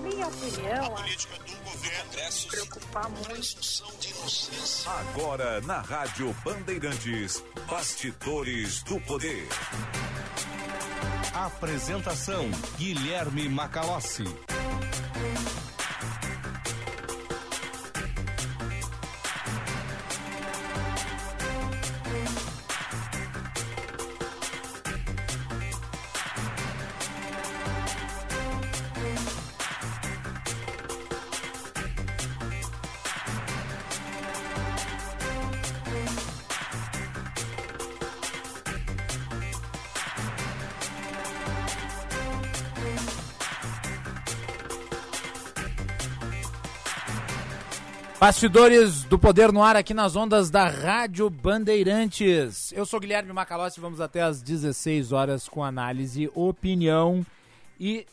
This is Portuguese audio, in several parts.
Na minha opinião, a política do governo se preocupar muito. Agora na Rádio Bandeirantes, Bastidores do Poder. Apresentação: Guilherme Macalossi. Bastidores do Poder no ar aqui nas ondas da Rádio Bandeirantes. Eu sou Guilherme Macalossi vamos até às 16 horas com análise, opinião e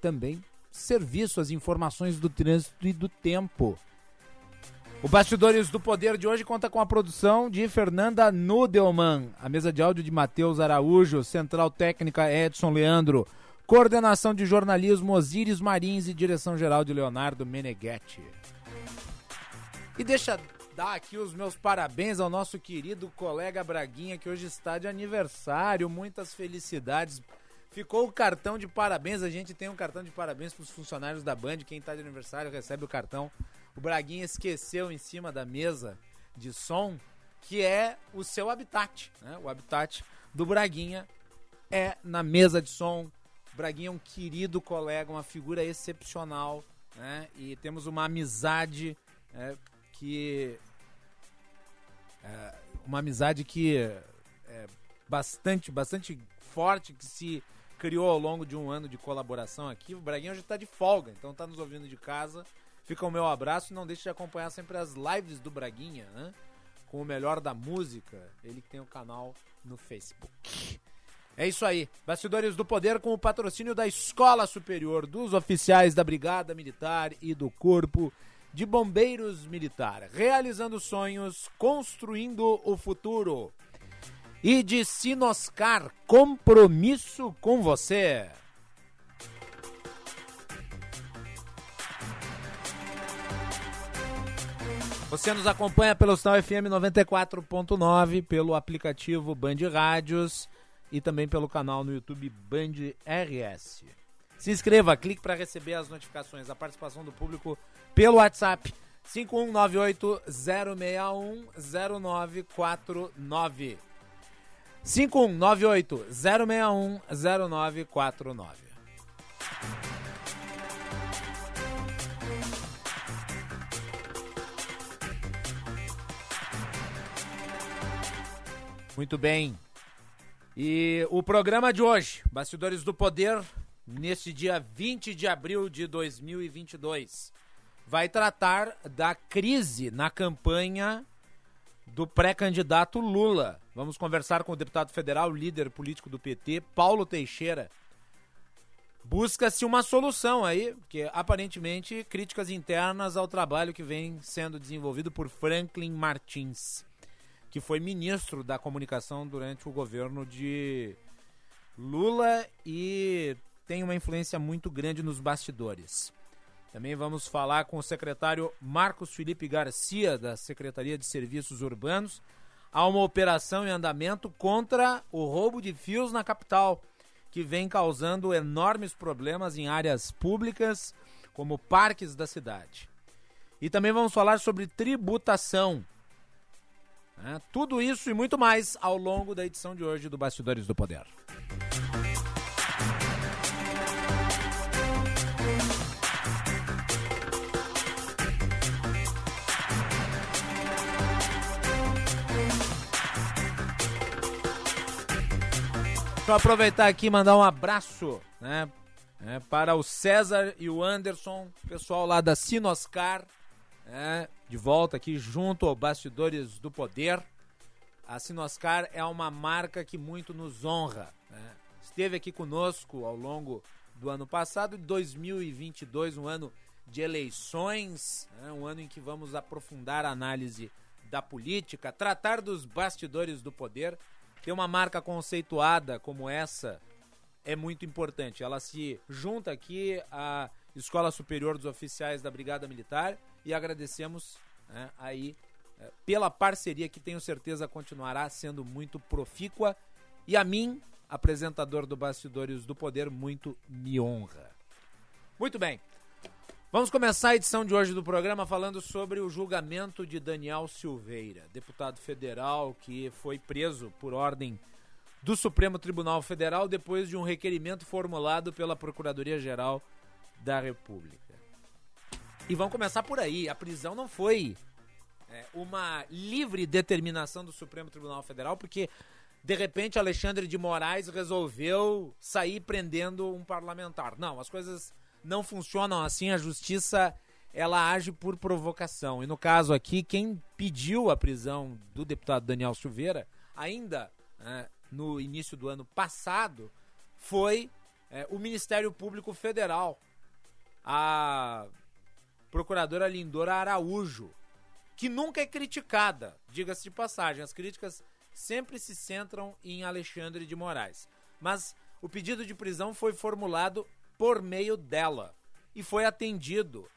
também serviço, as informações do trânsito e do tempo. O Bastidores do Poder de hoje conta com a produção de Fernanda Nudelman, a mesa de áudio de Matheus Araújo, central técnica Edson Leandro, coordenação de jornalismo Osíris Marins e direção geral de Leonardo Meneghetti. E deixa dar aqui os meus parabéns ao nosso querido colega Braguinha, que hoje está de aniversário. Muitas felicidades. Ficou o cartão de parabéns. A gente tem um cartão de parabéns para os funcionários da Band. Quem está de aniversário recebe o cartão. O Braguinha esqueceu em cima da mesa de som, que é o seu habitat. Né? O habitat do Braguinha é na mesa de som. O Braguinha é um querido colega, uma figura excepcional. Né? E temos uma amizade. É, que é, uma amizade que é bastante, bastante forte que se criou ao longo de um ano de colaboração aqui. O Braguinha hoje está de folga, então está nos ouvindo de casa. Fica o meu abraço e não deixe de acompanhar sempre as lives do Braguinha, né? Com o melhor da música. Ele que tem o um canal no Facebook. É isso aí. Bastidores do Poder com o patrocínio da Escola Superior, dos oficiais da Brigada Militar e do Corpo de Bombeiros Militar, realizando sonhos, construindo o futuro. E de Sinoscar, compromisso com você. Você nos acompanha pelo sinal FM 94.9, pelo aplicativo Band Rádios e também pelo canal no YouTube Band RS. Se inscreva, clique para receber as notificações. A participação do público pelo WhatsApp 5198-061-0949. 5198-061-0949. Muito bem. E o programa de hoje, Bastidores do Poder, neste dia 20 de abril de 2022 vai tratar da crise na campanha do pré-candidato Lula. Vamos conversar com o deputado federal, líder político do PT, Paulo Teixeira. Busca-se uma solução aí, porque aparentemente críticas internas ao trabalho que vem sendo desenvolvido por Franklin Martins, que foi ministro da comunicação durante o governo de Lula e tem uma influência muito grande nos bastidores. Também vamos falar com o secretário Marcos Felipe Garcia, da Secretaria de Serviços Urbanos. Há uma operação em andamento contra o roubo de fios na capital, que vem causando enormes problemas em áreas públicas, como parques da cidade. E também vamos falar sobre tributação. É, tudo isso e muito mais ao longo da edição de hoje do Bastidores do Poder. Eu aproveitar aqui e mandar um abraço, né? É, para o César e o Anderson, pessoal lá da Sinoscar, é, de volta aqui junto ao Bastidores do Poder. A Sinoscar é uma marca que muito nos honra. Né? Esteve aqui conosco ao longo do ano passado, 2022, um ano de eleições, né? um ano em que vamos aprofundar a análise da política, tratar dos bastidores do poder ter uma marca conceituada como essa é muito importante. Ela se junta aqui a Escola Superior dos Oficiais da Brigada Militar e agradecemos né, aí é, pela parceria que tenho certeza continuará sendo muito profícua e a mim, apresentador do Bastidores do Poder, muito me honra. Muito bem. Vamos começar a edição de hoje do programa falando sobre o julgamento de Daniel Silveira, deputado federal que foi preso por ordem do Supremo Tribunal Federal depois de um requerimento formulado pela Procuradoria-Geral da República. E vamos começar por aí. A prisão não foi é, uma livre determinação do Supremo Tribunal Federal, porque de repente Alexandre de Moraes resolveu sair prendendo um parlamentar. Não, as coisas não funcionam assim, a justiça ela age por provocação. E no caso aqui, quem pediu a prisão do deputado Daniel Silveira, ainda né, no início do ano passado, foi é, o Ministério Público Federal, a procuradora Lindora Araújo, que nunca é criticada, diga-se de passagem. As críticas sempre se centram em Alexandre de Moraes. Mas o pedido de prisão foi formulado por meio dela e foi atendido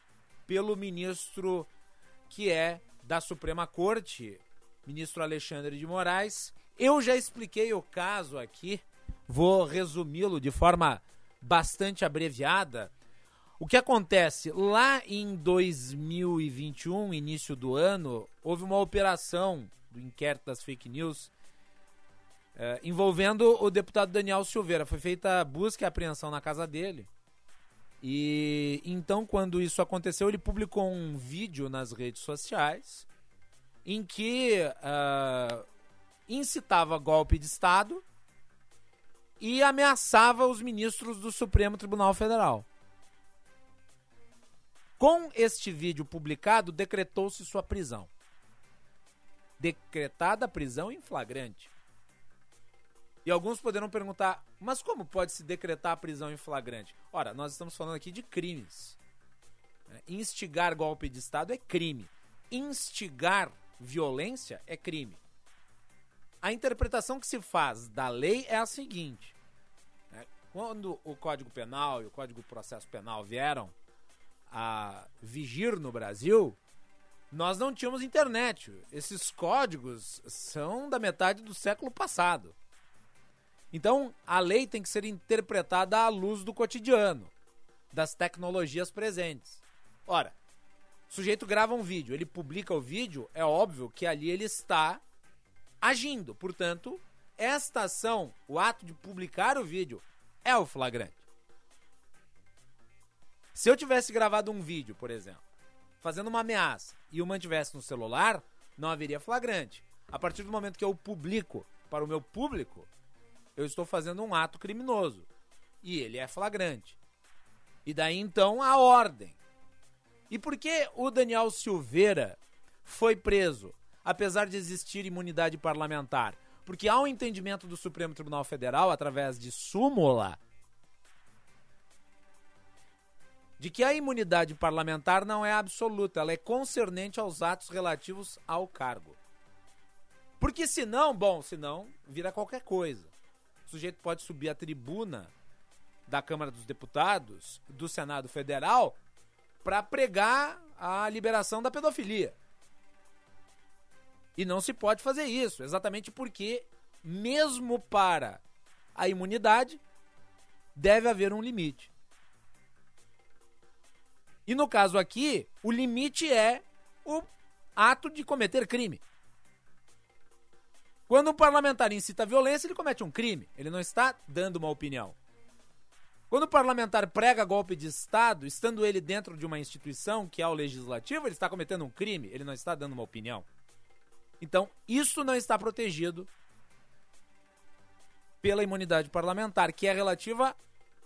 pelo ministro que é da Suprema Corte, ministro Alexandre de Moraes. Eu já expliquei o caso aqui, vou resumi-lo de forma bastante abreviada. O que acontece? Lá em 2021, início do ano, houve uma operação do inquérito das fake news é, envolvendo o deputado Daniel Silveira. Foi feita busca e apreensão na casa dele. E então, quando isso aconteceu, ele publicou um vídeo nas redes sociais em que uh, incitava golpe de Estado e ameaçava os ministros do Supremo Tribunal Federal. Com este vídeo publicado, decretou-se sua prisão. Decretada prisão em flagrante. E alguns poderão perguntar, mas como pode se decretar a prisão em flagrante? Ora, nós estamos falando aqui de crimes. É, instigar golpe de Estado é crime. Instigar violência é crime. A interpretação que se faz da lei é a seguinte: né? quando o Código Penal e o Código Processo Penal vieram a vigir no Brasil, nós não tínhamos internet. Esses códigos são da metade do século passado. Então, a lei tem que ser interpretada à luz do cotidiano, das tecnologias presentes. Ora, o sujeito grava um vídeo, ele publica o vídeo, é óbvio que ali ele está agindo. Portanto, esta ação, o ato de publicar o vídeo, é o flagrante. Se eu tivesse gravado um vídeo, por exemplo, fazendo uma ameaça e o mantivesse no celular, não haveria flagrante. A partir do momento que eu publico para o meu público, eu estou fazendo um ato criminoso. E ele é flagrante. E daí então a ordem. E por que o Daniel Silveira foi preso, apesar de existir imunidade parlamentar? Porque há um entendimento do Supremo Tribunal Federal, através de súmula, de que a imunidade parlamentar não é absoluta, ela é concernente aos atos relativos ao cargo. Porque senão, bom, senão vira qualquer coisa sujeito pode subir à tribuna da Câmara dos Deputados, do Senado Federal, para pregar a liberação da pedofilia. E não se pode fazer isso, exatamente porque, mesmo para a imunidade, deve haver um limite. E no caso aqui, o limite é o ato de cometer crime. Quando um parlamentar incita violência, ele comete um crime. Ele não está dando uma opinião. Quando o parlamentar prega golpe de Estado, estando ele dentro de uma instituição que é o legislativo, ele está cometendo um crime, ele não está dando uma opinião. Então, isso não está protegido pela imunidade parlamentar, que é relativa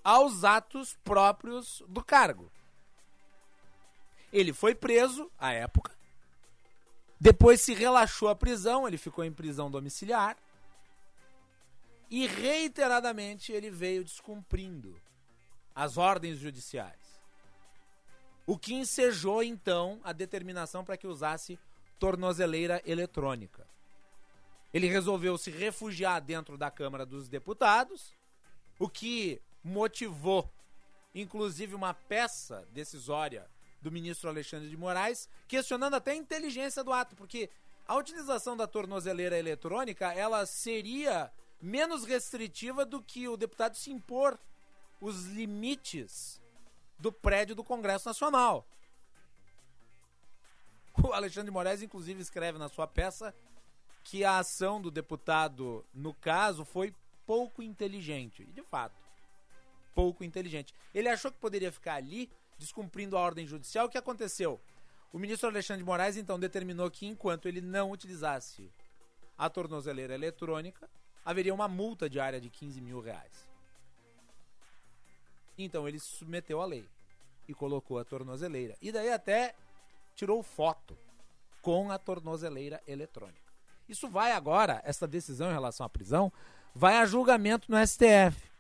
aos atos próprios do cargo. Ele foi preso à época, depois se relaxou a prisão, ele ficou em prisão domiciliar. E reiteradamente ele veio descumprindo as ordens judiciais. O que ensejou então a determinação para que usasse tornozeleira eletrônica. Ele resolveu se refugiar dentro da Câmara dos Deputados, o que motivou inclusive uma peça decisória do ministro Alexandre de Moraes, questionando até a inteligência do ato, porque a utilização da tornozeleira eletrônica, ela seria menos restritiva do que o deputado se impor os limites do prédio do Congresso Nacional. O Alexandre de Moraes, inclusive, escreve na sua peça que a ação do deputado, no caso, foi pouco inteligente. E, de fato, pouco inteligente. Ele achou que poderia ficar ali, descumprindo a ordem judicial. O que aconteceu? O ministro Alexandre de Moraes, então, determinou que, enquanto ele não utilizasse a tornozeleira eletrônica, haveria uma multa diária de 15 mil reais. Então ele se submeteu à lei e colocou a tornozeleira. E daí até tirou foto com a tornozeleira eletrônica. Isso vai agora, essa decisão em relação à prisão, vai a julgamento no STF.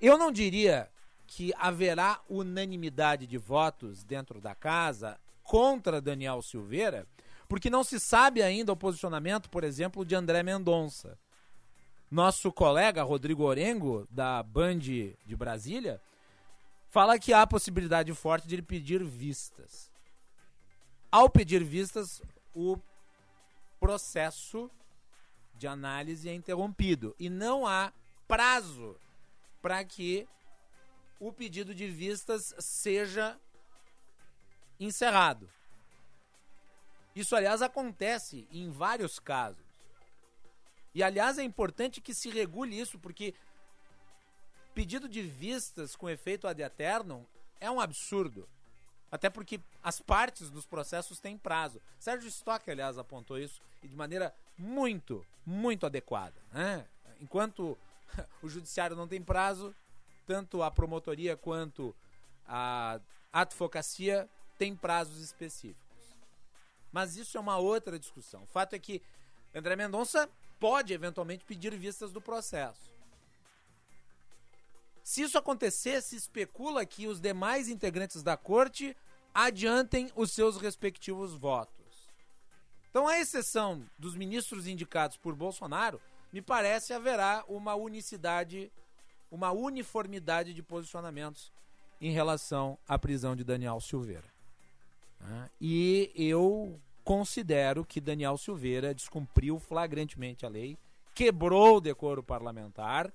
Eu não diria que haverá unanimidade de votos dentro da casa contra Daniel Silveira, porque não se sabe ainda o posicionamento, por exemplo, de André Mendonça. Nosso colega Rodrigo Orengo, da Band de Brasília, fala que há possibilidade forte de ele pedir vistas. Ao pedir vistas, o processo de análise é interrompido e não há prazo para que o pedido de vistas seja encerrado. Isso, aliás, acontece em vários casos. E, aliás, é importante que se regule isso, porque pedido de vistas com efeito ad eternum é um absurdo. Até porque as partes dos processos têm prazo. Sérgio Stock, aliás, apontou isso e de maneira muito, muito adequada. Né? Enquanto o judiciário não tem prazo, tanto a promotoria quanto a advocacia têm prazos específicos. Mas isso é uma outra discussão. O fato é que André Mendonça pode eventualmente pedir vistas do processo. Se isso acontecer, se especula que os demais integrantes da corte adiantem os seus respectivos votos. Então, à exceção dos ministros indicados por Bolsonaro, me parece haverá uma unicidade, uma uniformidade de posicionamentos em relação à prisão de Daniel Silveira. Né? E eu considero que Daniel Silveira descumpriu flagrantemente a lei, quebrou o decoro parlamentar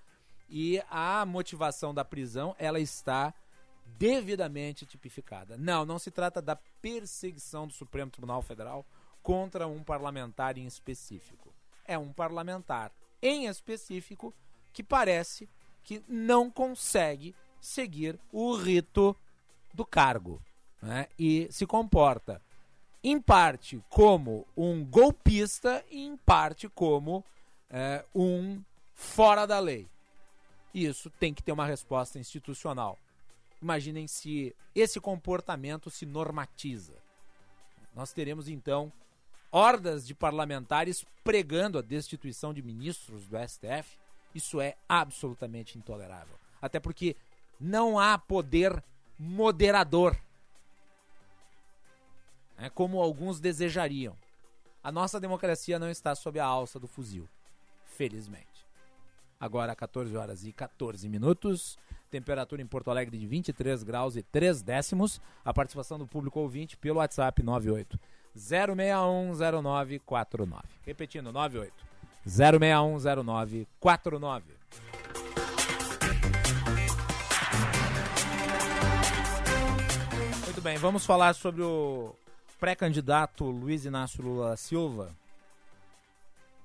e a motivação da prisão ela está devidamente tipificada. Não, não se trata da perseguição do Supremo Tribunal Federal contra um parlamentar em específico. É um parlamentar em específico que parece que não consegue seguir o rito do cargo né? e se comporta em parte como um golpista e em parte como é, um fora da lei. Isso tem que ter uma resposta institucional. Imaginem se esse comportamento se normatiza. Nós teremos então hordas de parlamentares pregando a destituição de ministros do STF. Isso é absolutamente intolerável. Até porque não há poder moderador, é como alguns desejariam. A nossa democracia não está sob a alça do fuzil, felizmente. Agora, 14 horas e 14 minutos. Temperatura em Porto Alegre de 23 graus e 3 décimos. A participação do público ouvinte pelo WhatsApp 98 0610949. Repetindo, 98 0610949. Muito bem, vamos falar sobre o pré-candidato Luiz Inácio Lula Silva.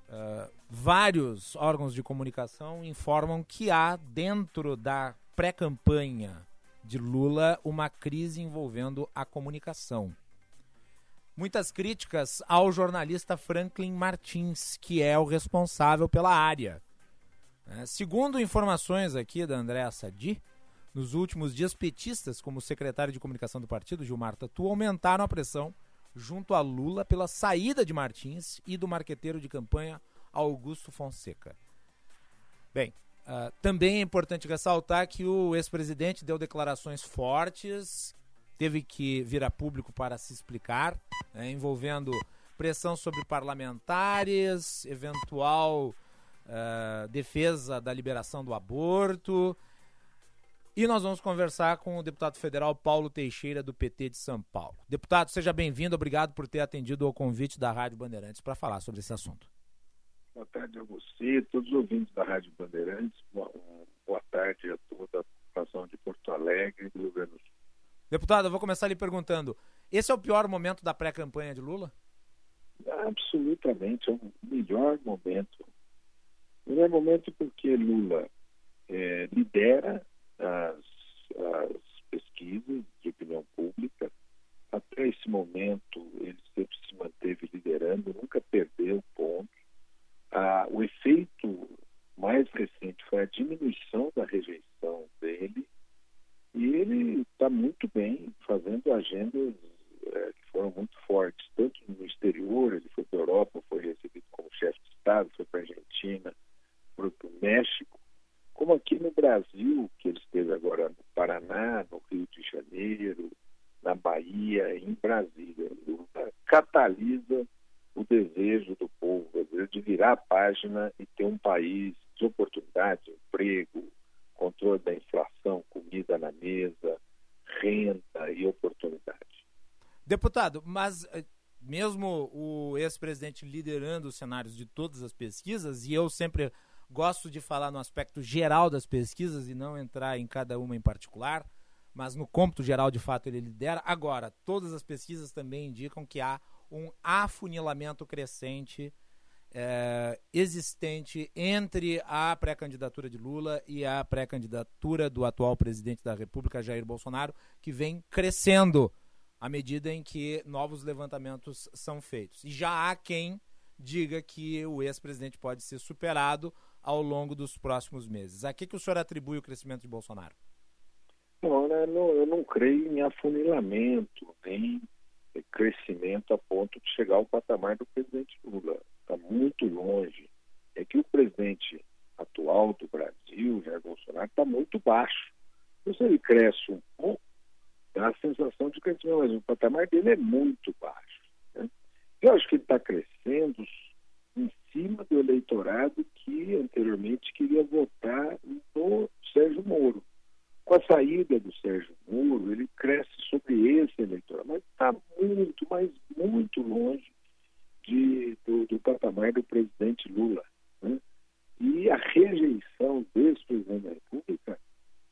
Uh, vários órgãos de comunicação informam que há dentro da pré-campanha de Lula uma crise envolvendo a comunicação. Muitas críticas ao jornalista Franklin Martins, que é o responsável pela área. É, segundo informações aqui da Andréa Sadi, nos últimos dias, petistas, como o secretário de comunicação do partido, Gilmar Tatu, aumentaram a pressão junto a Lula pela saída de Martins e do marqueteiro de campanha Augusto Fonseca. Bem, uh, também é importante ressaltar que o ex-presidente deu declarações fortes, teve que vir a público para se explicar, né, envolvendo pressão sobre parlamentares, eventual uh, defesa da liberação do aborto. E nós vamos conversar com o deputado federal Paulo Teixeira, do PT de São Paulo. Deputado, seja bem-vindo, obrigado por ter atendido ao convite da Rádio Bandeirantes para falar sobre esse assunto. Boa tarde a você, todos os ouvintes da Rádio Bandeirantes. Boa, boa tarde a toda a população de Porto Alegre do Rio Grande do Sul. Deputado, eu vou começar lhe perguntando: esse é o pior momento da pré-campanha de Lula? Absolutamente, é o melhor momento. O melhor momento porque Lula é, lidera as, as pesquisas de opinião pública. Até esse momento, ele sempre se manteve liderando, nunca perdeu pontos. Ah, o efeito mais recente foi a diminuição da rejeição dele e ele está muito bem fazendo agendas é, que foram muito fortes, tanto no exterior, ele foi para a Europa, foi recebido como chefe de Estado, foi para a Argentina, foi para o México, como aqui no Brasil, que ele esteve agora no Paraná, no Rio de Janeiro, na Bahia, em Brasília. Lula catalisa o desejo do povo, o desejo de virar a página e ter um país de oportunidade, emprego, controle da inflação, comida na mesa, renda e oportunidade. Deputado, mas eh, mesmo o ex-presidente liderando os cenários de todas as pesquisas, e eu sempre Gosto de falar no aspecto geral das pesquisas e não entrar em cada uma em particular, mas no cômputo geral, de fato, ele lidera. Agora, todas as pesquisas também indicam que há um afunilamento crescente é, existente entre a pré-candidatura de Lula e a pré-candidatura do atual presidente da República, Jair Bolsonaro, que vem crescendo à medida em que novos levantamentos são feitos. E já há quem diga que o ex-presidente pode ser superado ao longo dos próximos meses. A que, que o senhor atribui o crescimento de Bolsonaro? Não, né, não, eu não creio em afunilamento, nem crescimento a ponto de chegar ao patamar do presidente Lula. Está muito longe. É que o presidente atual do Brasil, Jair Bolsonaro, está muito baixo. Então, se ele cresce um pouco, dá a sensação de crescimento, mas o patamar dele é muito baixo. Né? Eu acho que ele está crescendo em cima do eleitorado que anteriormente queria votar no Sérgio Moro. Com a saída do Sérgio Moro, ele cresce sobre esse eleitorado, mas está muito, mas muito longe de, do, do patamar do presidente Lula. Né? E a rejeição desse presidente da República,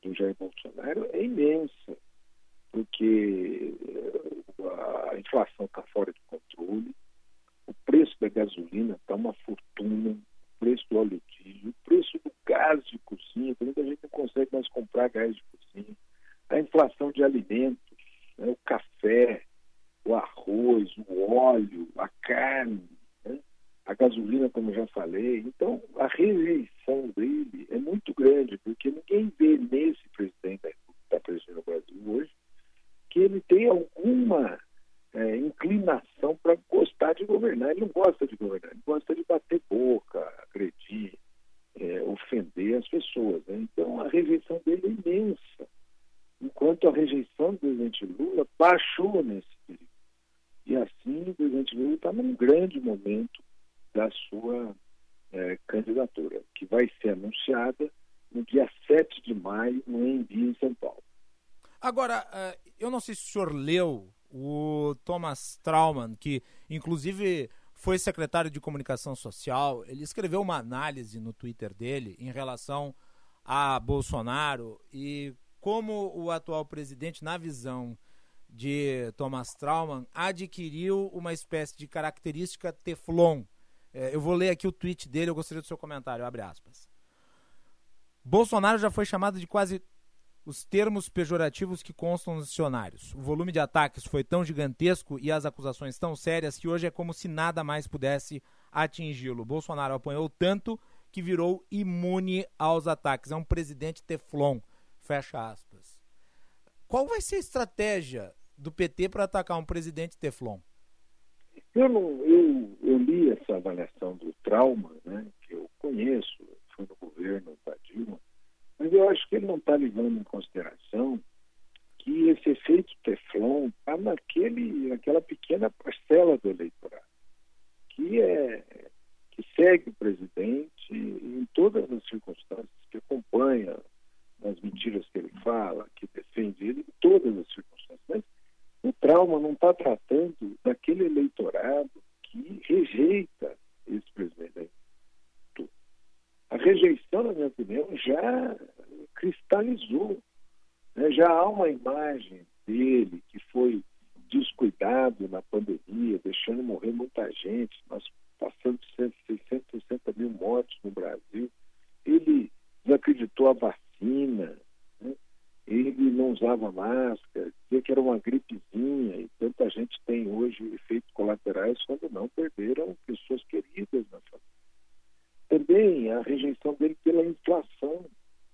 do Jair Bolsonaro, é imensa, porque eh, a inflação está fora de controle, o preço da gasolina está uma fortuna, o preço do óleo diesel, o preço do gás de cozinha, muita gente não consegue mais comprar gás de cozinha, a inflação de alimentos, né, o café, o arroz, o óleo, a carne, né, a gasolina, como já falei. Então, a rejeição dele é muito grande, porque ninguém vê nesse presidente que está presidente no Brasil hoje que ele tem alguma é, inclinação para gostar de governar. Ele não gosta de governar, ele gosta de bater boca, agredir, é, ofender as pessoas. Né? Então a rejeição dele é imensa. Enquanto a rejeição do presidente Lula baixou nesse. E assim o presidente Lula está num grande momento da sua é, candidatura, que vai ser anunciada no dia 7 de maio no Envio em São Paulo. Agora, uh, eu não sei se o senhor leu o Thomas Trauman, que inclusive foi secretário de comunicação social, ele escreveu uma análise no Twitter dele em relação a Bolsonaro e como o atual presidente, na visão de Thomas Trauman, adquiriu uma espécie de característica Teflon. É, eu vou ler aqui o tweet dele, eu gostaria do seu comentário, abre aspas. Bolsonaro já foi chamado de quase os termos pejorativos que constam nos dicionários. O volume de ataques foi tão gigantesco e as acusações tão sérias que hoje é como se nada mais pudesse atingi-lo. Bolsonaro apanhou tanto que virou imune aos ataques. É um presidente teflon. Fecha aspas. Qual vai ser a estratégia do PT para atacar um presidente teflon? Eu, não, eu, eu li essa avaliação do trauma, né, que eu conheço, foi no governo da Dilma, mas eu acho que ele não está levando em consideração que esse efeito Teflon está naquele, naquela pequena parcela do eleitorado, que é que segue o presidente em todas as circunstâncias, que acompanha nas mentiras que ele fala, que defende ele, em todas as circunstâncias. Mas o trauma não está tratando daquele eleitorado que rejeita esse presidente. A rejeição, na minha opinião, já cristalizou. Né? Já há uma imagem dele que foi descuidado na pandemia, deixando morrer muita gente. Nós passando de 660 mil mortes no Brasil. Ele desacreditou a vacina? Ele não usava máscara, dizia que era uma gripezinha, e tanta gente tem hoje efeitos colaterais quando não perderam pessoas queridas na família também a rejeição dele pela inflação,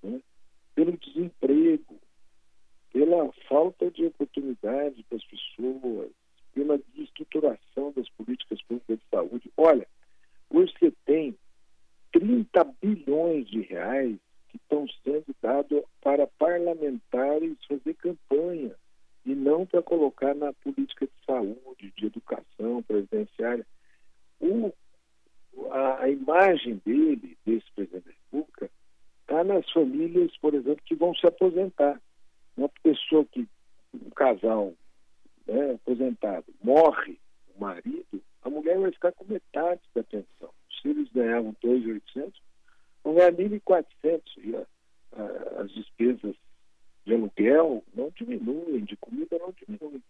né? pelo desemprego, pela falta de oportunidade para as pessoas, pela desestruturação das políticas públicas de saúde. Olha, hoje você tem 30 bilhões de reais que estão sendo dados para parlamentares fazer campanha e não para colocar na política de saúde, de educação presidenciária. O a, a imagem dele, desse presidente da República, está nas famílias, por exemplo, que vão se aposentar. Uma pessoa que, um casal né, aposentado, morre o marido, a mulher vai ficar com metade da pensão. Se eles ganhavam 2.800, vão ganhar 1.400. E a, a, as despesas de aluguel não diminuem, de comida não diminuem.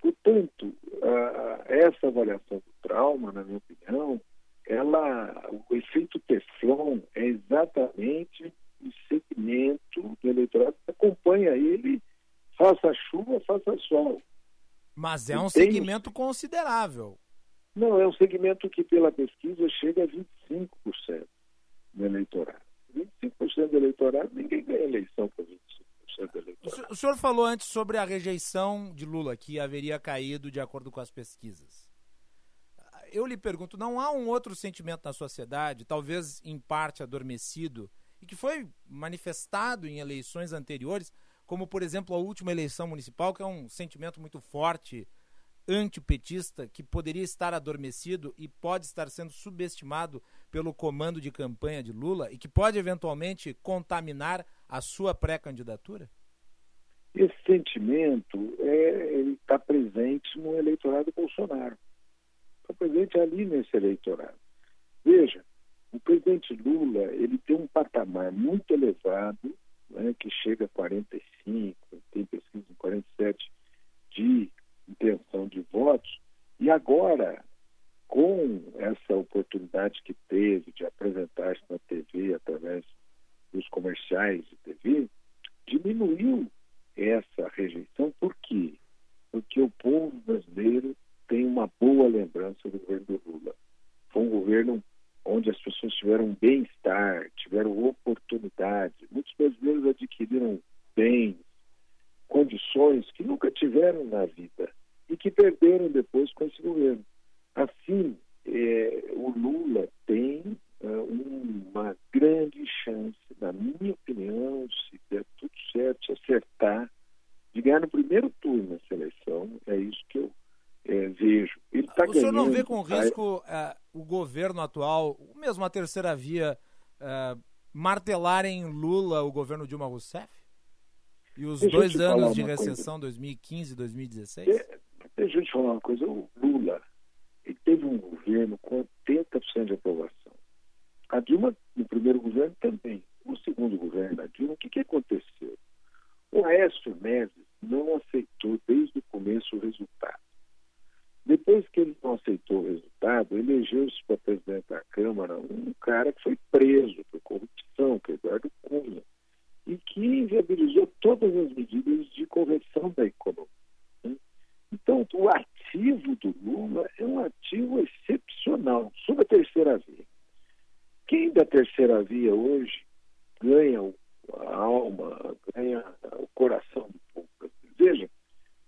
Portanto, a, essa avaliação do trauma, na minha opinião, ela, o efeito Teflon é exatamente o segmento do eleitorado que acompanha ele, faça chuva, faça sol. Mas é um segmento considerável. Não, é um segmento que pela pesquisa chega a 25% do eleitorado. 25% do eleitorado, ninguém ganha eleição com 25% do eleitorado. O senhor falou antes sobre a rejeição de Lula, que haveria caído de acordo com as pesquisas eu lhe pergunto, não há um outro sentimento na sociedade, talvez em parte adormecido, e que foi manifestado em eleições anteriores, como por exemplo a última eleição municipal, que é um sentimento muito forte antipetista que poderia estar adormecido e pode estar sendo subestimado pelo comando de campanha de Lula e que pode eventualmente contaminar a sua pré-candidatura? Esse sentimento é, está presente no eleitorado Bolsonaro está presente ali nesse eleitorado. Veja, o presidente Lula ele tem um patamar muito elevado, né, que chega a 45, tem pesquisa em 47 de intenção de votos, e agora, com essa oportunidade que teve de apresentar-se na TV através dos comerciais de TV, diminuiu essa rejeição. Por quê? Porque o povo brasileiro tem uma boa lembrança do governo do Lula. Foi um governo onde as pessoas tiveram bem-estar, tiveram oportunidade. Muitos brasileiros adquiriram bens, condições que nunca tiveram na vida e que perderam depois com esse governo. Assim, é, o Lula tem é, uma grande chance, na minha opinião, se der tudo certo, acertar, de ganhar no primeiro turno essa eleição. É isso que eu é, vejo. Ele tá o ganhando, senhor não vê com risco uh, o governo atual, mesmo a terceira via, uh, martelarem Lula o governo Dilma Rousseff? E os deixa dois anos de recessão, 2015 e 2016? É, deixa eu te falar uma coisa. O Lula teve um governo com 80% de aprovação. A Dilma, no primeiro governo, também. No segundo governo da Dilma, o que, que aconteceu? O Aécio Neves não aceitou desde o começo o resultado. Depois que ele não aceitou o resultado, elegeu-se para presidente da Câmara um cara que foi preso por corrupção, que é Eduardo Cunha, e que inviabilizou todas as medidas de correção da economia. Então, o ativo do Lula é um ativo excepcional sobre a terceira via. Quem da terceira via hoje ganha a alma, ganha o coração do povo? Veja,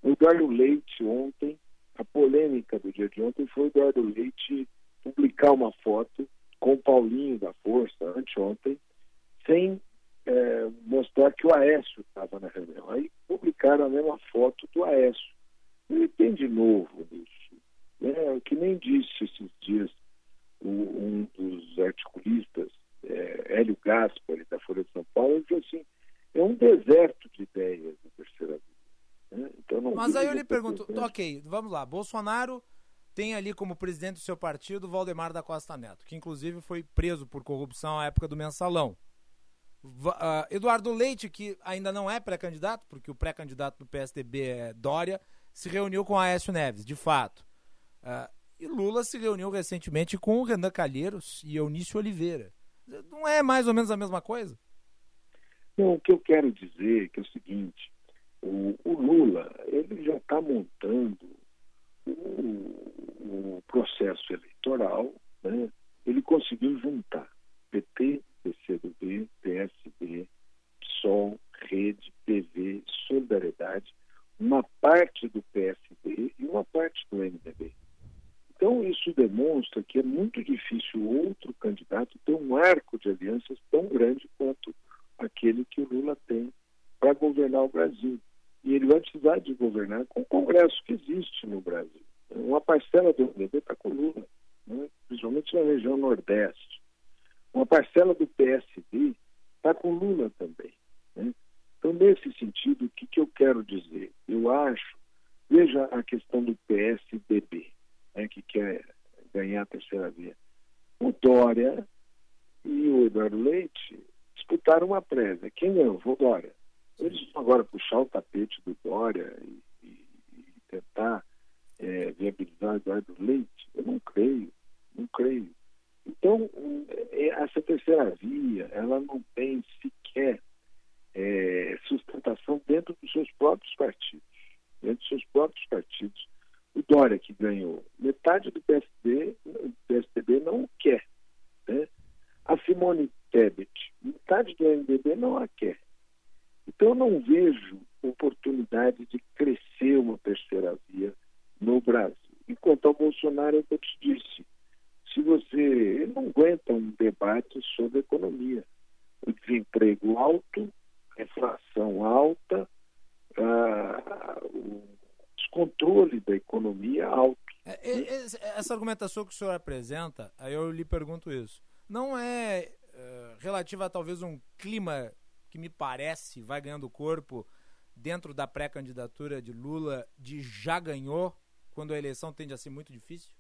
o Eduardo Leite ontem a polêmica do dia de ontem foi o Eduardo Leite publicar uma foto com o Paulinho da Força, anteontem, sem é, mostrar que o Aécio estava na reunião. Aí publicaram a mesma foto do Aécio. Ele tem de novo nisso. É, o que nem disse esses dias o, um dos articulistas, é, Hélio Gaspari, da Folha de São Paulo, ele falou assim, é um deserto de ideias da terceira via. Né? Então, Mas aí eu lhe pergunto, ok, vamos lá, Bolsonaro tem ali como presidente do seu partido Valdemar da Costa Neto, que inclusive foi preso por corrupção à época do mensalão. Uh, Eduardo Leite, que ainda não é pré-candidato, porque o pré-candidato do PSDB é Dória, se reuniu com Aécio Neves, de fato. Uh, e Lula se reuniu recentemente com Renan Calheiros e Eunício Oliveira. Não é mais ou menos a mesma coisa? Não, o que eu quero dizer é que é o seguinte, o, o Lula ele já está montando o, o, processo eleitoral, né? ele conseguiu juntar argumentação que o senhor apresenta, aí eu lhe pergunto isso, não é uh, relativa a talvez um clima que me parece vai ganhando corpo dentro da pré-candidatura de Lula de já ganhou, quando a eleição tende a ser muito difícil?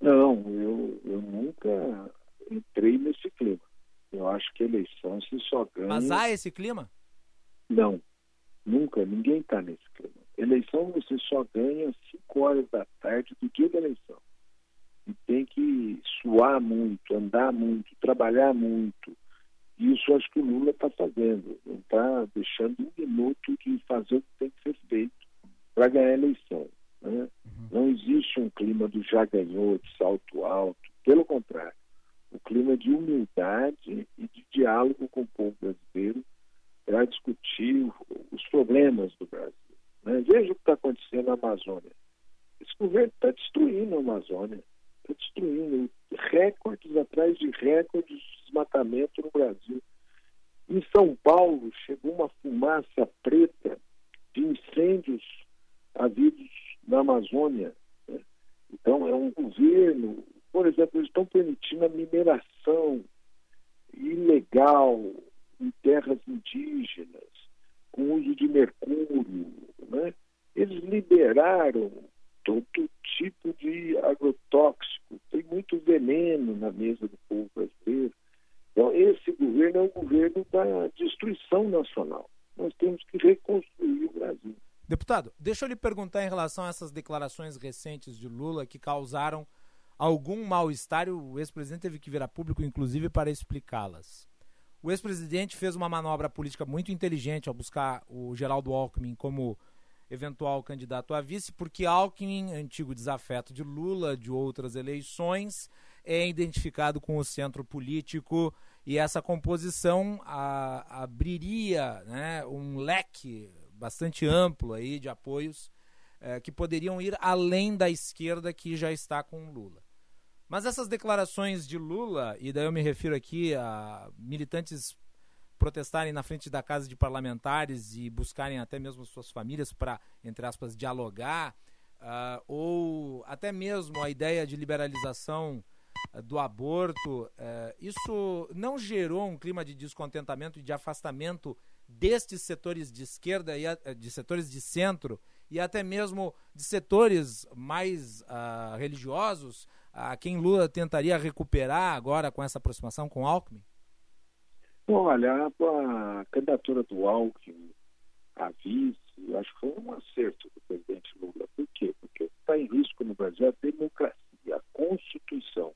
Não, eu, eu nunca entrei nesse clima. Eu acho que a eleição se só ganha. Mas há esse clima? Não, nunca. Ninguém está nesse clima. Eleição você só ganha às 5 horas da tarde do dia da eleição. E tem que suar muito, andar muito, trabalhar muito. Isso acho que o Lula está fazendo. Não está deixando um minuto de fazer o que tem que ser feito para ganhar a eleição. Né? Uhum. Não existe um clima do já ganhou, de salto alto. Pelo contrário, o clima de humildade e de diálogo com o povo brasileiro para discutir os problemas do Brasil. Né? Veja o que está acontecendo na Amazônia. Esse governo está destruindo a Amazônia, está destruindo recordes atrás de recordes de desmatamento no Brasil. Em São Paulo chegou uma fumaça preta de incêndios havidos na Amazônia. Né? Então é um governo, por exemplo, eles estão permitindo a mineração ilegal em terras indígenas, com uso de mercúrio, né? Eles liberaram todo tipo de agrotóxico, tem muito veneno na mesa do povo brasileiro. Então, esse governo é um governo da destruição nacional. Nós temos que reconstruir o Brasil. Deputado, deixa eu lhe perguntar em relação a essas declarações recentes de Lula que causaram algum mal-estar o ex-presidente teve que vir a público, inclusive, para explicá-las. O ex-presidente fez uma manobra política muito inteligente ao buscar o Geraldo Alckmin como eventual candidato a vice, porque Alckmin, antigo desafeto de Lula, de outras eleições, é identificado com o centro político e essa composição a, abriria né, um leque bastante amplo aí de apoios é, que poderiam ir além da esquerda que já está com Lula. Mas essas declarações de Lula, e daí eu me refiro aqui a militantes protestarem na frente da casa de parlamentares e buscarem até mesmo suas famílias para, entre aspas, dialogar, uh, ou até mesmo a ideia de liberalização uh, do aborto, uh, isso não gerou um clima de descontentamento e de afastamento destes setores de esquerda e de setores de centro e até mesmo de setores mais uh, religiosos, a quem Lula tentaria recuperar agora com essa aproximação com Alckmin? Olha, a, a candidatura do Alckmin a vice, acho que foi um acerto do presidente Lula. Por quê? Porque está em risco no Brasil a democracia, a Constituição.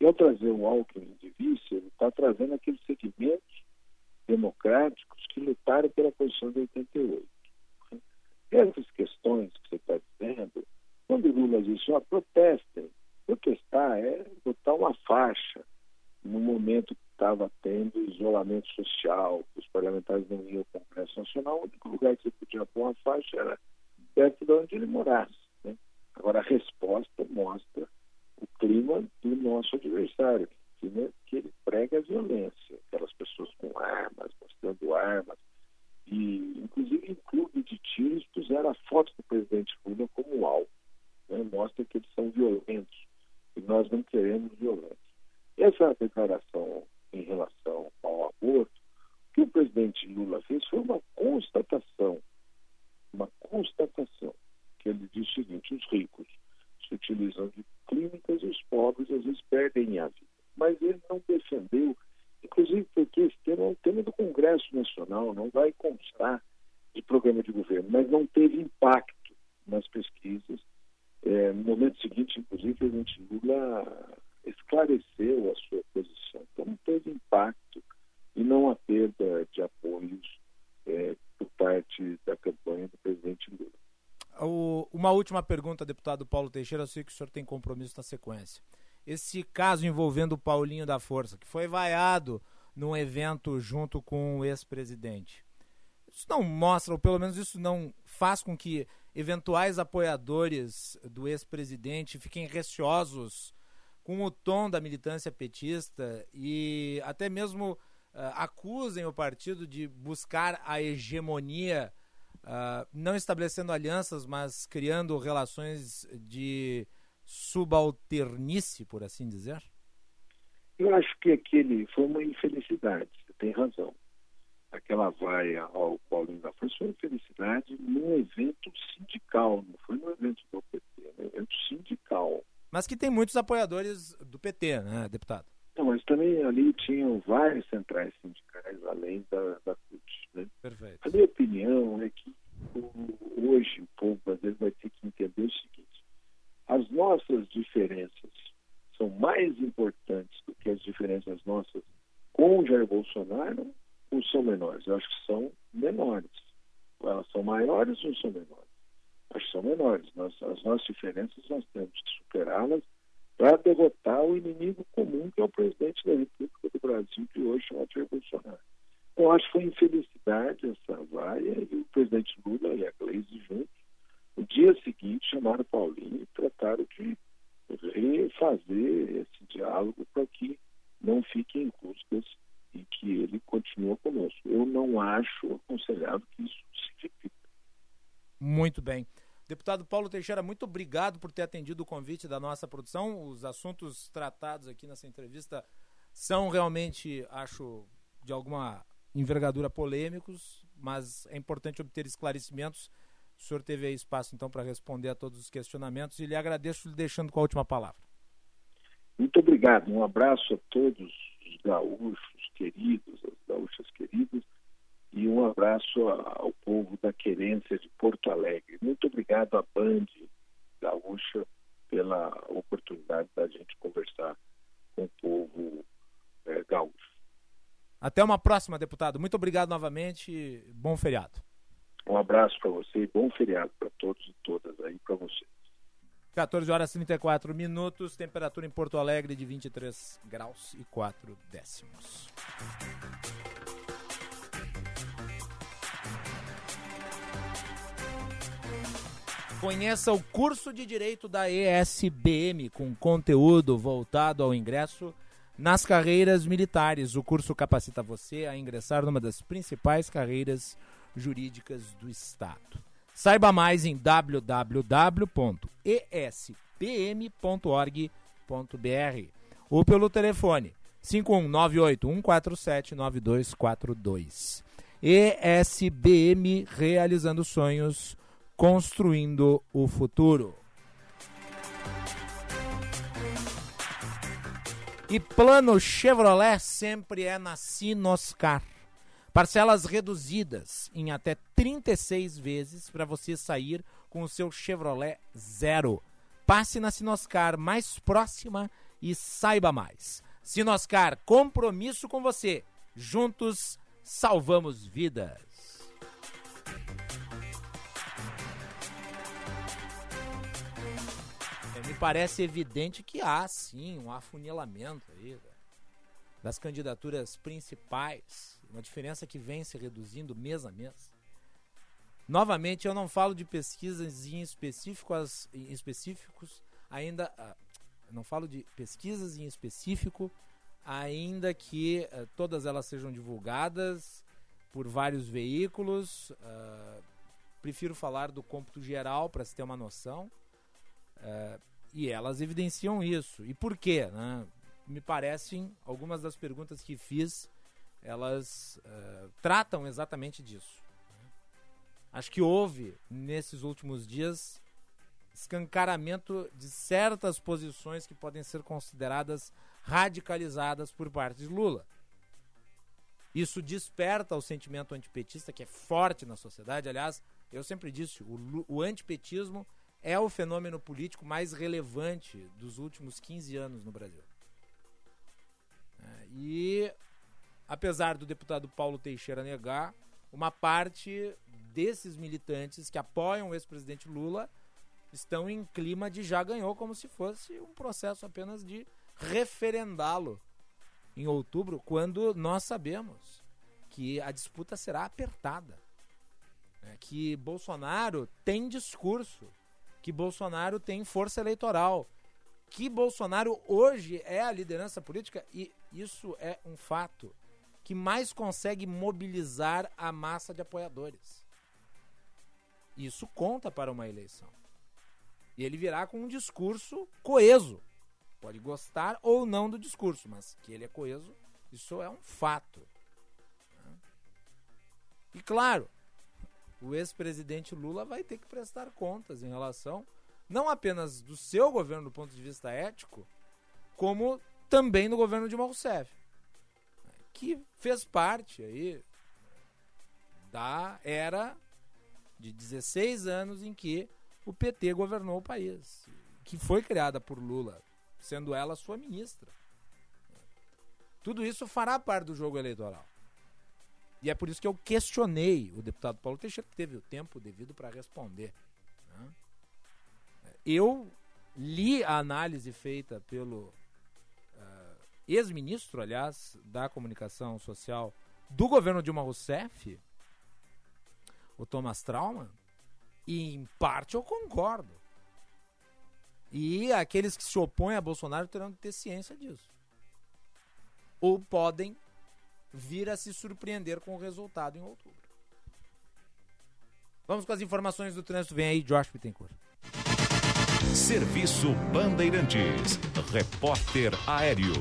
E ao trazer o Alckmin de vice, ele está trazendo aqueles segmentos democráticos que lutaram pela posição de 88. Essas questões que você está dizendo, quando Lula disse, ó, protestem, protestar é botar uma faixa no momento estava tendo isolamento social, os parlamentares não iam ao Congresso Nacional, o único lugar que você podia pôr uma faixa era perto de onde ele morasse. Né? Agora, a resposta mostra o clima do nosso adversário, que, né, que ele prega a violência, aquelas pessoas com armas, mostrando armas, e inclusive em clube de tiros puseram a foto do presidente Lula como alvo. Né? Mostra que eles são violentos e nós não queremos violência. Essa declaração em relação ao aborto, o que o presidente Lula fez foi uma constatação, uma constatação, que ele diz o seguinte, os ricos se utilizam de clínicas e os pobres às vezes perdem a vida. Mas ele não defendeu inclusive porque esse tema é um tema do Congresso Nacional, não vai constar de programa de governo, mas não teve impacto nas pesquisas. É, no momento seguinte, inclusive, o presidente Lula esclareceu a sua posição. Então, não teve impacto e não a perda de apoios é, por parte da campanha do presidente Lula. O, uma última pergunta, deputado Paulo Teixeira. Eu sei que o senhor tem compromisso na sequência esse caso envolvendo o Paulinho da Força, que foi vaiado num evento junto com o ex-presidente. Isso não mostra, ou pelo menos isso não faz com que eventuais apoiadores do ex-presidente fiquem receosos com o tom da militância petista e até mesmo uh, acusem o partido de buscar a hegemonia, uh, não estabelecendo alianças, mas criando relações de subalternice, por assim dizer? Eu acho que aquele foi uma infelicidade, você tem razão. Aquela vaia ao Paulinho da foi uma infelicidade num evento sindical, não foi num evento do PT, um evento sindical. Mas que tem muitos apoiadores do PT, né, deputado? Não, mas também ali tinham várias centrais sindicais, além da, da CUT. Né? Perfeito. A minha opinião é que hoje o povo brasileiro vai ter que entender o seguinte: as nossas diferenças são mais importantes do que as diferenças nossas com o Jair Bolsonaro ou são menores? Eu acho que são menores. Elas são maiores ou são menores? Que são menores. Nós, as nossas diferenças nós temos que superá-las para derrotar o inimigo comum que é o presidente da República do Brasil, que hoje é o Jair Bolsonaro. Eu acho que foi infelicidade essa vaia e o presidente Lula e a Gleisi juntos no dia seguinte, chamaram Paulinho e trataram de refazer esse diálogo para que não fiquem rusgas e que ele continue conosco. Eu não acho aconselhável que isso se repita. Muito bem. Deputado Paulo Teixeira, muito obrigado por ter atendido o convite da nossa produção. Os assuntos tratados aqui nessa entrevista são realmente, acho, de alguma envergadura polêmicos, mas é importante obter esclarecimentos o senhor teve aí espaço, então, para responder a todos os questionamentos e lhe agradeço lhe deixando com a última palavra. Muito obrigado. Um abraço a todos os gaúchos queridos, as gaúchas queridas, e um abraço ao povo da querência de Porto Alegre. Muito obrigado à Band Gaúcha pela oportunidade da gente conversar com o povo é, gaúcho. Até uma próxima, deputado. Muito obrigado novamente. Bom feriado. Um abraço para você e bom feriado para todos e todas aí para vocês. 14 horas e 34 minutos, temperatura em Porto Alegre de 23 graus e 4 décimos. Conheça o curso de Direito da ESBM com conteúdo voltado ao ingresso nas carreiras militares. O curso capacita você a ingressar numa das principais carreiras jurídicas do Estado. Saiba mais em www.espm.org.br ou pelo telefone 5198 147 9242. ESBM realizando sonhos, construindo o futuro. E plano Chevrolet sempre é na Sinoscar. Parcelas reduzidas em até 36 vezes para você sair com o seu Chevrolet Zero. Passe na Sinoscar mais próxima e saiba mais. Sinoscar, compromisso com você. Juntos salvamos vidas. Parece evidente que há sim um afunilamento aí das candidaturas principais, uma diferença que vem se reduzindo mês a mês. Novamente, eu não falo de pesquisas em específicos, em específicos ainda. Uh, não falo de pesquisas em específico, ainda que uh, todas elas sejam divulgadas por vários veículos. Uh, prefiro falar do cômputo geral para se ter uma noção. Uh, e elas evidenciam isso. E por quê? Né? Me parecem, algumas das perguntas que fiz, elas uh, tratam exatamente disso. Acho que houve, nesses últimos dias, escancaramento de certas posições que podem ser consideradas radicalizadas por parte de Lula. Isso desperta o sentimento antipetista que é forte na sociedade. Aliás, eu sempre disse, o, o antipetismo é o fenômeno político mais relevante dos últimos 15 anos no Brasil. É, e, apesar do deputado Paulo Teixeira negar, uma parte desses militantes que apoiam o ex-presidente Lula estão em clima de já ganhou, como se fosse um processo apenas de referendá-lo em outubro, quando nós sabemos que a disputa será apertada. É, que Bolsonaro tem discurso que Bolsonaro tem força eleitoral, que Bolsonaro hoje é a liderança política e isso é um fato que mais consegue mobilizar a massa de apoiadores. Isso conta para uma eleição. E ele virá com um discurso coeso. Pode gostar ou não do discurso, mas que ele é coeso, isso é um fato. E claro, o ex-presidente Lula vai ter que prestar contas em relação não apenas do seu governo do ponto de vista ético, como também do governo de Rousseff, que fez parte aí da era de 16 anos em que o PT governou o país, que foi criada por Lula, sendo ela sua ministra. Tudo isso fará parte do jogo eleitoral. E é por isso que eu questionei o deputado Paulo Teixeira, que teve o tempo devido para responder. Né? Eu li a análise feita pelo uh, ex-ministro, aliás, da comunicação social do governo Dilma Rousseff, o Thomas Trauman, e em parte eu concordo. E aqueles que se opõem a Bolsonaro terão que ter ciência disso. Ou podem vir a se surpreender com o resultado em outubro. Vamos com as informações do trânsito. Vem aí, Josh Bittencourt. Serviço Bandeirantes. Repórter Aéreo.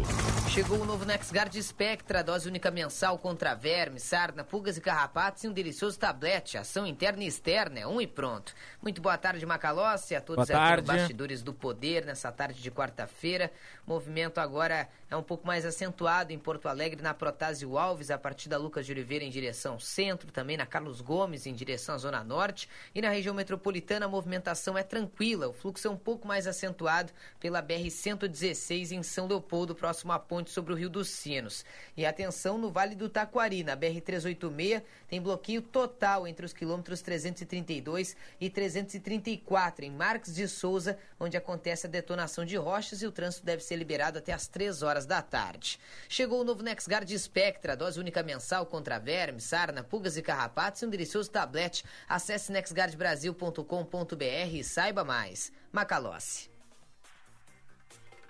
Chegou o novo NexGard Spectra, dose única mensal contra vermes, sarna, pulgas e carrapatos e um delicioso tablete, ação interna e externa, é um e pronto. Muito boa tarde, Macalossi, a todos aqui no Bastidores do Poder, nessa tarde de quarta-feira. Movimento agora é um pouco mais acentuado em Porto Alegre, na Protásio Alves, a partir da Lucas de Oliveira em direção centro, também na Carlos Gomes em direção à Zona Norte. E na região metropolitana a movimentação é tranquila, o fluxo é um pouco mais acentuado pela BR-116 em São Leopoldo, próximo à ponte sobre o Rio dos Sinos. E atenção no Vale do Taquari, na BR-386, tem bloqueio total entre os quilômetros 332 e 334, em Marques de Souza, onde acontece a detonação de rochas e o trânsito deve ser liberado até às 3 horas da tarde. Chegou o novo NexGard Spectra, dose única mensal contra vermes, sarna, pulgas e carrapatos e um delicioso tablete. Acesse nexgardbrasil.com.br e saiba mais. Macalossi.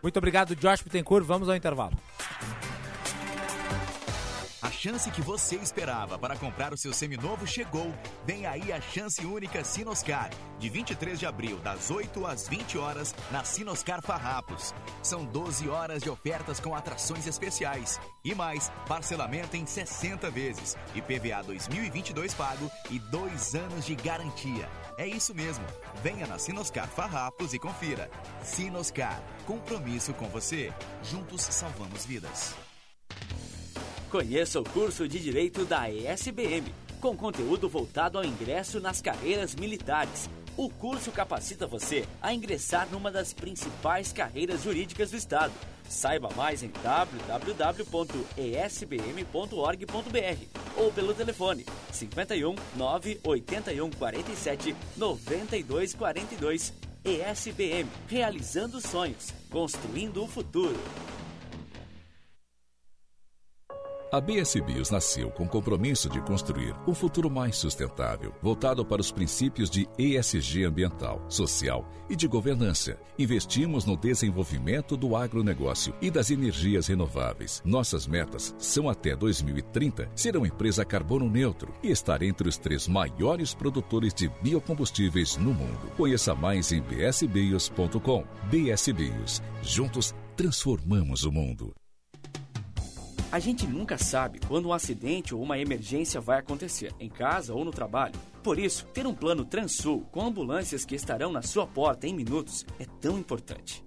Muito obrigado, Josh Bittencourt. Vamos ao intervalo. chance que você esperava para comprar o seu seminovo chegou. Vem aí a chance única Sinoscar, de 23 de abril, das 8 às 20 horas, na Sinoscar Farrapos. São 12 horas de ofertas com atrações especiais. E mais, parcelamento em 60 vezes, IPVA 2022 pago e dois anos de garantia. É isso mesmo. Venha na Sinoscar Farrapos e confira. Sinoscar, compromisso com você. Juntos salvamos vidas. Conheça o curso de Direito da ESBM, com conteúdo voltado ao ingresso nas carreiras militares. O curso capacita você a ingressar numa das principais carreiras jurídicas do Estado. Saiba mais em www.esbm.org.br ou pelo telefone 51 981 47 92 42. ESBM, realizando sonhos, construindo o futuro. A BS Bios nasceu com o compromisso de construir um futuro mais sustentável, voltado para os princípios de ESG ambiental, social e de governança. Investimos no desenvolvimento do agronegócio e das energias renováveis. Nossas metas são até 2030 ser uma empresa carbono neutro e estar entre os três maiores produtores de biocombustíveis no mundo. Conheça mais em bsbios.com. BS Bios. Juntos transformamos o mundo. A gente nunca sabe quando um acidente ou uma emergência vai acontecer, em casa ou no trabalho. Por isso, ter um plano Transul com ambulâncias que estarão na sua porta em minutos é tão importante.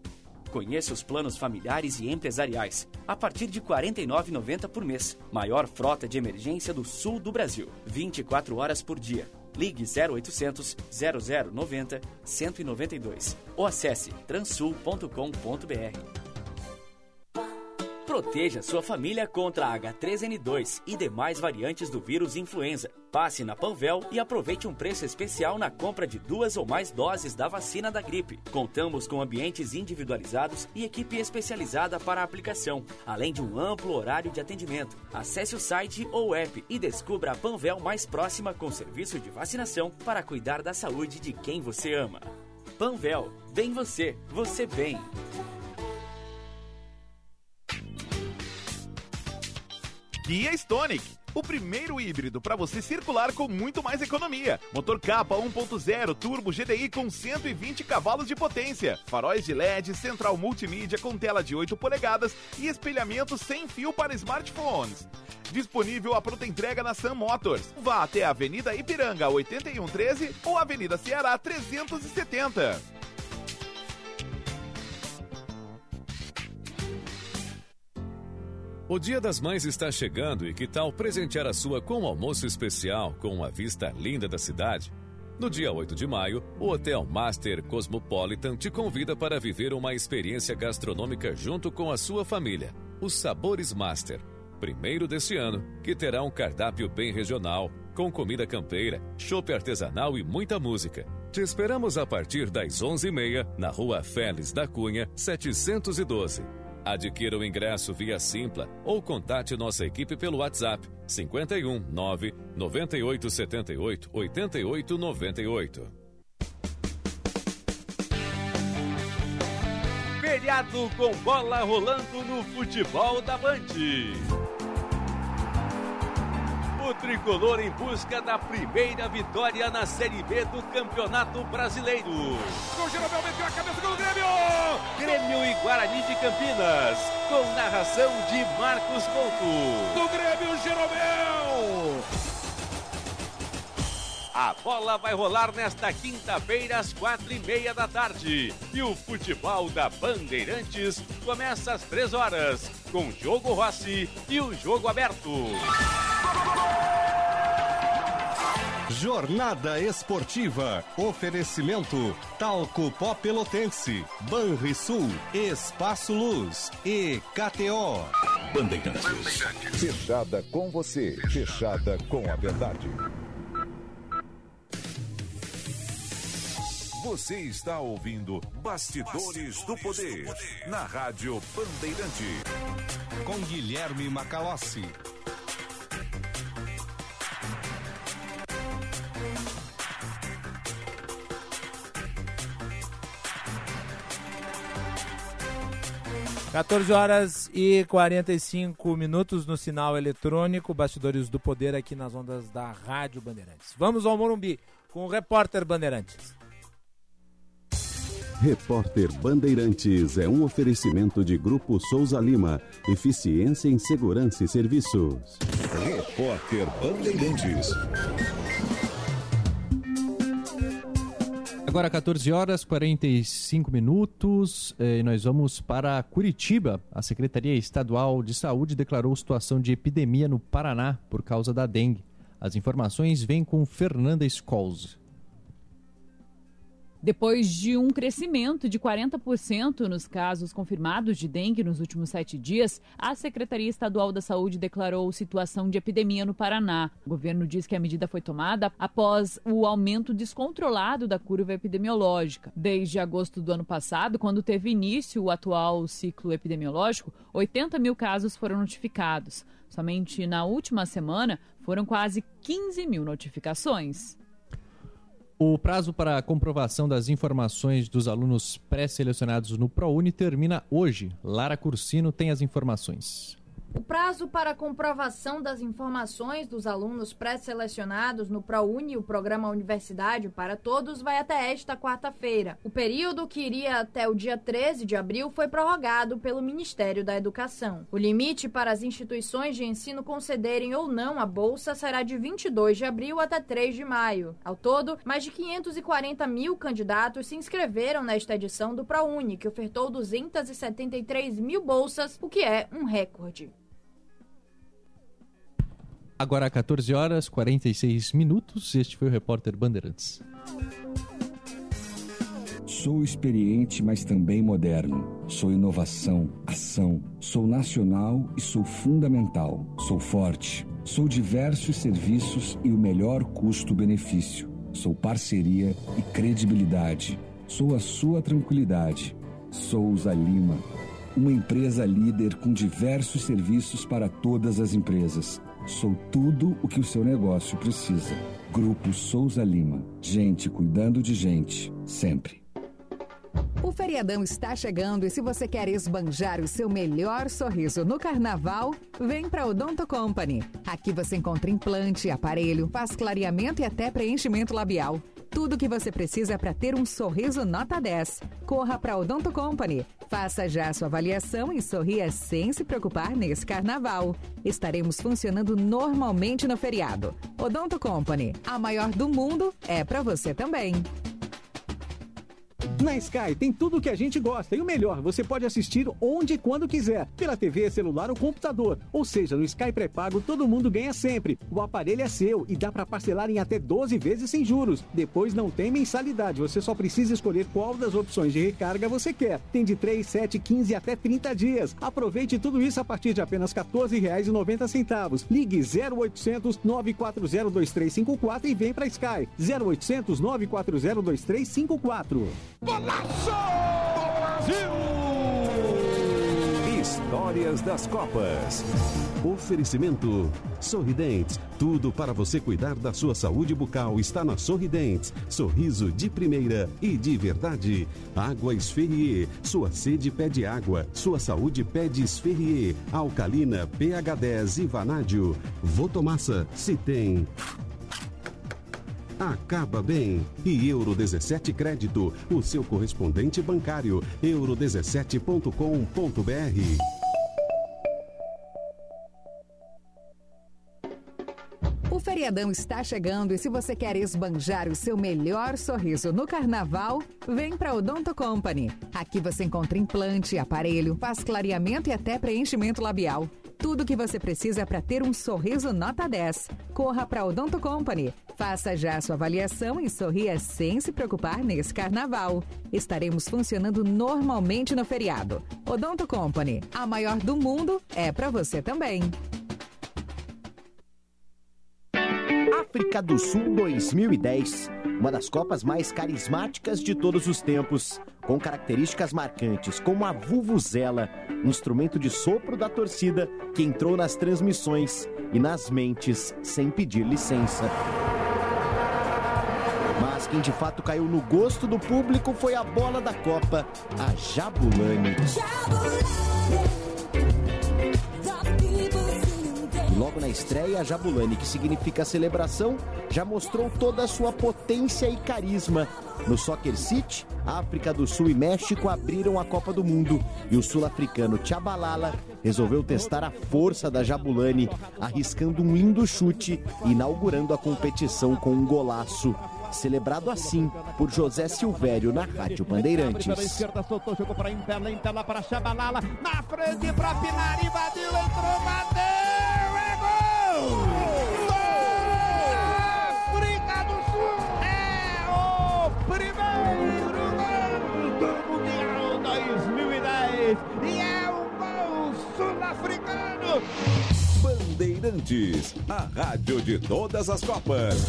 Conheça os planos familiares e empresariais, a partir de R$ 49,90 por mês. Maior frota de emergência do sul do Brasil, 24 horas por dia. Ligue 0800 0090 192 ou acesse transul.com.br. Proteja sua família contra a H3N2 e demais variantes do vírus influenza. Passe na Panvel e aproveite um preço especial na compra de duas ou mais doses da vacina da gripe. Contamos com ambientes individualizados e equipe especializada para a aplicação, além de um amplo horário de atendimento. Acesse o site ou app e descubra a Panvel mais próxima com serviço de vacinação para cuidar da saúde de quem você ama. Panvel, bem você, você bem. Kia Stonic. O primeiro híbrido para você circular com muito mais economia. Motor capa 1.0 turbo GDI com 120 cavalos de potência. Faróis de LED, central multimídia com tela de 8 polegadas e espelhamento sem fio para smartphones. Disponível a pronta entrega na Sam Motors. Vá até a Avenida Ipiranga 8113 ou Avenida Ceará 370. O Dia das Mães está chegando e que tal presentear a sua com um almoço especial com uma vista linda da cidade? No dia 8 de maio, o Hotel Master Cosmopolitan te convida para viver uma experiência gastronômica junto com a sua família. Os Sabores Master, primeiro deste ano, que terá um cardápio bem regional, com comida campeira, chopp artesanal e muita música. Te esperamos a partir das 11h30 na Rua Félix da Cunha, 712. Adquira o ingresso via Simpla ou contate nossa equipe pelo WhatsApp 51 9 98 78 88 98. Feriado com bola rolando no futebol da Band. O tricolor em busca da primeira vitória na Série B do Campeonato Brasileiro. O Jeromel meteu a cabeça do Grêmio! Grêmio e Guarani de Campinas, com narração de Marcos Couto. Do Grêmio, Jeromel! A bola vai rolar nesta quinta-feira às quatro e meia da tarde. E o futebol da Bandeirantes começa às três horas, com Jogo Rossi e o Jogo Aberto. Jornada Esportiva. Oferecimento Talco Pó Pelotense, Banrisul, Espaço Luz e KTO. Bandeirantes. Fechada com você, fechada com a verdade. Você está ouvindo Bastidores, do, Poder, na Rádio Bandeirante. Com Guilherme Macalossi. Quatorze horas e 45 minutos no sinal eletrônico, Bastidores do Poder aqui nas ondas da Rádio Bandeirantes. Vamos ao Morumbi com o repórter Bandeirantes. Repórter Bandeirantes é um oferecimento de Grupo Souza Lima. Eficiência em Segurança e Serviços. Repórter Bandeirantes. Agora 14 horas 45 minutos eh, e nós vamos para Curitiba. A Secretaria Estadual de Saúde declarou situação de epidemia no Paraná por causa da dengue. As informações vêm com Fernanda Scholz. Depois de um crescimento de 40% nos casos confirmados de dengue nos últimos sete dias, a Secretaria Estadual da Saúde declarou situação de epidemia no Paraná. O governo diz que a medida foi tomada após o aumento descontrolado da curva epidemiológica. Desde agosto do ano passado, quando teve início o atual ciclo epidemiológico, 80 mil casos foram notificados. Somente na última semana foram quase 15 mil notificações. O prazo para comprovação das informações dos alunos pré-selecionados no ProUni termina hoje. Lara Cursino tem as informações. O prazo para comprovação das informações dos alunos pré-selecionados no ProUni, o programa Universidade para Todos, vai até esta quarta-feira. O período, que iria até o dia 13 de abril, foi prorrogado pelo Ministério da Educação. O limite para as instituições de ensino concederem ou não a bolsa será de 22 de abril até 3 de maio. Ao todo, mais de 540 mil candidatos se inscreveram nesta edição do ProUni, que ofertou 273 mil bolsas, o que é um recorde. Agora 14 horas 46 minutos. Este foi o repórter Bandeirantes. Sou experiente, mas também moderno. Sou inovação, ação. Sou nacional e sou fundamental. Sou forte. Sou diversos serviços e o melhor custo-benefício. Sou parceria e credibilidade. Sou a sua tranquilidade. Souza Lima. Uma empresa líder com diversos serviços para todas as empresas Sou tudo o que o seu negócio precisa. Grupo Souza Lima. Gente cuidando de gente, sempre. O feriadão está chegando e se você quer esbanjar o seu melhor sorriso no carnaval, vem para Odonto Company. Aqui você encontra implante, aparelho, faz clareamento e até preenchimento labial. Tudo o que você precisa para ter um sorriso nota 10. Corra para Odonto Company. Faça já sua avaliação e sorria sem se preocupar nesse carnaval. Estaremos funcionando normalmente no feriado. Odonto Company, a maior do mundo, é para você também. Na Sky tem tudo o que a gente gosta e o melhor, você pode assistir onde e quando quiser, pela TV, celular ou computador. Ou seja, no Sky pré-pago todo mundo ganha sempre. O aparelho é seu e dá para parcelar em até 12 vezes sem juros. Depois não tem mensalidade, você só precisa escolher qual das opções de recarga você quer. Tem de 3, 7, 15 até 30 dias. Aproveite tudo isso a partir de apenas R$ 14,90. Ligue 0800 940 2354 e vem para Sky. 0800 940 2354. Golaço! Brasil! Histórias das Copas. Oferecimento Sorridentes. Tudo para você cuidar da sua saúde bucal está na Sorridentes. Sorriso de primeira e de verdade. Água Esferrier. Sua sede pede água. Sua saúde pede Esferrier. Alcalina, pH 10 e Vanádio. Votomassa. Se tem acaba bem. E Euro 17 Crédito, o seu correspondente bancário, euro17.com.br. O feriadão está chegando e se você quer esbanjar o seu melhor sorriso no carnaval, vem para Odonto Company. Aqui você encontra implante, aparelho, faz clareamento e até preenchimento labial. Tudo que você precisa para ter um sorriso nota 10. Corra para Odonto Company. Faça já sua avaliação e sorria sem se preocupar nesse carnaval. Estaremos funcionando normalmente no feriado. Odonto Company, a maior do mundo, é para você também. África do Sul 2010, uma das Copas mais carismáticas de todos os tempos, com características marcantes como a vuvuzela, instrumento de sopro da torcida que entrou nas transmissões e nas mentes sem pedir licença. Mas quem de fato caiu no gosto do público foi a bola da Copa, a Jabulani. Jabulani. Logo na estreia, a Jabulani, que significa celebração, já mostrou toda a sua potência e carisma. No Soccer City, África do Sul e México abriram a Copa do Mundo e o sul-africano Tchabalala resolveu testar a força da Jabulani, arriscando um lindo chute e inaugurando a competição com um golaço. Celebrado assim por José Silvério na Rádio Bandeirantes. Na frente para Pinar, invadiu, entrou, bateu, Bandeirantes, a rádio de todas as Copas.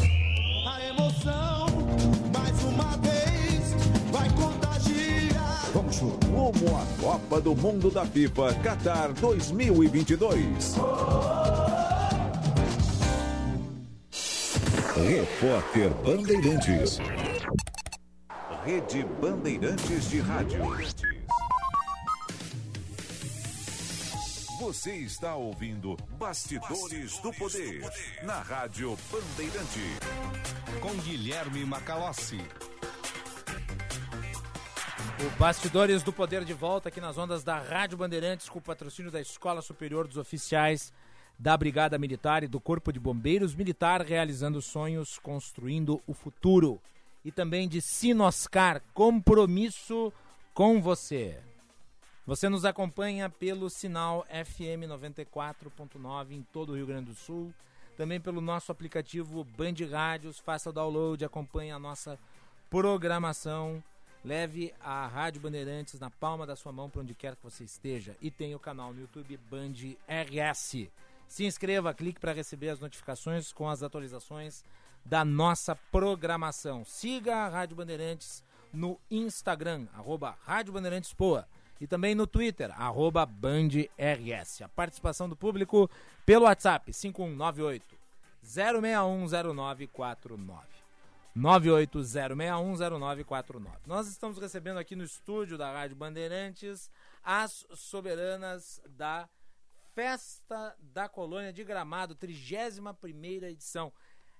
A emoção, mais uma vez, vai contagiar. Vamos rumo à Copa do Mundo da FIFA Qatar 2022. Repórter Bandeirantes. Rede Bandeirantes de Rádio. Você está ouvindo Bastidores, do, Poder, na Rádio Bandeirante. Com Guilherme Macalossi. O Bastidores do Poder de volta aqui nas ondas da Rádio Bandeirantes com o patrocínio da Escola Superior dos Oficiais da Brigada Militar e do Corpo de Bombeiros Militar realizando sonhos, construindo o futuro. E também de Sinoscar, compromisso com você. Você nos acompanha pelo sinal FM 94.9 em todo o Rio Grande do Sul, também pelo nosso aplicativo Band Rádios, faça o download, acompanhe a nossa programação, leve a Rádio Bandeirantes na palma da sua mão para onde quer que você esteja e tem o canal no YouTube Band RS. Se inscreva, clique para receber as notificações com as atualizações da nossa programação. Siga a Rádio Bandeirantes no Instagram, arroba Rádio Bandeirantes Poa e também no Twitter, arroba BandRS. A participação do público pelo WhatsApp, 5198 0610949. 980610949. Nós estamos recebendo aqui no estúdio da Rádio Bandeirantes as soberanas da Festa da Colônia de Gramado, 31ª edição.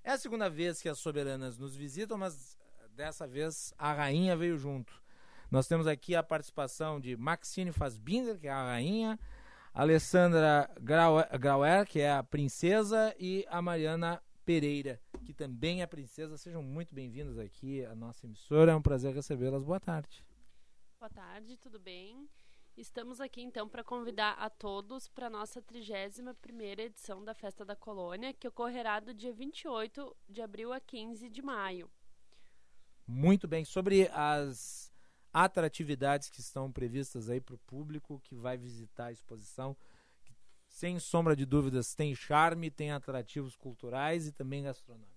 É a segunda vez que as soberanas nos visitam, mas dessa vez a rainha veio junto. Nós temos aqui a participação de Maxine Fassbinder, que é a rainha, Alessandra Grauer, que é a princesa, e a Mariana Pereira, que também é princesa. Sejam muito bem-vindos aqui à nossa emissora. É um prazer recebê-las. Boa tarde. Boa tarde, tudo bem? Estamos aqui então para convidar a todos para a nossa 31ª edição da Festa da Colônia, que ocorrerá do dia 28 de abril a 15 de maio. Muito bem. Sobre as atratividades que estão previstas aí para o público que vai visitar a exposição. Sem sombra de dúvidas, tem charme, tem atrativos culturais e também gastronômicos.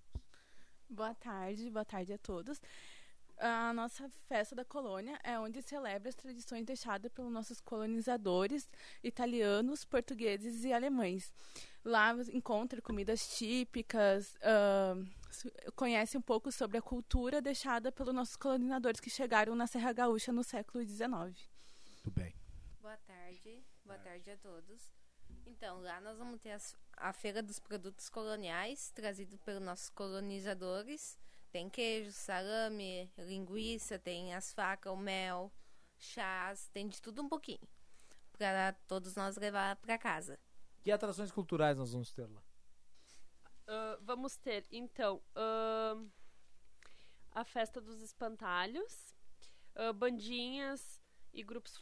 Boa tarde, boa tarde a todos. A nossa festa da colônia é onde celebra as tradições deixadas pelos nossos colonizadores italianos, portugueses e alemães. Lá encontra comidas típicas, uh, conhece um pouco sobre a cultura deixada pelos nossos colonizadores que chegaram na Serra Gaúcha no século XIX. Muito bem. Boa tarde, boa tarde a todos. Então, lá nós vamos ter as, a Feira dos Produtos Coloniais, trazido pelos nossos colonizadores. Tem queijo, salame, linguiça, tem as facas, o mel, chás, tem de tudo um pouquinho. Para todos nós levar para casa. Que atrações culturais nós vamos ter lá? Uh, vamos ter, então, uh, a Festa dos Espantalhos, uh, bandinhas e grupos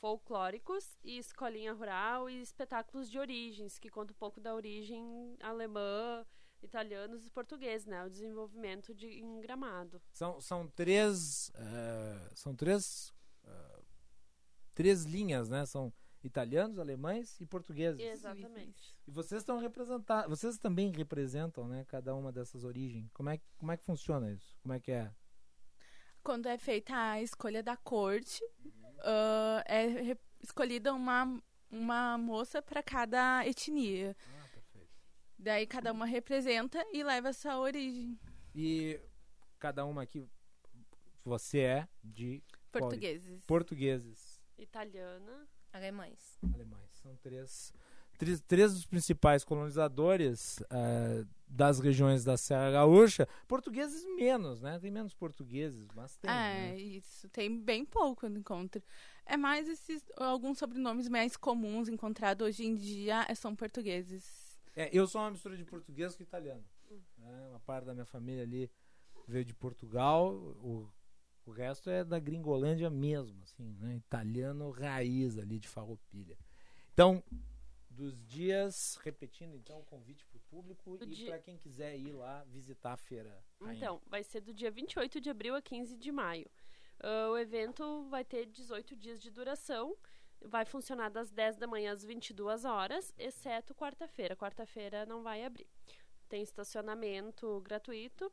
folclóricos, e escolinha rural e espetáculos de origens, que conta um pouco da origem alemã, italianos e português, né? O desenvolvimento de em Gramado. São, são três são três três linhas, né? São italianos, alemães e portugueses. Exatamente. E vocês estão representando, vocês também representam, né, cada uma dessas origens. Como é como é que funciona isso? Como é que é? Quando é feita a escolha da corte, uh, é escolhida uma uma moça para cada etnia. Ah. Daí cada uma representa e leva essa origem. E cada uma aqui você é de portugueses. Portugueses. Italiana Alemães. Alemães. São três, três, três dos principais colonizadores uh, das regiões da Serra Gaúcha, portugueses menos, né? Tem menos portugueses, mas tem. É, né? isso. Tem bem pouco no encontro. É mais esses alguns sobrenomes mais comuns encontrados hoje em dia são portugueses. É, eu sou uma mistura de português com italiano. Né? Uma parte da minha família ali veio de Portugal, o, o resto é da Gringolândia mesmo, assim, né? Italiano raiz ali de Farroupilha. Então, dos dias, repetindo então o convite para o público Do e dia- para quem quiser ir lá visitar a feira. Rainha. Então, vai ser do dia 28 de abril a 15 de maio. Ah, o evento vai ter 18 dias de duração. Vai funcionar das 10 da manhã às 22 horas, exceto quarta-feira. Quarta-feira não vai abrir. Tem estacionamento gratuito.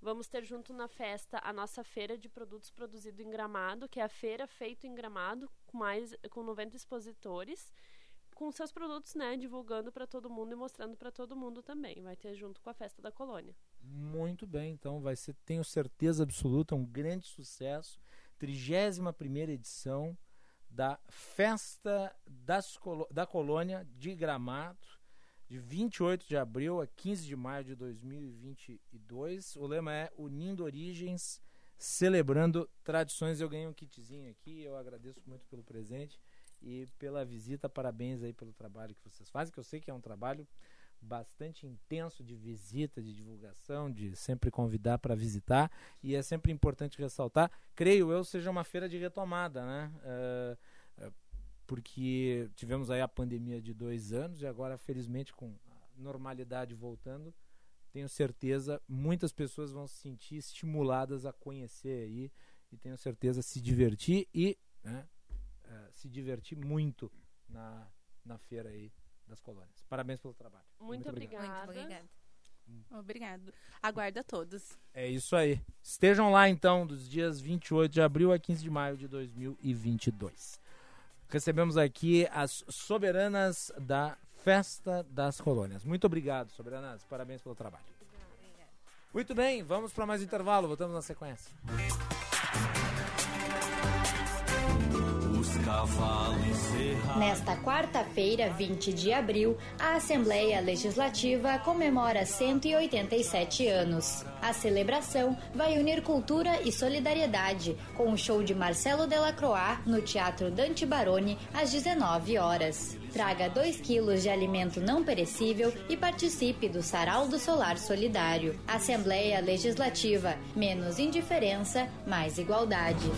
Vamos ter junto na festa a nossa feira de produtos produzido em Gramado, que é a feira feito em Gramado, com mais com 90 expositores, com seus produtos, né, divulgando para todo mundo e mostrando para todo mundo também. Vai ter junto com a festa da colônia. Muito bem, então vai ser, tenho certeza absoluta, um grande sucesso. 31 edição da Festa da Colônia de Gramado, de 28 de abril a 15 de maio de 2022. O lema é Unindo Origens, celebrando tradições. Eu ganhei um kitzinho aqui, eu agradeço muito pelo presente e pela visita. Parabéns aí pelo trabalho que vocês fazem, que eu sei que é um trabalho bastante intenso de visita, de divulgação, de sempre convidar para visitar. E é sempre importante ressaltar, creio eu, seja uma feira de retomada, né? Eh, porque tivemos aí a pandemia de dois anos e agora, felizmente, com normalidade voltando, tenho certeza muitas pessoas vão se sentir estimuladas a conhecer aí e tenho certeza se divertir e né, eh, se divertir muito na, na feira aí das colônias. Parabéns pelo trabalho. Muito, obrigada. Muito obrigada. Obrigado. Aguardo a todos. É isso aí. Estejam lá então dos dias 28 de abril a 15 de maio de 2022. Recebemos aqui as soberanas da Festa das Colônias. Muito obrigado, soberanas. Parabéns pelo trabalho. Muito bem, vamos para mais intervalo. Voltamos na sequência. Nesta quarta-feira, 20 de abril, a Assembleia Legislativa comemora 187 anos. A celebração vai unir cultura e solidariedade com o show de Marcelo Delacroix no Teatro Dante Baroni às 19 horas. Traga 2 quilos de alimento não perecível e participe do Sarau do Solar Solidário. Assembleia Legislativa. Menos indiferença, mais igualdade.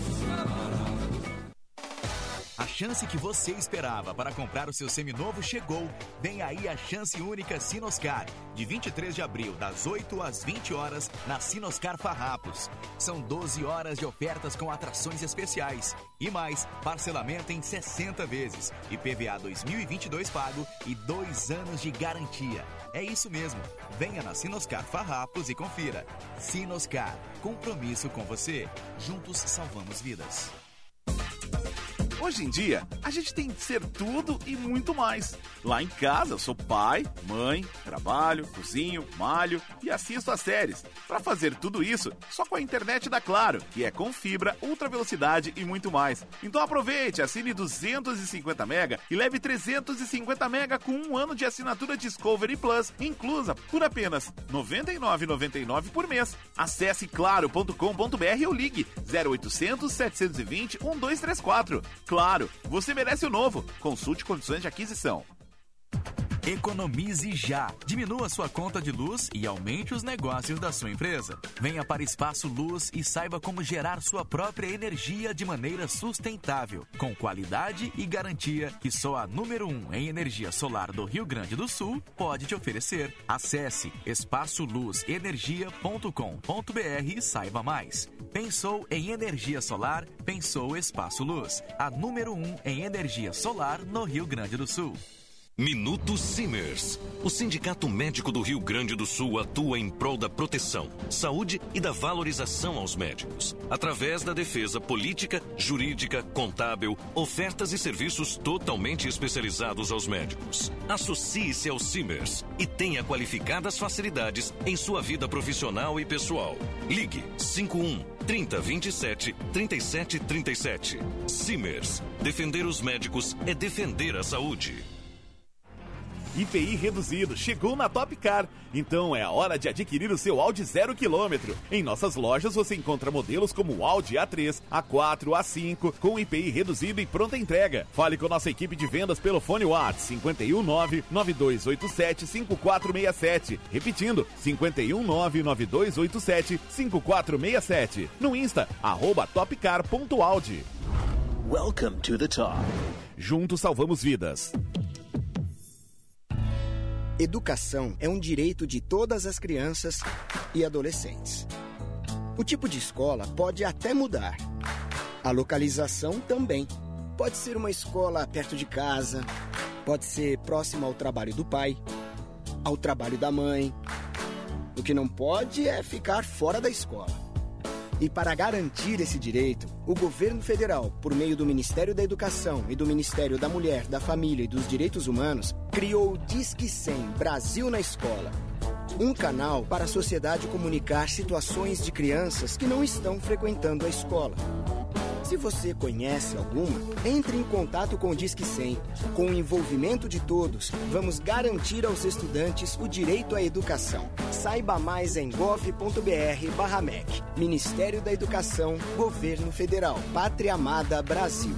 Chance que você esperava para comprar o seu seminovo chegou. Vem aí a chance única Sinoscar, de 23 de abril, das 8 às 20 horas, na Sinoscar Farrapos. São 12 horas de ofertas com atrações especiais. E mais, parcelamento em 60 vezes, IPVA 2022 pago e dois anos de garantia. É isso mesmo. Venha na Sinoscar Farrapos e confira. Sinoscar, compromisso com você. Juntos salvamos vidas. Hoje em dia, a gente tem que ser tudo e muito mais. Lá em casa, eu sou pai, mãe, trabalho, cozinho, malho e assisto as séries. Para fazer tudo isso, só com a internet da Claro, que é com fibra, ultra velocidade e muito mais. Então aproveite, assine 250 mega e leve 350 mega com um ano de assinatura Discovery Plus, inclusa por apenas R$ 99,99 por mês. Acesse claro.com.br ou ligue 0800 720 1234. Claro, você merece o novo. Consulte condições de aquisição. Economize já. Diminua sua conta de luz e aumente os negócios da sua empresa. Venha para Espaço Luz e saiba como gerar sua própria energia de maneira sustentável, com qualidade e garantia que só a número 1 um em energia solar do Rio Grande do Sul pode te oferecer. Acesse espaçoluzenergia.com.br e saiba mais. Pensou em energia solar? Pensou Espaço Luz, a número 1 um em energia solar no Rio Grande do Sul. Minuto Simers. O Sindicato Médico do Rio Grande do Sul atua em prol da proteção, saúde e da valorização aos médicos, através da defesa política, jurídica, contábil, ofertas e serviços totalmente especializados aos médicos. Associe-se ao Simers e tenha qualificadas facilidades em sua vida profissional e pessoal. Ligue 51 30 27 37 37. Simers. Defender os médicos é defender a saúde. IPI reduzido chegou na Top Car. Então é a hora de adquirir o seu Audi zero quilômetro. Em nossas lojas você encontra modelos como o Audi A3, A4, A5 com IPI reduzido e pronta entrega. Fale com nossa equipe de vendas pelo fone WhatsApp 519 9287 5467. Repetindo, 519 9287 5467. No Insta, arroba topcar.audi. Welcome to the top. Juntos salvamos vidas. Educação é um direito de todas as crianças e adolescentes. O tipo de escola pode até mudar. A localização também. Pode ser uma escola perto de casa, pode ser próxima ao trabalho do pai, ao trabalho da mãe. O que não pode é ficar fora da escola. E para garantir esse direito, o governo federal, por meio do Ministério da Educação e do Ministério da Mulher, da Família e dos Direitos Humanos, criou o Disque 100 Brasil na Escola. Um canal para a sociedade comunicar situações de crianças que não estão frequentando a escola. Se você conhece alguma, entre em contato com o Disque 100. Com o envolvimento de todos, vamos garantir aos estudantes o direito à educação. Saiba mais em gov.br/mec. Ministério da Educação, Governo Federal, Pátria Amada Brasil.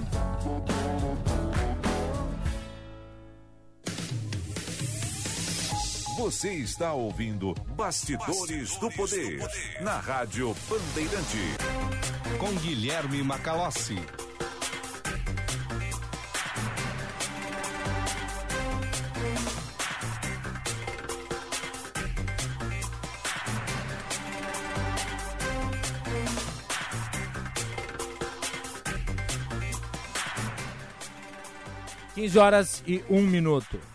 Você está ouvindo Bastidores, Bastidores do, poder, do Poder na Rádio Bandeirante. Com Guilherme Macalossi. Quinze horas e um minuto.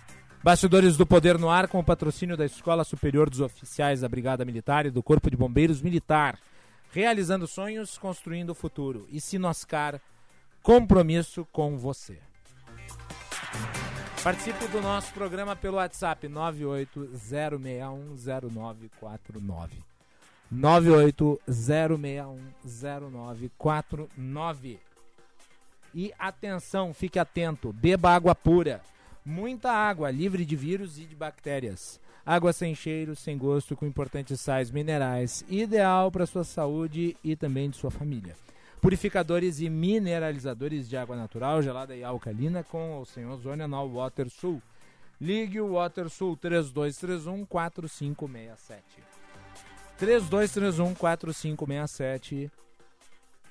Bastidores do Poder no Ar com o patrocínio da Escola Superior dos Oficiais da Brigada Militar e do Corpo de Bombeiros Militar. Realizando sonhos, construindo o futuro. E Sinoscar, compromisso com você. Participe do nosso programa pelo WhatsApp 980610949. 980610949. E atenção, fique atento, beba água pura. Muita água, livre de vírus e de bactérias. Água sem cheiro, sem gosto, com importantes sais minerais, ideal para sua saúde e também de sua família. Purificadores e mineralizadores de água natural, gelada e alcalina com ou sem ozônio na Water Sul. Ligue o Water Sul 3231 4567. 3231 4567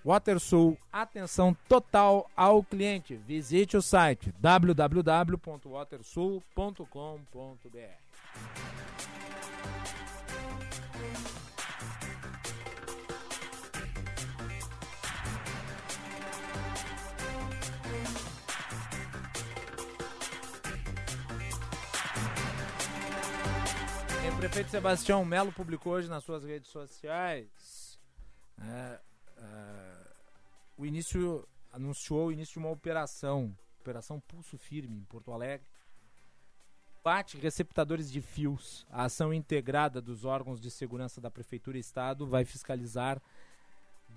WaterSul, atenção total ao cliente. Visite o site www.watersul.com.br. O prefeito Sebastião Melo publicou hoje nas suas redes sociais é, é, o início anunciou o início de uma operação, operação Pulso Firme em Porto Alegre. Bate receptadores de fios. A ação integrada dos órgãos de segurança da prefeitura e estado vai fiscalizar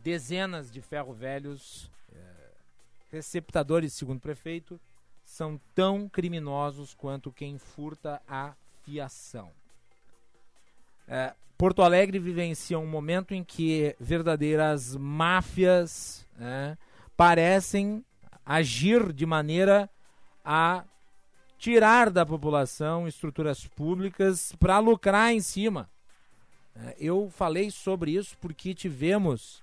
dezenas de ferro velhos. É, receptadores, segundo o prefeito, são tão criminosos quanto quem furta a fiação. É, Porto Alegre vivencia um momento em que verdadeiras máfias né, parecem agir de maneira a tirar da população estruturas públicas para lucrar em cima. É, eu falei sobre isso porque tivemos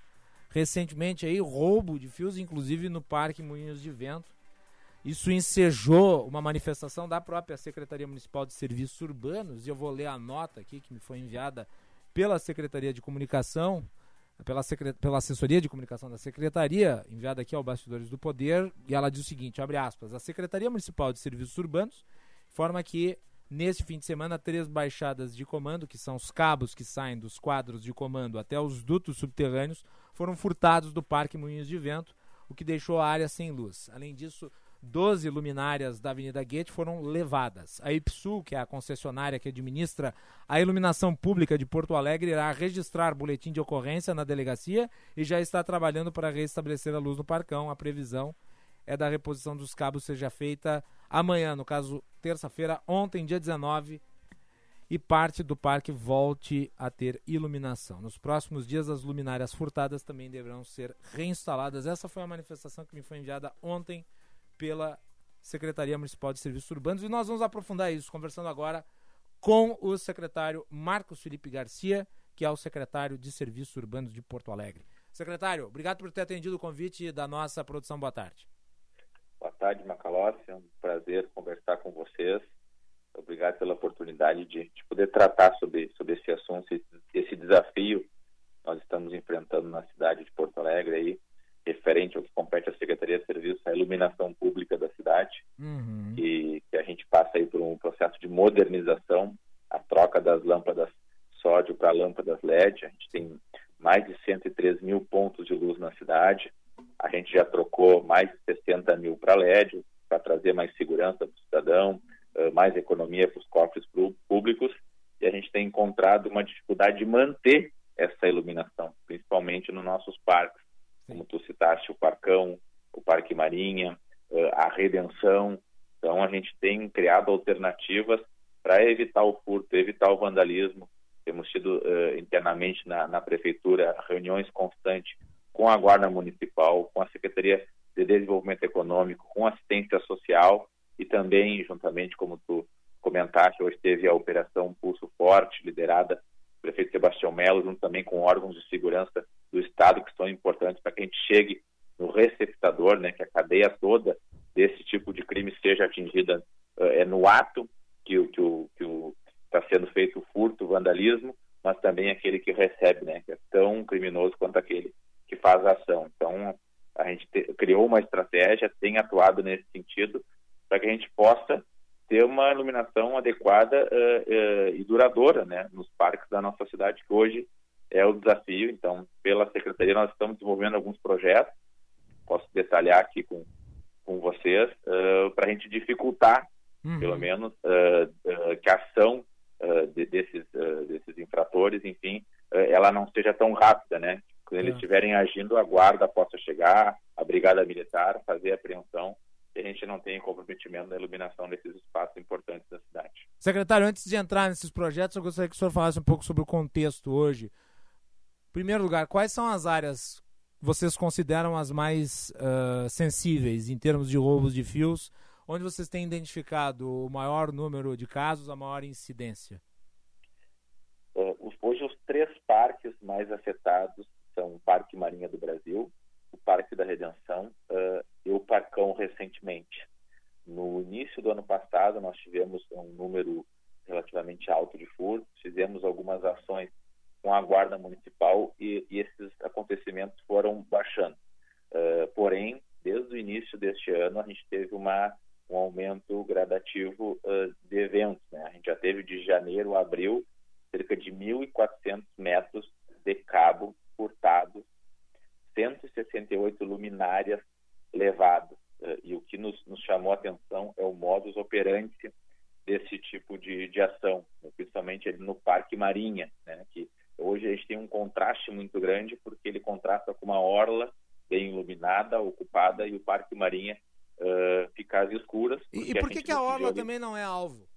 recentemente aí roubo de fios, inclusive no Parque Moinhos de Vento, isso ensejou uma manifestação da própria Secretaria Municipal de Serviços Urbanos, e eu vou ler a nota aqui que me foi enviada pela Secretaria de Comunicação, pela, pela assessoria de comunicação da Secretaria, enviada aqui ao Bastidores do Poder, e ela diz o seguinte, abre aspas, a Secretaria Municipal de Serviços Urbanos informa que neste fim de semana três baixadas de comando, que são os cabos que saem dos quadros de comando até os dutos subterrâneos, foram furtados do Parque Moinhos de Vento, o que deixou a área sem luz. Além disso, 12 luminárias da Avenida Guete foram levadas. A IPSU, que é a concessionária que administra a iluminação pública de Porto Alegre, irá registrar boletim de ocorrência na delegacia e já está trabalhando para restabelecer a luz no Parcão. A previsão é da reposição dos cabos seja feita amanhã, no caso, terça-feira, ontem, dia 19, e parte do parque volte a ter iluminação. Nos próximos dias, as luminárias furtadas também deverão ser reinstaladas. Essa foi a manifestação que me foi enviada ontem pela Secretaria Municipal de Serviços Urbanos e nós vamos aprofundar isso, conversando agora com o secretário Marcos Felipe Garcia, que é o secretário de Serviços Urbanos de Porto Alegre. Secretário, obrigado por ter atendido o convite da nossa produção. Boa tarde. Boa tarde, Macalossi. É um prazer conversar com vocês. Obrigado pela oportunidade de, de poder tratar sobre, sobre esse assunto, esse, esse desafio nós estamos enfrentando na cidade de Porto Alegre, aí, referente ao que compete à Secretaria de Serviços, a iluminação pública da cidade, uhum. e que a gente passa aí por um processo de modernização, a troca das lâmpadas sódio para lâmpadas LED. A gente tem mais de 103 mil pontos de luz na cidade. A gente já trocou mais de 60 mil para LED, para trazer mais segurança para o cidadão, mais economia para os cofres públicos. E a gente tem encontrado uma dificuldade de manter essa iluminação, principalmente nos nossos parques. Como tu citaste, o Parcão, o Parque Marinha, a Redenção. Então, a gente tem criado alternativas para evitar o furto, evitar o vandalismo, temos tido uh, internamente na, na, prefeitura reuniões constantes com a Guarda Municipal, com a Secretaria de Desenvolvimento Econômico, com assistência social e também, juntamente, como tu comentaste, hoje teve a Operação Pulso Forte, liderada pelo prefeito Sebastião Melo, junto também com órgãos de segurança do Estado, que são importantes para que a gente chegue no receptador, né, que a cadeia toda desse tipo de crime seja atingida uh, é no ato que, que, o, que o está sendo feito o furto, o vandalismo, mas também aquele que recebe, né, que é tão criminoso quanto aquele que faz a ação. Então, a gente te, criou uma estratégia, tem atuado nesse sentido, para que a gente possa ter uma iluminação adequada uh, uh, e duradoura né, nos parques da nossa cidade, que hoje é o desafio. Então, pela Secretaria, nós estamos desenvolvendo alguns projetos, posso detalhar aqui com, com vocês, uh, para a gente dificultar, uhum. pelo menos, que a ação uh, de, desses, uh, desses infratores, enfim, uh, ela não seja tão rápida, né? Quando eles estiverem agindo, a guarda possa chegar, a brigada militar, fazer a apreensão e a gente não tenha comprometimento da iluminação desses espaços importantes da cidade. Secretário, antes de entrar nesses projetos, eu gostaria que o senhor falasse um pouco sobre o contexto hoje. Primeiro lugar, quais são as áreas vocês consideram as mais uh, sensíveis em termos de roubos de fios onde vocês têm identificado o maior número de casos, a maior incidência? Uh, hoje, os três parques mais afetados são o Parque Marinha do Brasil, o Parque da Redenção uh, e o Parcão recentemente. No início do ano passado, nós tivemos um número relativamente alto de furtos, fizemos algumas ações com a Guarda Municipal e, e esses acontecimentos foram baixando. Uh, porém, desde o início deste ano, a gente teve uma um aumento gradativo uh, de eventos. Né? A gente já teve de janeiro a abril cerca de 1.400 metros de cabo furtados, 168 luminárias levadas. Uh, e o que nos, nos, chamou a atenção é o modus operandi desse tipo de, de ação, né? principalmente no Parque Marinha, né? que hoje a gente tem um contraste muito grande porque ele contrasta com uma orla bem iluminada, ocupada, e o Parque Marinha uh, ficar às escuras. E, por que, que a orla também não é alvo?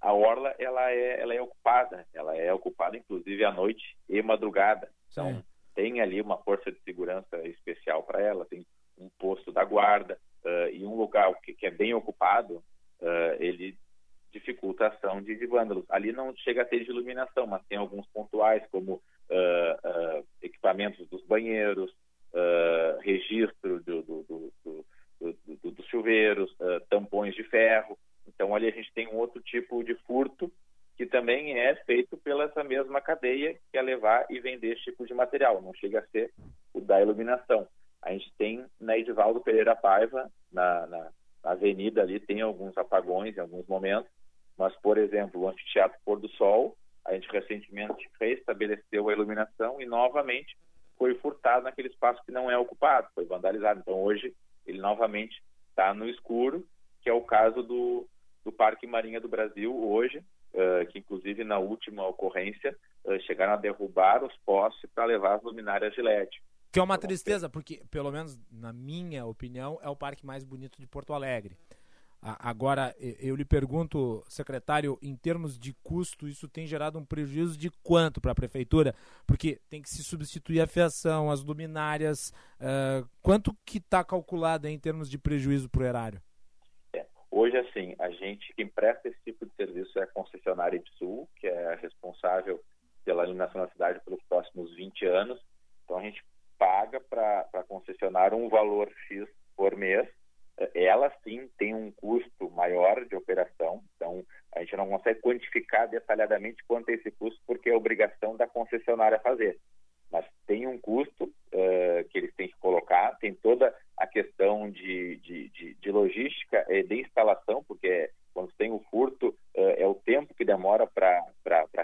A orla ela é, ela é ocupada, ela é ocupada inclusive à noite e madrugada. Então Sim. tem ali uma força de segurança especial para ela, tem um posto da guarda uh, e um lugar que, que é bem ocupado, uh, ele dificulta a ação de, de vândalos. Ali não chega a ter de iluminação, mas tem alguns pontuais como equipamentos dos banheiros, uh, registro do, do, do, dos chuveiros, uh, tampões de ferro. Então, ali a gente tem um outro tipo de furto que também é feito pela essa mesma cadeia que é levar e vender esse tipo de material. Não chega a ser o da iluminação. A gente tem na Edivaldo Pereira Paiva, na, na, na avenida ali, tem alguns apagões em alguns momentos, mas, por exemplo, o Anfiteatro Pôr do Sol, a gente recentemente restabeleceu a iluminação e, novamente, foi furtado naquele espaço que não é ocupado, foi vandalizado. Então hoje ele novamente está no escuro, que é o caso do, do Parque Marinha do Brasil hoje, uh, que inclusive na última ocorrência uh, chegaram a derrubar os postes para levar as luminárias de LED. Que é uma tristeza, porque, pelo menos na minha opinião, é o parque mais bonito de Porto Alegre. Agora, eu lhe pergunto, secretário, em termos de custo, isso tem gerado um prejuízo de quanto para a prefeitura? Porque tem que se substituir a fiação, as luminárias. Uh, quanto que está calculado em termos de prejuízo para o erário? É, hoje, assim, a gente, quem presta esse tipo de serviço é a concessionária de Sul, que é responsável pela iluminação da cidade pelos próximos 20 anos. Então, a gente paga para a concessionária um valor X por mês ela sim tem um custo maior de operação, então a gente não consegue quantificar detalhadamente quanto é esse custo, porque é obrigação da concessionária fazer. Mas tem um custo uh, que eles têm que colocar, tem toda a questão de, de, de, de logística e de instalação, porque quando tem o furto, uh, é o tempo que demora para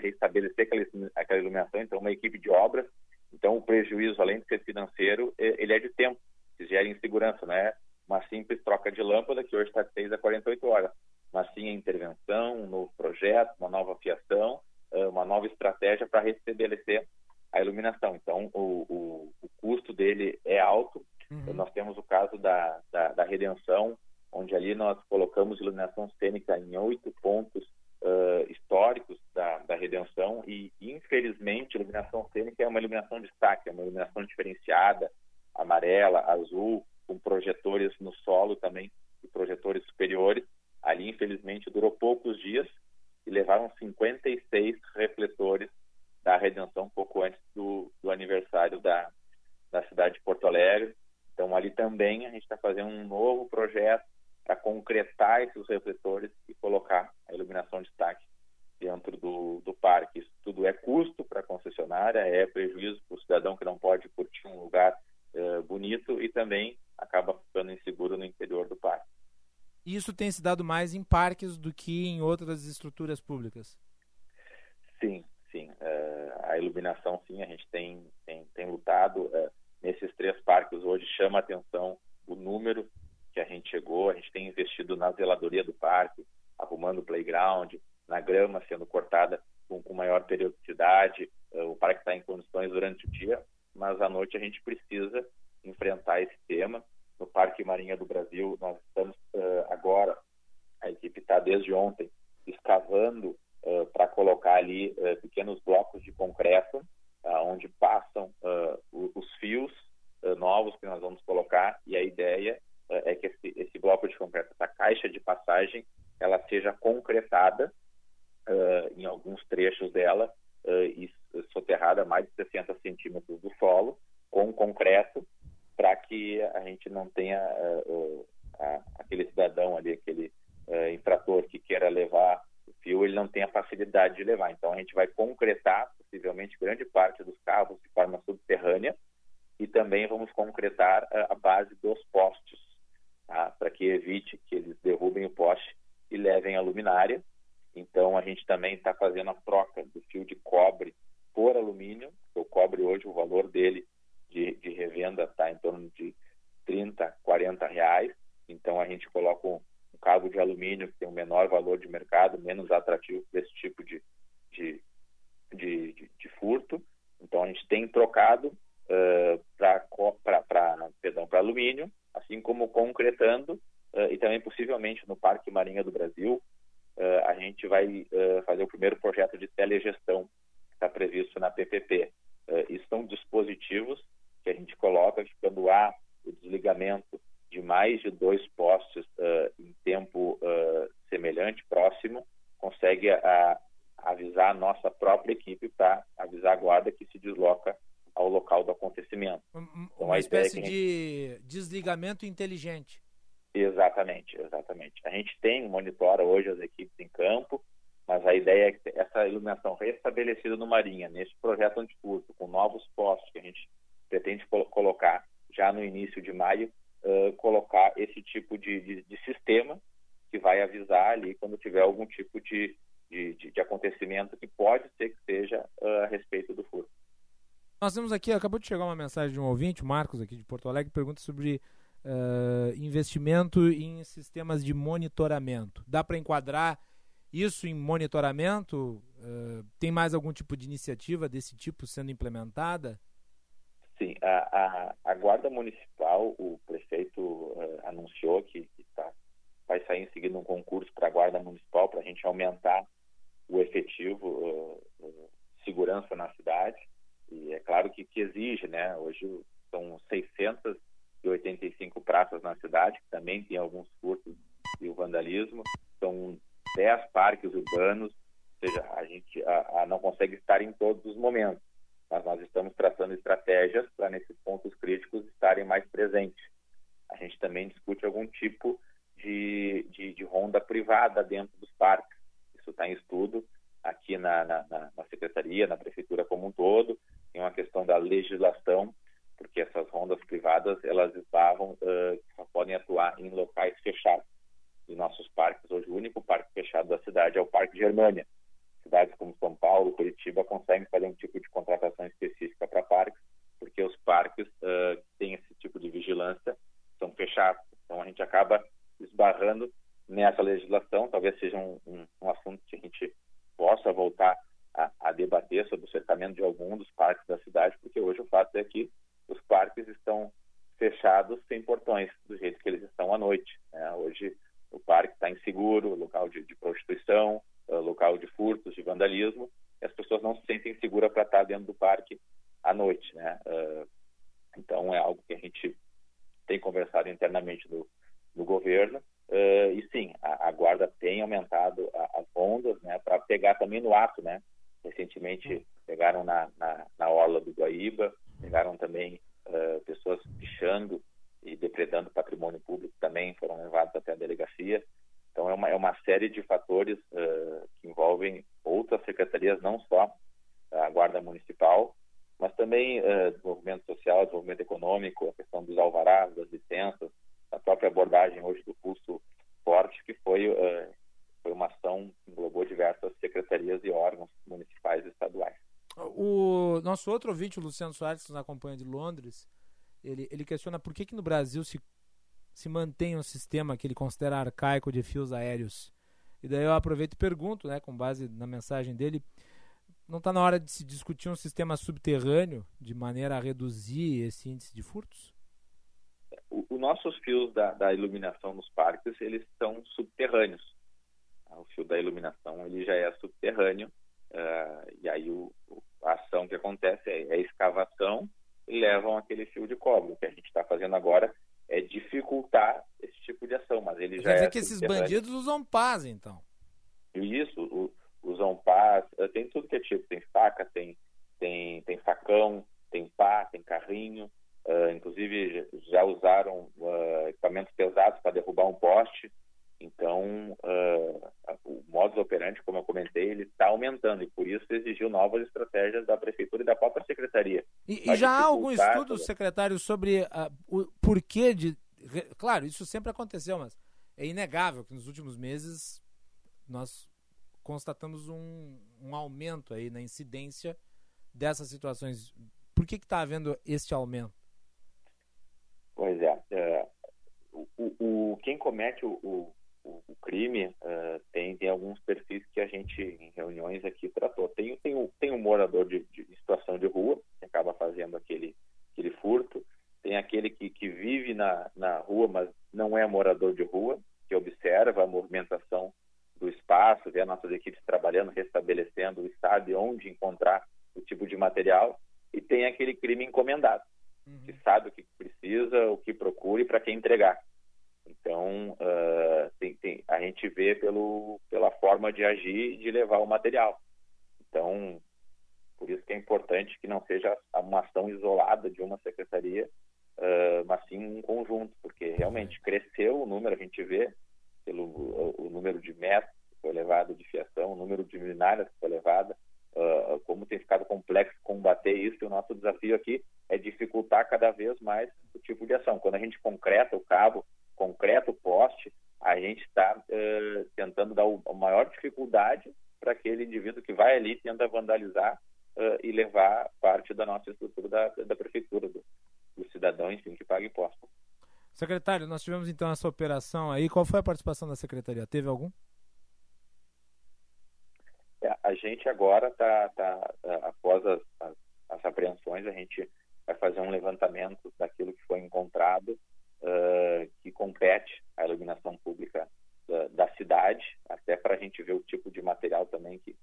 restabelecer aquela, aquela iluminação, então uma equipe de obras. Então o prejuízo, além de ser financeiro, ele é de tempo, que gera insegurança, né? Uma simples troca de lâmpada, que hoje está de 6 a 48 horas, mas sim a intervenção, um novo projeto, uma nova fiação, uma nova estratégia para restabelecer a iluminação. Então, o, o, o, custo dele é alto. Uhum. Nós temos o caso da, da, da, Redenção, onde ali nós colocamos iluminação cênica em oito pontos uh, históricos da, da Redenção e, infelizmente, iluminação cênica é uma iluminação de destaque, é uma iluminação diferenciada, amarela, azul, com projetores no solo também e projetores superiores. Ali, infelizmente, durou poucos dias e levaram 56 refletores da Redenção pouco antes do, do aniversário da, da cidade de Porto Alegre. Então, ali também a gente está fazendo um novo projeto para concretar esses refletores e colocar a iluminação de destaque dentro do, do parque. Isso tudo é custo para a concessionária, é prejuízo para o cidadão que não pode curtir um lugar uh, bonito e também acaba ficando inseguro no interior do parque. Isso tem se dado mais em parques do que em outras estruturas públicas? Sim, sim. Uh, a iluminação, sim, a gente tem, tem, tem lutado. Uh, nesses três parques hoje chama a atenção o número que a gente chegou. A gente tem investido na zeladoria do parque, arrumando o playground, na grama sendo cortada com, com maior periodicidade. Uh, o parque está em condições durante o dia, mas à noite a gente precisa enfrentar esse tema. No Parque Marinha do Brasil, nós estamos uh, agora, a equipe está desde ontem escavando uh, para colocar ali uh, pequenos blocos de concreto, onde passam os fios novos que nós vamos colocar, e a ideia é que esse, esse, bloco de concreto, essa caixa de passagem, ela seja concretada em alguns trechos dela e soterrada a mais de 60 centímetros do solo, com concreto, para que a gente não tenha uh, uh, aquele cidadão ali, aquele uh, infrator que queira levar o fio, ele não tenha facilidade de levar. Então a gente vai concretar possivelmente grande parte dos carros de forma subterrânea e também vamos concretar a base dos postes, tá? para que evite que eles derrubem o poste e levem a luminária. Então a gente também está fazendo a troca do fio de cobre por alumínio. O cobre hoje o valor dele de, de revenda está em torno de 30, 40 reais. Então a gente coloca um, um, cabo de alumínio que tem um menor valor de mercado, menos atrativo para esse tipo de, de, de, de, de furto. Então a gente tem trocado uh, para alumínio, assim como concretando uh, e também possivelmente no Parque Marinha do Brasil uh, a gente vai fazer o primeiro projeto de telegestão que está previsto na PPP. isso são dispositivos que a gente coloca quando há o desligamento de mais de dois postes uh, em tempo uh, semelhante, próximo, consegue a, avisar a nossa própria equipe para avisar a guarda que se desloca ao local do acontecimento. Uma, então, espécie gente... de desligamento inteligente. Exatamente, exatamente. A gente tem, monitora hoje as equipes em campo, mas a ideia é que essa iluminação restabelecida no Marinha, nesse projeto anticurso, com novos postos que a gente pretende colocar já no início de maio, uh, colocar esse tipo de, de, de, sistema que vai avisar ali quando tiver algum tipo de, de, de acontecimento que pode ser que seja uh, a respeito do furto. Nós temos aqui, acabou de chegar uma mensagem de um ouvinte, o Marcos, aqui de Porto Alegre, pergunta sobre uh, investimento em sistemas de monitoramento. Dá para enquadrar isso em monitoramento? Tem mais algum tipo de iniciativa desse tipo sendo implementada? Sim, a, a, a Guarda Municipal, o prefeito uh, anunciou que, que tá, vai sair em seguida um concurso para a Guarda Municipal para a gente aumentar o efetivo uh, uh, segurança na cidade. E é claro que, que exige, né? Hoje são 685 praças na cidade, que também tem alguns furtos e o vandalismo. São 10 parques urbanos, ou seja, a gente a, a não consegue estar em todos os momentos mas nós estamos traçando estratégias para nesses pontos críticos estarem mais presentes. A gente também discute algum tipo de, de, de ronda privada dentro dos parques. Isso está em estudo aqui na, na, na, secretaria, na prefeitura como um todo. Tem uma questão da legislação, porque essas rondas privadas elas estavam uh, só podem atuar em locais fechados. E nossos parques hoje o único parque fechado da cidade é o Parque Germânia cidades como São Paulo, Curitiba, conseguem fazer um tipo de contratação específica para parques, porque os parques uh, que têm esse tipo de vigilância são fechados. Então, a gente acaba esbarrando nessa legislação. Talvez seja um, um, um assunto que a gente possa voltar a, a, debater sobre o cercamento de algum dos parques da cidade, porque hoje o fato é que os parques estão fechados sem portões, do jeito que eles estão à noite. Né? Hoje o parque está inseguro, local de, de prostituição, uh, local de furtos, de vandalismo, e as pessoas não se sentem seguras para estar dentro do parque à noite, né? Uh, então é algo que a gente tem conversado internamente no, no governo uh, e sim, a, a, guarda tem aumentado a, as rondas, né? Para pegar também no ato, né? Recentemente pegaram na, na, na orla do Guaíba, pegaram também pessoas pichando e depredando patrimônio público também foram levados até a delegacia. Então, é uma, é uma série de fatores uh, que envolvem outras secretarias, não só a Guarda Municipal, mas também uh, desenvolvimento social, desenvolvimento econômico, a questão dos alvarás, das licenças, a própria abordagem hoje do pulso forte, que foi, uh, foi uma ação que englobou diversas secretarias e órgãos municipais e estaduais. O nosso outro ouvinte, o Luciano Soares, que nos acompanha de Londres, ele, ele questiona por que, que no Brasil se se mantém um sistema que ele considera arcaico de fios aéreos. E daí eu aproveito e pergunto, né, com base na mensagem dele, não está na hora de se discutir um sistema subterrâneo de maneira a reduzir esse índice de furtos? Os nossos fios da, da, iluminação nos parques, eles são subterrâneos. O fio da iluminação, ele já é subterrâneo, uh, e aí o, a ação que acontece é, é a escavação e levam aquele fio de cobre. O que a gente está fazendo agora é dificultar esse tipo de ação, mas ele já Quer dizer é que esses bandidos usam paz, então. Isso, usam paz, eh, tem tudo que é tipo, tem faca, tem, tem, tem facão, tem pá, tem carrinho, uh, inclusive já usaram uh, equipamentos pesados para derrubar um poste, então uh, o modus operandi, como eu comentei, ele está aumentando e por isso exigiu novas estratégias da prefeitura e da própria secretaria. E, e já há algum estudo, secretário, sobre uh, o porquê de. Claro, isso sempre aconteceu, mas é inegável que nos últimos meses nós constatamos um, um aumento aí na incidência dessas situações. Por que está havendo este aumento? Pois é. é o, o, quem comete o, o, o crime uh, tem, tem alguns perfis que a gente, em reuniões aqui, tratou. Tem, tem, um, tem um morador de, de situação de rua, que acaba fazendo aquele, aquele furto. Tem aquele que, que vive na, na rua, mas não é morador de rua, que observa a movimentação do espaço, vê as nossas equipes trabalhando, restabelecendo sabe onde encontrar o tipo de material. E tem aquele crime encomendado, uhum. que sabe o que precisa, o que procura e para quem entregar. Então, uh, tem, tem, a gente vê pelo, pela forma de agir e de levar o material. Então, por isso que é importante que não seja uma ação isolada de uma secretaria, uh, mas sim um conjunto, porque realmente cresceu o número, a gente vê, pelo o, o número de metros que foi levado de fiação, o número de luminárias que foi levada, uh, como tem ficado complexo combater isso, e o nosso desafio aqui é dificultar cada vez mais o tipo de ação. Quando a gente concreta o cabo, concreto, poste, a gente está uh, tentando dar o, a maior dificuldade para aquele indivíduo que vai ali tenta vandalizar uh, e levar parte da nossa estrutura da, da prefeitura, do, do, cidadão, enfim, que paga imposto. Secretário, nós tivemos então essa operação aí. Qual foi a participação da secretaria? Teve algum? É, a gente agora está, tá, tá após as, as, as, apreensões, a gente vai fazer um levantamento daquilo que foi encontrado uh, que compete à iluminação pública da, da cidade, até para a gente ver o tipo de material também que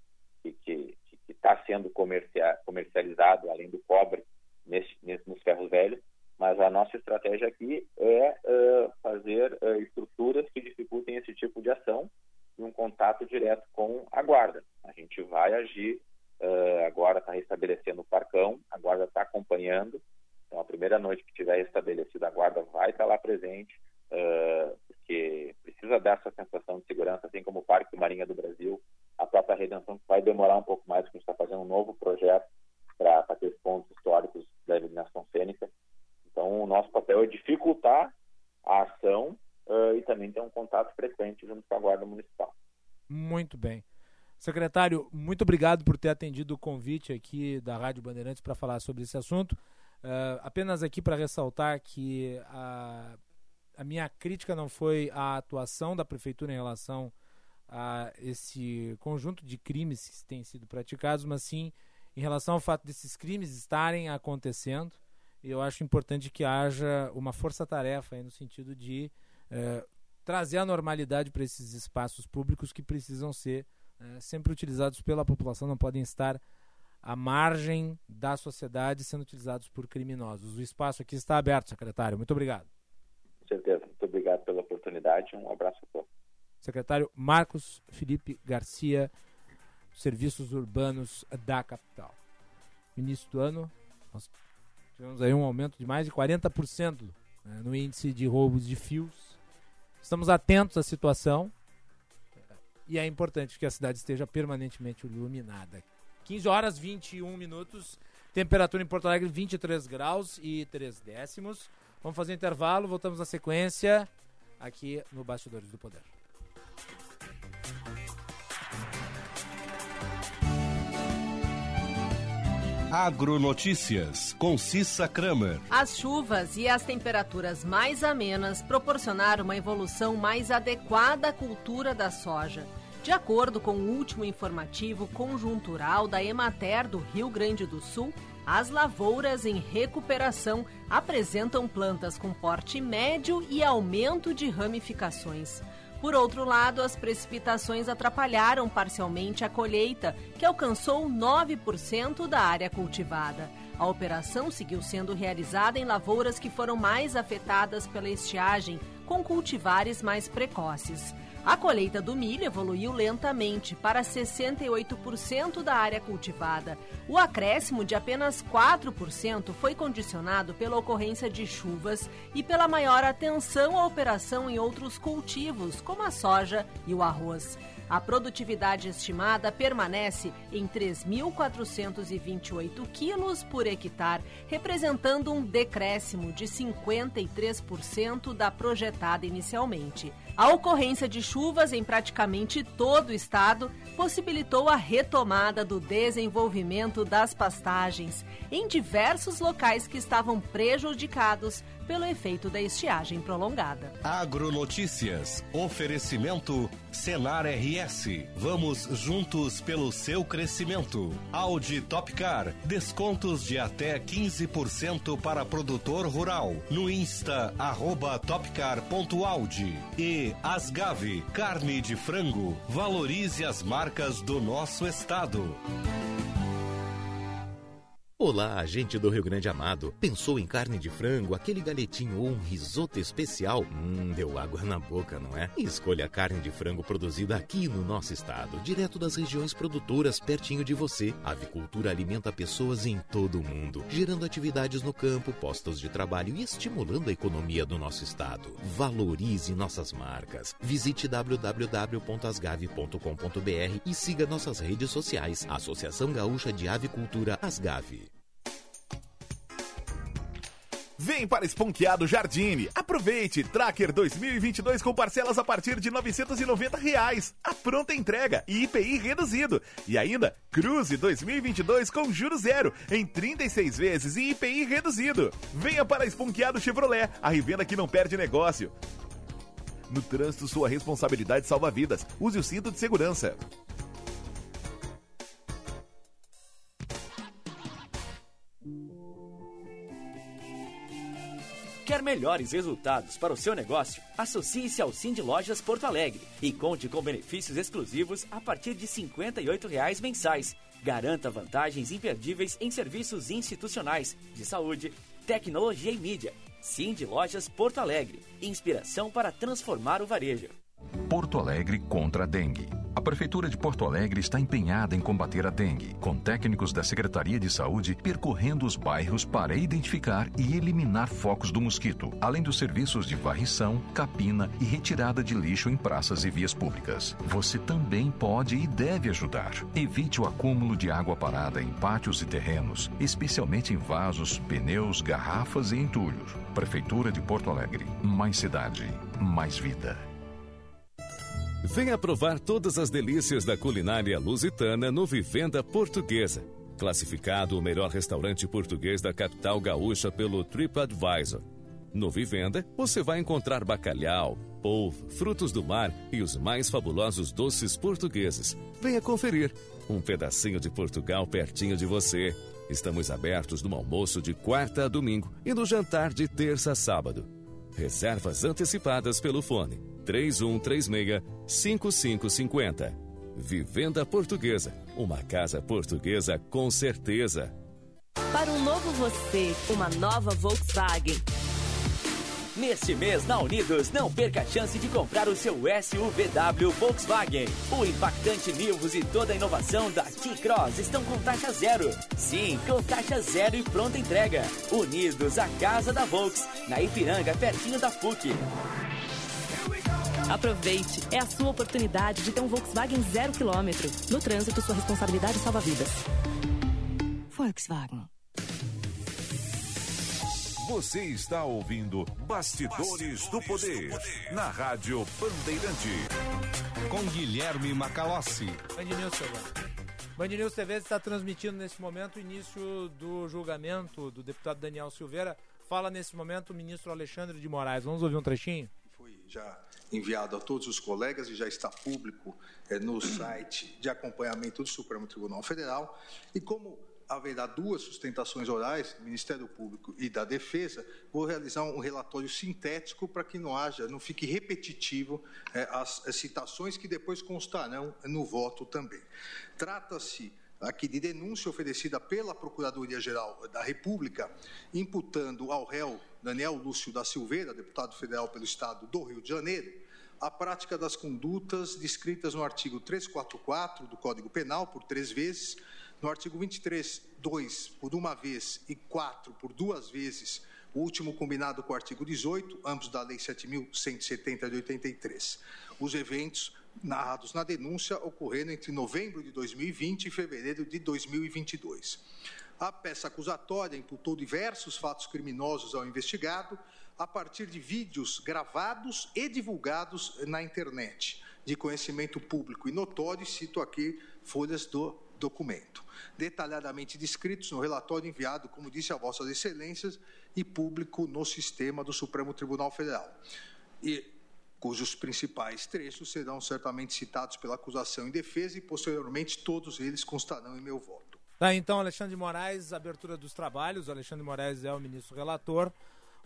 está sendo comercia, comercializado, além do cobre, nesse, nos ferros velhos. Mas a nossa estratégia aqui é uh, fazer uh, estruturas que dificultem esse tipo de ação e um contato direto com a guarda. A gente vai agir, uh, agora está restabelecendo o parcão, a guarda está acompanhando. Então, a primeira noite que tiver restabelecido, a guarda vai estar lá presente, porque precisa dar essa sensação de segurança, assim como o Parque Marinha do Brasil, a própria redenção vai demorar um pouco mais, porque a gente está fazendo um novo projeto para ter pontos históricos da iluminação cênica. Então, o nosso papel é dificultar a ação uh, e também ter um contato frequente junto com a Guarda Municipal. Muito bem. Secretário, muito obrigado por ter atendido o convite aqui da Rádio Bandeirantes para falar sobre esse assunto. Uh, apenas aqui para ressaltar que a, a minha crítica não foi a atuação da Prefeitura em relação a esse conjunto de crimes que têm sido praticados, mas sim em relação ao fato desses crimes estarem acontecendo. Eu acho importante que haja uma força-tarefa no sentido de eh, trazer a normalidade para esses espaços públicos que precisam ser eh, sempre utilizados pela população, não podem estar à margem da sociedade sendo utilizados por criminosos. O espaço aqui está aberto, secretário. Muito obrigado. Com certeza. Muito obrigado pela oportunidade. Um abraço a todos secretário Marcos Felipe Garcia, Serviços Urbanos da capital. No início do ano, nós tivemos aí um aumento de mais de 40% né, no índice de roubos de fios. Estamos atentos à situação e é importante que a cidade esteja permanentemente iluminada. 15 horas 21 minutos, temperatura em Porto Alegre 23 graus e 3 décimos. Vamos fazer um intervalo, voltamos na sequência aqui no Bastidores do Poder. Agronotícias, com Cissa Kramer. As chuvas e as temperaturas mais amenas proporcionaram uma evolução mais adequada à cultura da soja. De acordo com o último informativo conjuntural da Emater do Rio Grande do Sul, as lavouras em recuperação apresentam plantas com porte médio e aumento de ramificações. Por outro lado, as precipitações atrapalharam parcialmente a colheita, que alcançou 9% da área cultivada. A operação seguiu sendo realizada em lavouras que foram mais afetadas pela estiagem, com cultivares mais precoces. A colheita do milho evoluiu lentamente para 68% da área cultivada. O acréscimo de apenas 4% foi condicionado pela ocorrência de chuvas e pela maior atenção à operação em outros cultivos, como a soja e o arroz. A produtividade estimada permanece em 3.428 quilos por hectare, representando um decréscimo de 53% da projetada inicialmente. A ocorrência de chuvas em praticamente todo o estado possibilitou a retomada do desenvolvimento das pastagens em diversos locais que estavam prejudicados pelo efeito da estiagem prolongada. Agronotícias. Oferecimento Senar RS. Vamos juntos pelo seu crescimento. Audi Topcar. Descontos de até 15% para produtor rural. No Insta, arroba topcar.audi. E Asgave. Carne de frango. Valorize as marcas do nosso estado. Olá, gente do Rio Grande Amado. Pensou em carne de frango, aquele galetinho ou um risoto especial? Hum, deu água na boca, não é? Escolha a carne de frango produzida aqui no nosso estado, direto das regiões produtoras, pertinho de você. A avicultura alimenta pessoas em todo o mundo, gerando atividades no campo, postos de trabalho e estimulando a economia do nosso estado. Valorize nossas marcas. Visite www.asgave.com.br e siga nossas redes sociais. Associação Gaúcha de Avicultura Asgave. Vem para Esponqueado Jardine. Aproveite! Tracker 2022 com parcelas a partir de 990 reais. A pronta entrega e IPI reduzido. E ainda, Cruze 2022 com juros zero em 36 vezes e IPI reduzido. Venha para Esponqueado Chevrolet, a revenda que não perde negócio. No trânsito, sua responsabilidade salva vidas. Use o cinto de segurança. Quer melhores resultados para o seu negócio? Associe-se ao Cindy Lojas Porto Alegre e conte com benefícios exclusivos a partir de 58 reais mensais. Garanta vantagens imperdíveis em serviços institucionais, de saúde, tecnologia e mídia. Cindy Lojas Porto Alegre. Inspiração para transformar o varejo. Porto Alegre contra a dengue. A Prefeitura de Porto Alegre está empenhada em combater a dengue, com técnicos da Secretaria de Saúde percorrendo os bairros para identificar e eliminar focos do mosquito, além dos serviços de varrição, capina e retirada de lixo em praças e vias públicas. Você também pode e deve ajudar. Evite o acúmulo de água parada em pátios e terrenos, especialmente em vasos, pneus, garrafas e entulhos. Prefeitura de Porto Alegre. Mais cidade, mais vida. Venha provar todas as delícias da culinária lusitana no Vivenda Portuguesa. Classificado o melhor restaurante português da capital gaúcha pelo TripAdvisor. No Vivenda, você vai encontrar bacalhau, polvo, frutos do mar e os mais fabulosos doces portugueses. Venha conferir. Um pedacinho de Portugal pertinho de você. Estamos abertos no almoço de quarta a domingo e no jantar de terça a sábado. Reservas antecipadas pelo fone 3136-5550. Vivenda Portuguesa. Uma casa portuguesa com certeza. Para um novo você, uma nova Volkswagen. Neste mês, na Unidos, não perca a chance de comprar o seu SUVW Volkswagen. O impactante Nivus e toda a inovação da T-Cross estão com taxa zero. Sim, com taxa zero e pronta entrega. Unidos, a casa da Volks, na Ipiranga, pertinho da PUC. Aproveite, é a sua oportunidade de ter um Volkswagen zero quilômetro. No trânsito, sua responsabilidade salva vidas. Volkswagen. Você está ouvindo Bastidores, Bastidores do, poder, do Poder na Rádio Bandeirante. Com Guilherme Macalossi. Band News agora. Band News TV está transmitindo nesse momento o início do julgamento do deputado Daniel Silveira. Fala nesse momento o ministro Alexandre de Moraes. Vamos ouvir um trechinho? Foi já enviado a todos os colegas e já está público é, no site de acompanhamento do Supremo Tribunal Federal. E como haverá duas sustentações orais, do Ministério Público e da Defesa, vou realizar um relatório sintético para que não haja, não fique repetitivo é, as, as citações que depois constarão no voto também. Trata-se aqui de denúncia oferecida pela Procuradoria-Geral da República, imputando ao réu Daniel Lúcio da Silveira, deputado federal pelo Estado do Rio de Janeiro, a prática das condutas descritas no artigo 344 do Código Penal por três vezes, no artigo 23, 2 por uma vez e 4 por duas vezes, o último combinado com o artigo 18, ambos da Lei 7.170 de 83. Os eventos narrados na denúncia ocorreram entre novembro de 2020 e fevereiro de 2022. A peça acusatória imputou diversos fatos criminosos ao investigado a partir de vídeos gravados e divulgados na internet, de conhecimento público e notório, cito aqui folhas do documento, detalhadamente descritos no relatório enviado, como disse a Vossas Excelências, e público no sistema do Supremo Tribunal Federal. E cujos principais trechos serão certamente citados pela acusação e defesa e posteriormente todos eles constarão em meu voto. Tá, então, Alexandre de Moraes, abertura dos trabalhos. O Alexandre de Moraes é o ministro relator.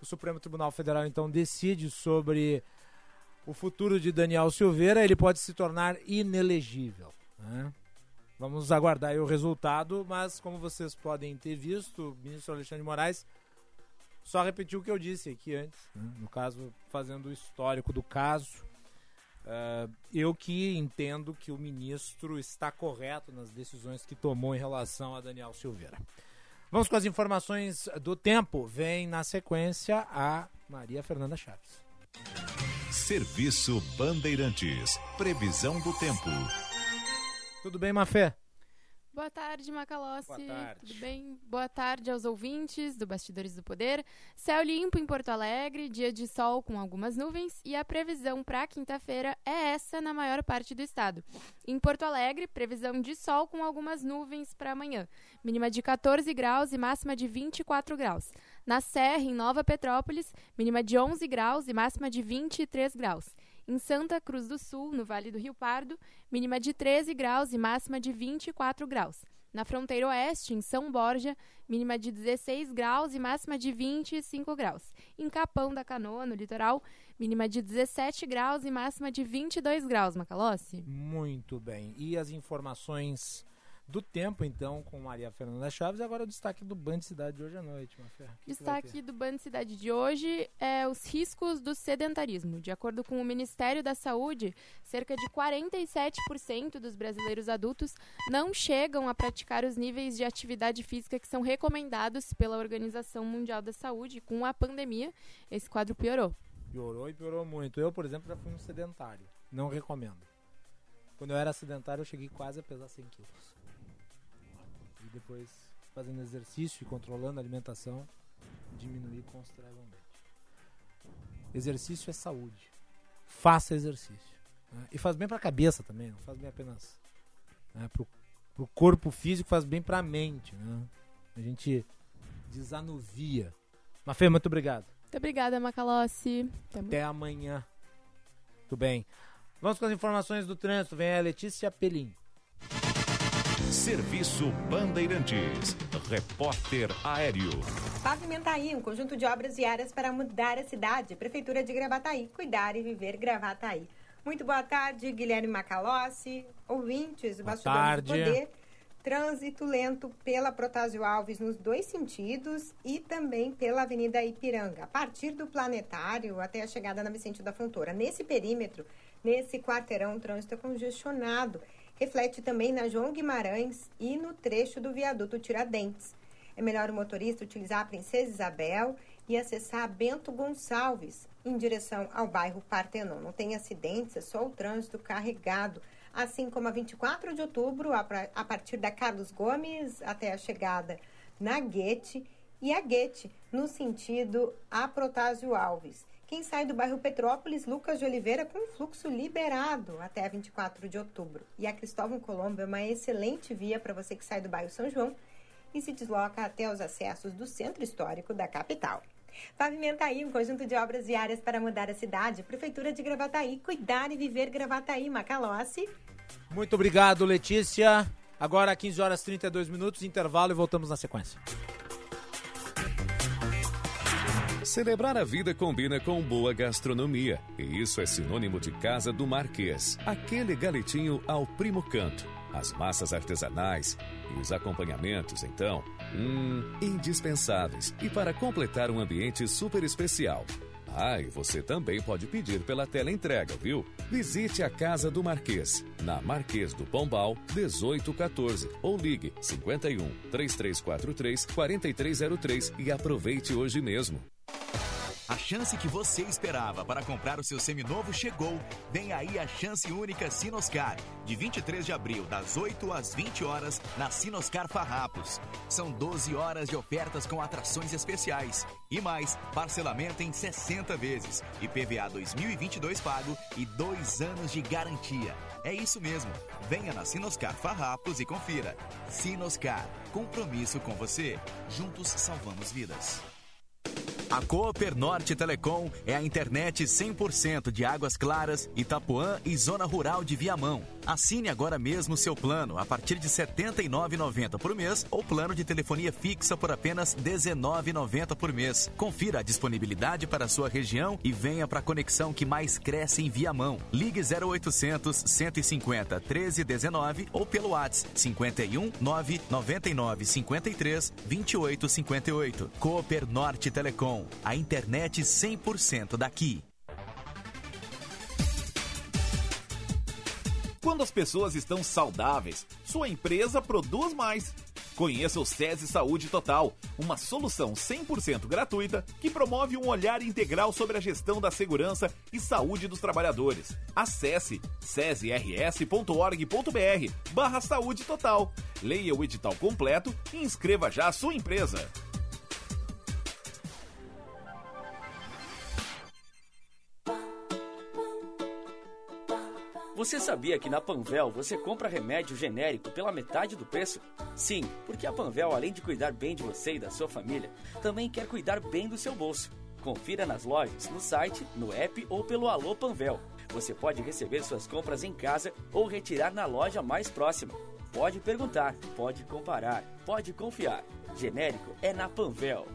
O Supremo Tribunal Federal, então, decide sobre o futuro de Daniel Silveira. Ele pode se tornar inelegível. Né? Vamos aguardar o resultado, mas como vocês podem ter visto, o ministro Alexandre de Moraes só repetiu o que eu disse aqui antes, né? no caso, fazendo o histórico do caso. Uh, eu que entendo que o ministro está correto nas decisões que tomou em relação a Daniel Silveira. Vamos com as informações do tempo. Vem na sequência a Maria Fernanda Chaves. Serviço Bandeirantes. Previsão do tempo. Tudo bem, Mafé? Boa tarde, Macalossi. Boa tarde. Tudo bem? Boa tarde aos ouvintes do Bastidores do Poder. Céu limpo em Porto Alegre, dia de sol com algumas nuvens e a previsão para quinta-feira é essa na maior parte do estado. Em Porto Alegre, previsão de sol com algumas nuvens para amanhã. Mínima de 14 graus e máxima de 24 graus. Na Serra, em Nova Petrópolis, mínima de 11 graus e máxima de 23 graus. Em Santa Cruz do Sul, no Vale do Rio Pardo, mínima de 13 graus e máxima de 24 graus. Na fronteira oeste, em São Borja, mínima de 16 graus e máxima de 25 graus. Em Capão da Canoa, no litoral, mínima de 17 graus e máxima de 22 graus, Macalossi. Muito bem. E as informações do tempo, então, com Maria Fernanda Chaves. Agora o destaque do Band Cidade de hoje à noite, Mafia. Destaque do Band Cidade de hoje é os riscos do sedentarismo. De acordo com o Ministério da Saúde, cerca de 47% dos brasileiros adultos não chegam a praticar os níveis de atividade física que são recomendados pela Organização Mundial da Saúde. Com a pandemia, esse quadro piorou. Piorou e piorou muito. Eu, por exemplo, já fui um sedentário. Não recomendo. Quando eu era sedentário, eu cheguei quase a pesar 100 quilos depois fazendo exercício e controlando a alimentação, diminuir consideravelmente. Exercício é saúde. Faça exercício. Né? E faz bem para a cabeça também, não faz bem apenas né? para o corpo físico, faz bem para a mente. Né? A gente desanuvia. Mafê, muito obrigado. Muito obrigada, Macalossi. Até, Até amanhã. Tudo bem. Vamos com as informações do trânsito. Vem a Letícia Pelim. Serviço Bandeirantes. Repórter Aéreo. Pavimentaí, um conjunto de obras viárias para mudar a cidade. Prefeitura de Gravataí. Cuidar e viver Gravataí. Muito boa tarde, Guilherme Macalossi, ouvintes do Bastidores do Poder. Trânsito lento pela Protásio Alves nos dois sentidos e também pela Avenida Ipiranga, a partir do Planetário até a chegada na Vicente da Fontoura. Nesse perímetro, nesse quarteirão, o trânsito é congestionado reflete também na João Guimarães e no trecho do viaduto Tiradentes. É melhor o motorista utilizar a Princesa Isabel e acessar Bento Gonçalves em direção ao bairro Partenon. Não tem acidentes, é só o trânsito carregado. Assim como a 24 de outubro, a partir da Carlos Gomes até a chegada na Guete e a Guete no sentido a Protásio Alves. Quem sai do bairro Petrópolis, Lucas de Oliveira, com fluxo liberado até 24 de outubro. E a Cristóvão Colombo é uma excelente via para você que sai do bairro São João e se desloca até os acessos do centro histórico da capital. Pavimentaí, um conjunto de obras viárias para mudar a cidade. Prefeitura de Gravataí, cuidar e viver Gravataí, Macalossi. Muito obrigado, Letícia. Agora 15 horas 32 minutos, intervalo e voltamos na sequência. Celebrar a vida combina com boa gastronomia, e isso é sinônimo de Casa do Marquês. Aquele galetinho ao primo canto, as massas artesanais e os acompanhamentos, então, hum, indispensáveis. E para completar um ambiente super especial. Ah, e você também pode pedir pela tela entrega, viu? Visite a Casa do Marquês, na Marquês do Pombal, 1814, ou ligue 51 3343 4303 e aproveite hoje mesmo. A chance que você esperava para comprar o seu seminovo chegou. Vem aí a chance única Sinoscar, de 23 de abril, das 8 às 20 horas, na Sinoscar Farrapos. São 12 horas de ofertas com atrações especiais. E mais, parcelamento em 60 vezes, IPVA 2022 pago e dois anos de garantia. É isso mesmo. Venha na Sinoscar Farrapos e confira. Sinoscar, compromisso com você. Juntos salvamos vidas. A Cooper Norte Telecom é a internet 100% de Águas Claras, Itapuã e Zona Rural de Viamão. Assine agora mesmo seu plano a partir de R$ 79,90 por mês ou plano de telefonia fixa por apenas R$ 19,90 por mês. Confira a disponibilidade para a sua região e venha para a conexão que mais cresce em Viamão. Ligue 0800 150 1319 ou pelo WhatsApp 51 999 53 28 58. Cooper Norte Telecom, a internet 100% daqui. Quando as pessoas estão saudáveis, sua empresa produz mais. Conheça o SESI Saúde Total, uma solução 100% gratuita que promove um olhar integral sobre a gestão da segurança e saúde dos trabalhadores. Acesse cesirs.org.br barra saúde total. Leia o edital completo e inscreva já a sua empresa. Você sabia que na Panvel você compra remédio genérico pela metade do preço? Sim, porque a Panvel, além de cuidar bem de você e da sua família, também quer cuidar bem do seu bolso. Confira nas lojas, no site, no app ou pelo Alô Panvel. Você pode receber suas compras em casa ou retirar na loja mais próxima. Pode perguntar, pode comparar, pode confiar. Genérico é na Panvel.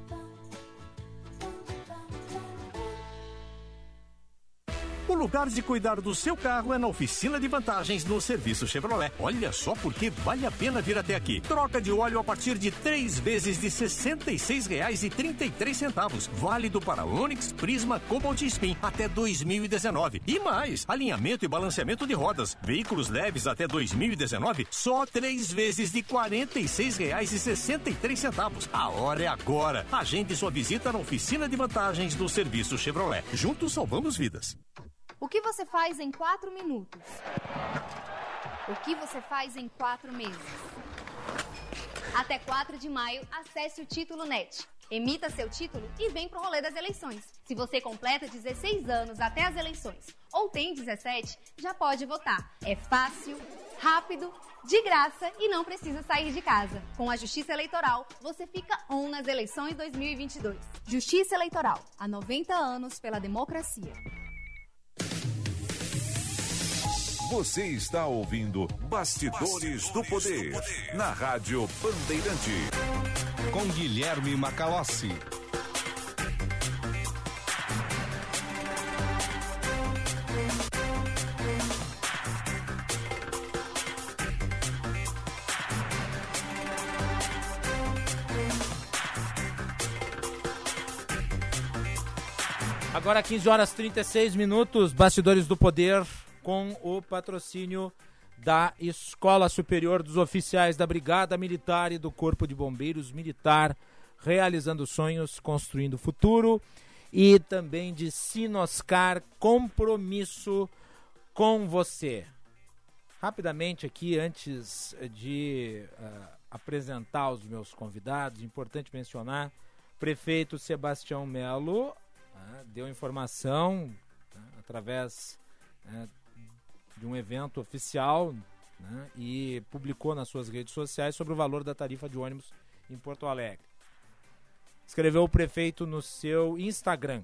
O lugar de cuidar do seu carro é na oficina de vantagens no serviço Chevrolet. Olha só porque vale a pena vir até aqui. Troca de óleo a partir de três vezes de R$ 66,33. Válido para Onix, Prisma, Cobalt e Spin até 2019. E mais, alinhamento e balanceamento de rodas. Veículos leves até 2019, só três vezes de R$ 46,63. A hora é agora. Agende sua visita na oficina de vantagens do serviço Chevrolet. Juntos salvamos vidas. O que você faz em quatro minutos? O que você faz em quatro meses? Até 4 de maio, acesse o Título Net. Emita seu título e vem pro rolê das eleições. Se você completa 16 anos até as eleições ou tem 17, já pode votar. É fácil, rápido, de graça e não precisa sair de casa. Com a Justiça Eleitoral, você fica on nas eleições 2022. Justiça Eleitoral, há 90 anos pela democracia. Você está ouvindo Bastidores, do, Poder, na Rádio Bandeirante. Com Guilherme Macalossi. Agora 15 horas 36 minutos, Bastidores do Poder com o patrocínio da Escola Superior dos Oficiais da Brigada Militar e do Corpo de Bombeiros Militar, realizando sonhos, construindo futuro, e também de Sinoscar, compromisso com você. Rapidamente aqui, antes de uh, apresentar os meus convidados, importante mencionar, prefeito Sebastião Melo uh, deu informação uh, através de um evento oficial né, e publicou nas suas redes sociais sobre o valor da tarifa de ônibus em Porto Alegre. Escreveu o prefeito no seu Instagram.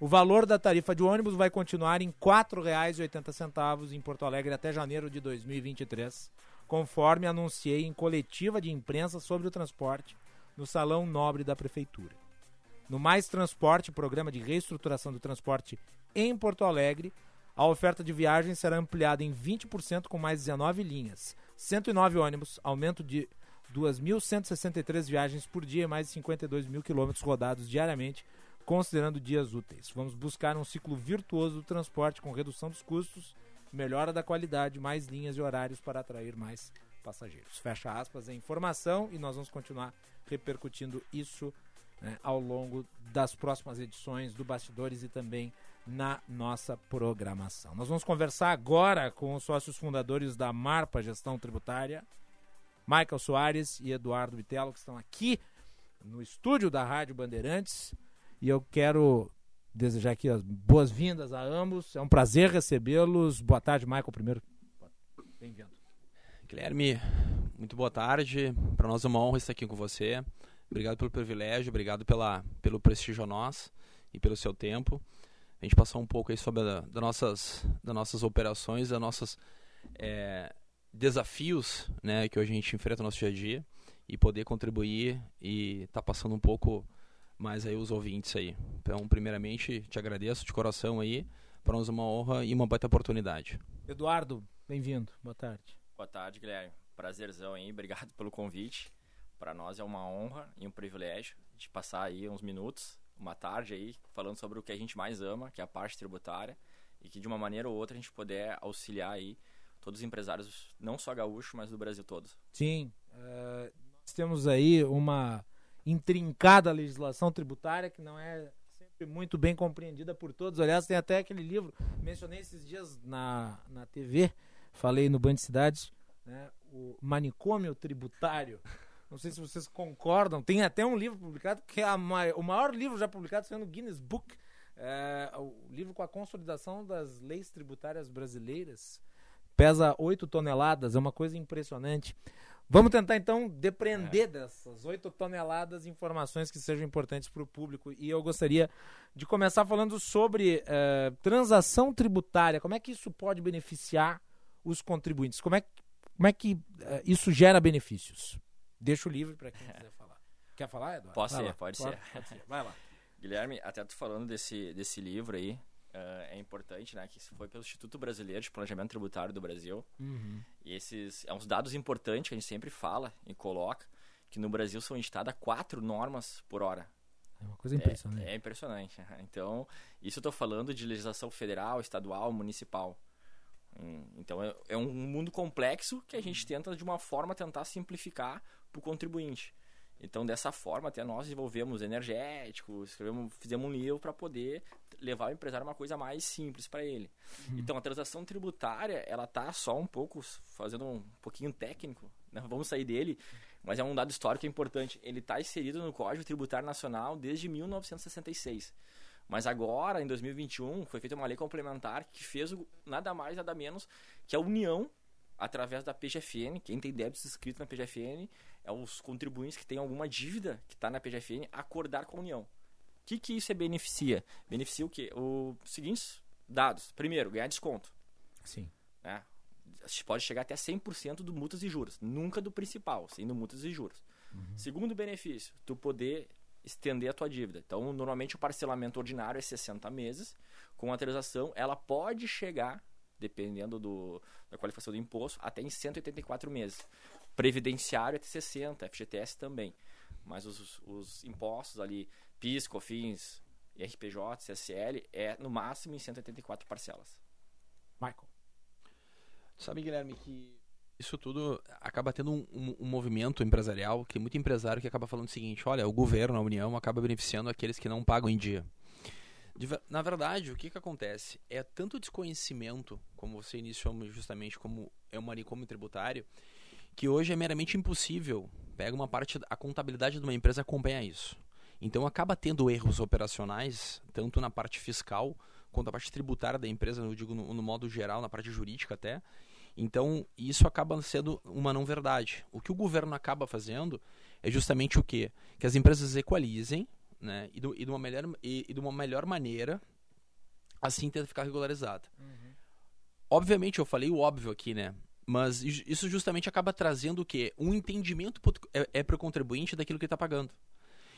O valor da tarifa de ônibus vai continuar em R$ 4,80 em Porto Alegre até janeiro de 2023, conforme anunciei em coletiva de imprensa sobre o transporte no Salão Nobre da Prefeitura. No Mais Transporte, programa de reestruturação do transporte em Porto Alegre, a oferta de viagens será ampliada em 20% com mais 19 linhas, 109 ônibus, aumento de 2.163 viagens por dia e mais de 52 mil quilômetros rodados diariamente, considerando dias úteis. Vamos buscar um ciclo virtuoso do transporte com redução dos custos, melhora da qualidade, mais linhas e horários para atrair mais passageiros. Fecha aspas, é informação e nós vamos continuar repercutindo isso né, ao longo das próximas edições do Bastidores e também na nossa programação. Nós vamos conversar agora com os sócios fundadores da Marpa Gestão Tributária, Michael Soares e Eduardo Vitello, que estão aqui no estúdio da Rádio Bandeirantes. E eu quero desejar aqui as boas-vindas a ambos. É um prazer recebê-los. Boa tarde, Michael, primeiro. Bem-vindo. Guilherme, muito boa tarde. Para nós é uma honra estar aqui com você. Obrigado pelo privilégio, obrigado pela, pelo prestígio a nós e pelo seu tempo a gente passar um pouco aí sobre a, das, nossas, das nossas operações, das nossas é, desafios né, que hoje a gente enfrenta no nosso dia a dia e poder contribuir e estar tá passando um pouco mais aí os ouvintes aí. Então, primeiramente, te agradeço de coração aí, para nós é uma honra e uma baita oportunidade. Eduardo, bem-vindo, boa tarde. Boa tarde, Guilherme. Prazerzão aí, obrigado pelo convite. Para nós é uma honra e um privilégio de passar aí uns minutos uma tarde aí falando sobre o que a gente mais ama, que é a parte tributária, e que de uma maneira ou outra a gente puder auxiliar aí todos os empresários, não só gaúcho, mas do Brasil todo. Sim, uh, nós temos aí uma intrincada legislação tributária que não é sempre muito bem compreendida por todos. Aliás, tem até aquele livro, mencionei esses dias na, na TV, falei no Band Cidades, né, o Manicômio Tributário. Não sei se vocês concordam. Tem até um livro publicado que é o maior livro já publicado sendo Guinness Book. É, o livro com a consolidação das leis tributárias brasileiras. Pesa 8 toneladas, é uma coisa impressionante. Vamos tentar então depreender é. dessas 8 toneladas informações que sejam importantes para o público. E eu gostaria de começar falando sobre é, transação tributária. Como é que isso pode beneficiar os contribuintes? Como é que Como é que uh, isso gera benefícios? Deixa o livre para quem quiser falar. Quer falar, Eduardo? Pode Vai ser, pode, Pode- ser. pode ser. Vai lá. Guilherme, até tu falando desse, desse livro aí, ah, é importante, né? Que isso foi pelo Instituto Brasileiro de Planejamento Tributário do Brasil. Uhum. E esses é uns dados importantes que a gente sempre fala e coloca, que no Brasil são editadas quatro normas por hora. É uma coisa impressionante. É, é impressionante. Então, isso eu tô falando de legislação federal, estadual, municipal. Hum, Então, é, é um mundo complexo que a gente tenta, de uma forma, tentar simplificar para o contribuinte. Então, dessa forma, até nós desenvolvemos energético, escrevemos, fizemos um livro para poder levar o empresário a uma coisa mais simples para ele. Então, a transação tributária, ela tá só um pouco, fazendo um pouquinho técnico, né? vamos sair dele, mas é um dado histórico importante. Ele está inserido no Código Tributário Nacional desde 1966. Mas agora, em 2021, foi feita uma lei complementar que fez nada mais, nada menos que a União, através da PGFN, quem tem débitos inscritos na PGFN, é os contribuintes que têm alguma dívida que está na PGFN, acordar com a União. O que, que isso beneficia? Beneficia o quê? Os seguintes dados. Primeiro, ganhar desconto. Sim. Né? Pode chegar até 100% do multas e juros. Nunca do principal, sendo multas e juros. Segundo benefício, tu poder estender a tua dívida. Então, normalmente o parcelamento ordinário é 60 meses. Com a transação, ela pode chegar, dependendo do, da qualificação do imposto, até em 184 meses. Previdenciário é até 60, FGTS também. Mas os, os impostos ali, PIS, COFINS, IRPJ, CSL, é no máximo em 184 parcelas. Michael. Sabe, Guilherme, que isso tudo acaba tendo um, um- um movimento empresarial, que muito empresário que acaba falando o seguinte, olha, o governo, a União, acaba beneficiando aqueles que não pagam em dia. Na verdade, o que, que acontece? É tanto desconhecimento, como você iniciou justamente como é uma como tributário, que hoje é meramente impossível, pega uma parte, a contabilidade de uma empresa acompanha isso. Então acaba tendo erros operacionais, tanto na parte fiscal quanto na parte tributária da empresa, eu digo no, no modo geral, na parte jurídica até. Então isso acaba sendo uma não verdade. O que o governo acaba fazendo é justamente o quê? Que as empresas equalizem né, e, do- e de uma melhor, e, e de uma melhor maneira assim tenta ficar regularizada. Obviamente, eu falei o óbvio aqui, né? Mas is- isso justamente acaba trazendo o quê? Um entendimento pro- é, é para o contribuinte daquilo que ele está pagando.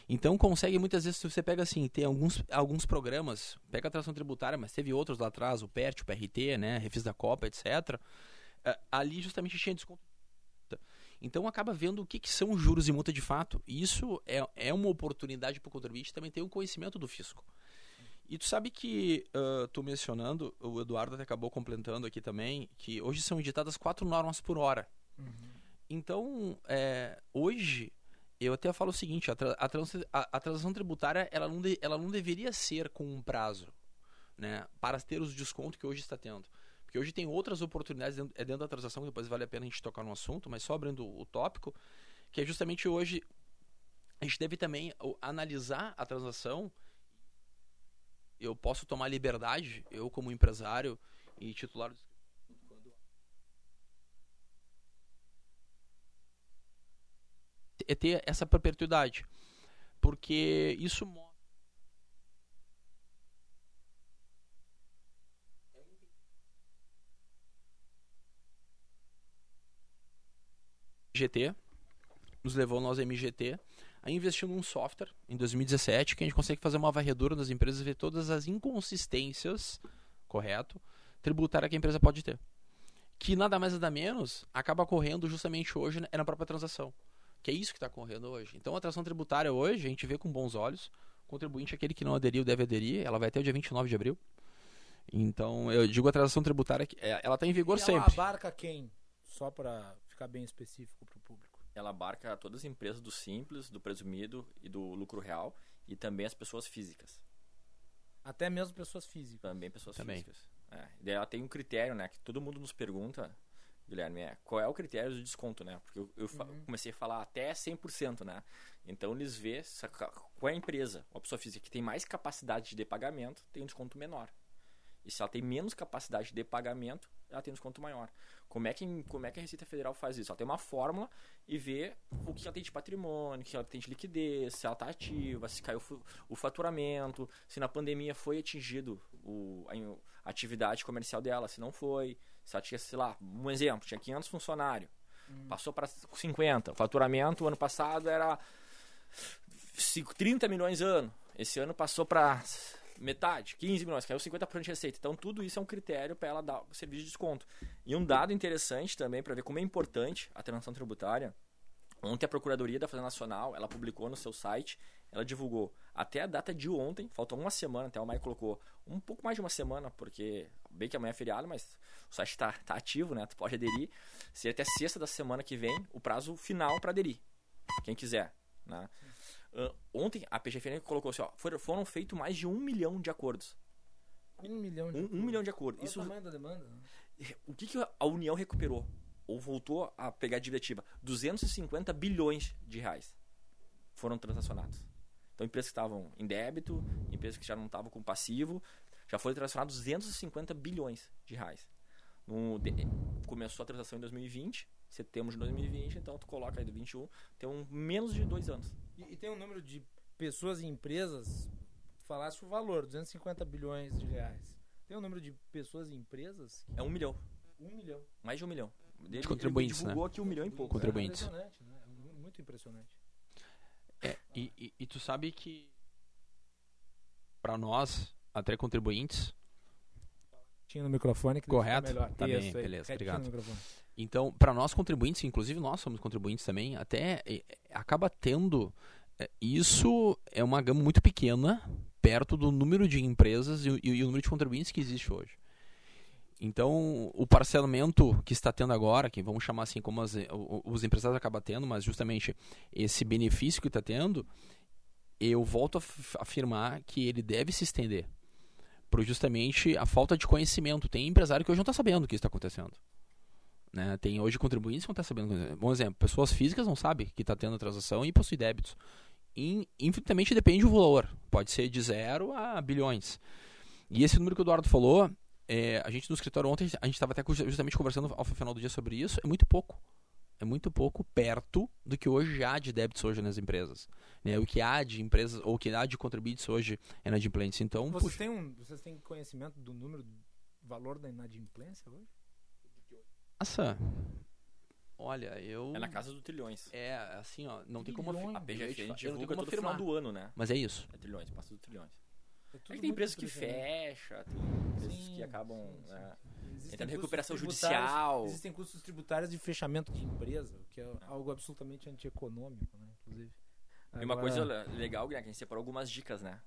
Então consegue muitas vezes, se você pega assim, tem alguns, alguns programas, pega a atração tributária, mas teve outros lá atrás, o PERT, o PRT, né, Refis da Copa, etc. eh, ali justamente tinha desconto. Então acaba vendo o que, que são juros e multa de fato. E isso é, é uma oportunidade para o contribuinte também ter um conhecimento do fisco. E tu sabe que, uh, tu mencionando, o Eduardo até acabou complementando aqui também, que hoje são editadas quatro normas por hora. Então, é, hoje, eu até falo o seguinte, a, tra- a, trans- a- a transação tributária, ela não, ela não deveria ser com um prazo, né, para ter os descontos que hoje está tendo. Porque hoje tem outras oportunidades dentro, é dentro da transação, que depois vale a pena a gente tocar no assunto, mas só abrindo o tópico, que é justamente hoje, a gente deve também analisar a transação eu posso tomar liberdade, eu como empresário e titular do é ter essa perpetuidade. Porque isso mostra GT nos levou nós MGT a investir num software em 2017 que a gente consegue fazer uma varredura das empresas e ver todas as inconsistências, correto, tributária que a empresa pode ter. Que nada mais nada menos acaba correndo justamente hoje é na própria transação. Que é isso que está correndo hoje. Então a transação tributária hoje a gente vê com bons olhos. O contribuinte, aquele que não aderiu, deve aderir. Ela vai até o dia 29 de abril. Então eu digo a transação tributária, que é- ela está em vigor E ela sempre. abarca quem? Só para ficar bem específico para o público. Ela abarca todas as empresas do simples, do presumido e do lucro real e também as pessoas físicas. Até mesmo pessoas físicas. Também pessoas Também. físicas. É. E daí ela tem um critério, né? Que todo mundo nos pergunta, Guilherme, é qual é o critério do desconto, né? Porque eu, eu Uhum. comecei a falar até 100%, né? Então eles vê a- qual é a empresa, uma pessoa física que tem mais capacidade de pagamento, tem um desconto menor. E se ela tem menos capacidade de pagamento, ela tem um desconto maior. Como é que, como é que a Receita Federal faz isso? Ela tem uma fórmula e vê o que ela tem de patrimônio, o que ela tem de liquidez, se ela está ativa, se caiu o faturamento, se na pandemia foi atingido o, a, atividade comercial dela, se não foi, se ela tinha, sei lá, um exemplo, tinha 500 funcionários, Hum. Passou para 50. O faturamento, ano passado, era 30 milhões ano. Esse ano passou para metade, 15 milhões, caiu 50% de receita. Então, tudo isso é um critério para ela dar o serviço de desconto. E um dado interessante também, para ver como é importante a transação tributária, Ontem a Procuradoria da Fazenda Nacional, ela publicou no seu site, ela divulgou até a data de ontem, falta uma semana, até o Maio colocou um pouco mais de uma semana, porque bem que amanhã é feriado, mas o site está tá ativo, né? Tu pode aderir. Se até sexta da semana que vem, o prazo final para aderir. Quem quiser, né? Uh, ontem a PGFN colocou assim, ó, foram, foram feitos mais de um milhão de acordos. Um milhão de um, acordos. Um milhão de acordos. Isso, o tamanho da demanda? O que, que a União recuperou? ou voltou a pegar a dívida ativa, 250 bilhões de reais foram transacionados. Então, empresas que estavam em débito, empresas que já não estavam com passivo, já foram transacionados 250 bilhões de reais. No, de, começou a transação em 2020, setembro de 2020, então tu coloca aí do 21, tem um menos de dois anos. E, e tem um número de pessoas e empresas, falasse o valor, 250 bilhões de reais. Tem um número de pessoas e empresas? É um milhão. Um milhão. Mais de um milhão. Dele, de contribuintes, ele divulgou né? aqui um milhão e pouco. Contribuintes. É impressionante, né? É muito impressionante. É, e, e, e tu sabe que para nós, até contribuintes, tinha no microfone que correto melhor. tá bem beleza aí, obrigado então para nós contribuintes inclusive nós somos contribuintes também até acaba tendo é, isso é uma gama muito pequena perto do número de empresas e, e, e o número de contribuintes que existe hoje então, o parcelamento que está tendo agora, que vamos chamar assim como as, os empresários acabam tendo, mas justamente esse benefício que está tendo, eu volto a afirmar que ele deve se estender. Por justamente a falta de conhecimento. Tem empresário que hoje não está sabendo o que está acontecendo. Né? Tem hoje contribuintes que não estão sabendo. Bom exemplo, pessoas físicas não sabem que está tendo transação e possui débitos. infinitamente depende do valor. Pode ser de zero a bilhões. E esse número que o Eduardo falou, é, a gente no escritório ontem, a gente estava até justamente conversando ao final do dia sobre isso, é muito pouco. É muito pouco perto do que hoje há de débitos hoje nas empresas. Né? O que há de empresas, ou o que há de contribuintes hoje é inadimplência. Então, vocês, têm um, vocês têm conhecimento do número, do valor da inadimplência hoje? Nossa, Olha, eu. É na casa do trilhões. É, assim, ó, não trilhões. tem como. A PGF divulga todo final do ano, né? Mas é isso. É trilhões, passa do trilhões. É, é que tem empresas que fecham, tem empresas sim, que acabam sim, sim, né, entrando em recuperação judicial. Existem custos tributários de fechamento de empresa, o que é algo absolutamente antieconômico, né, inclusive. Agora... E uma coisa legal, Guilherme, que a gente separou algumas dicas, né?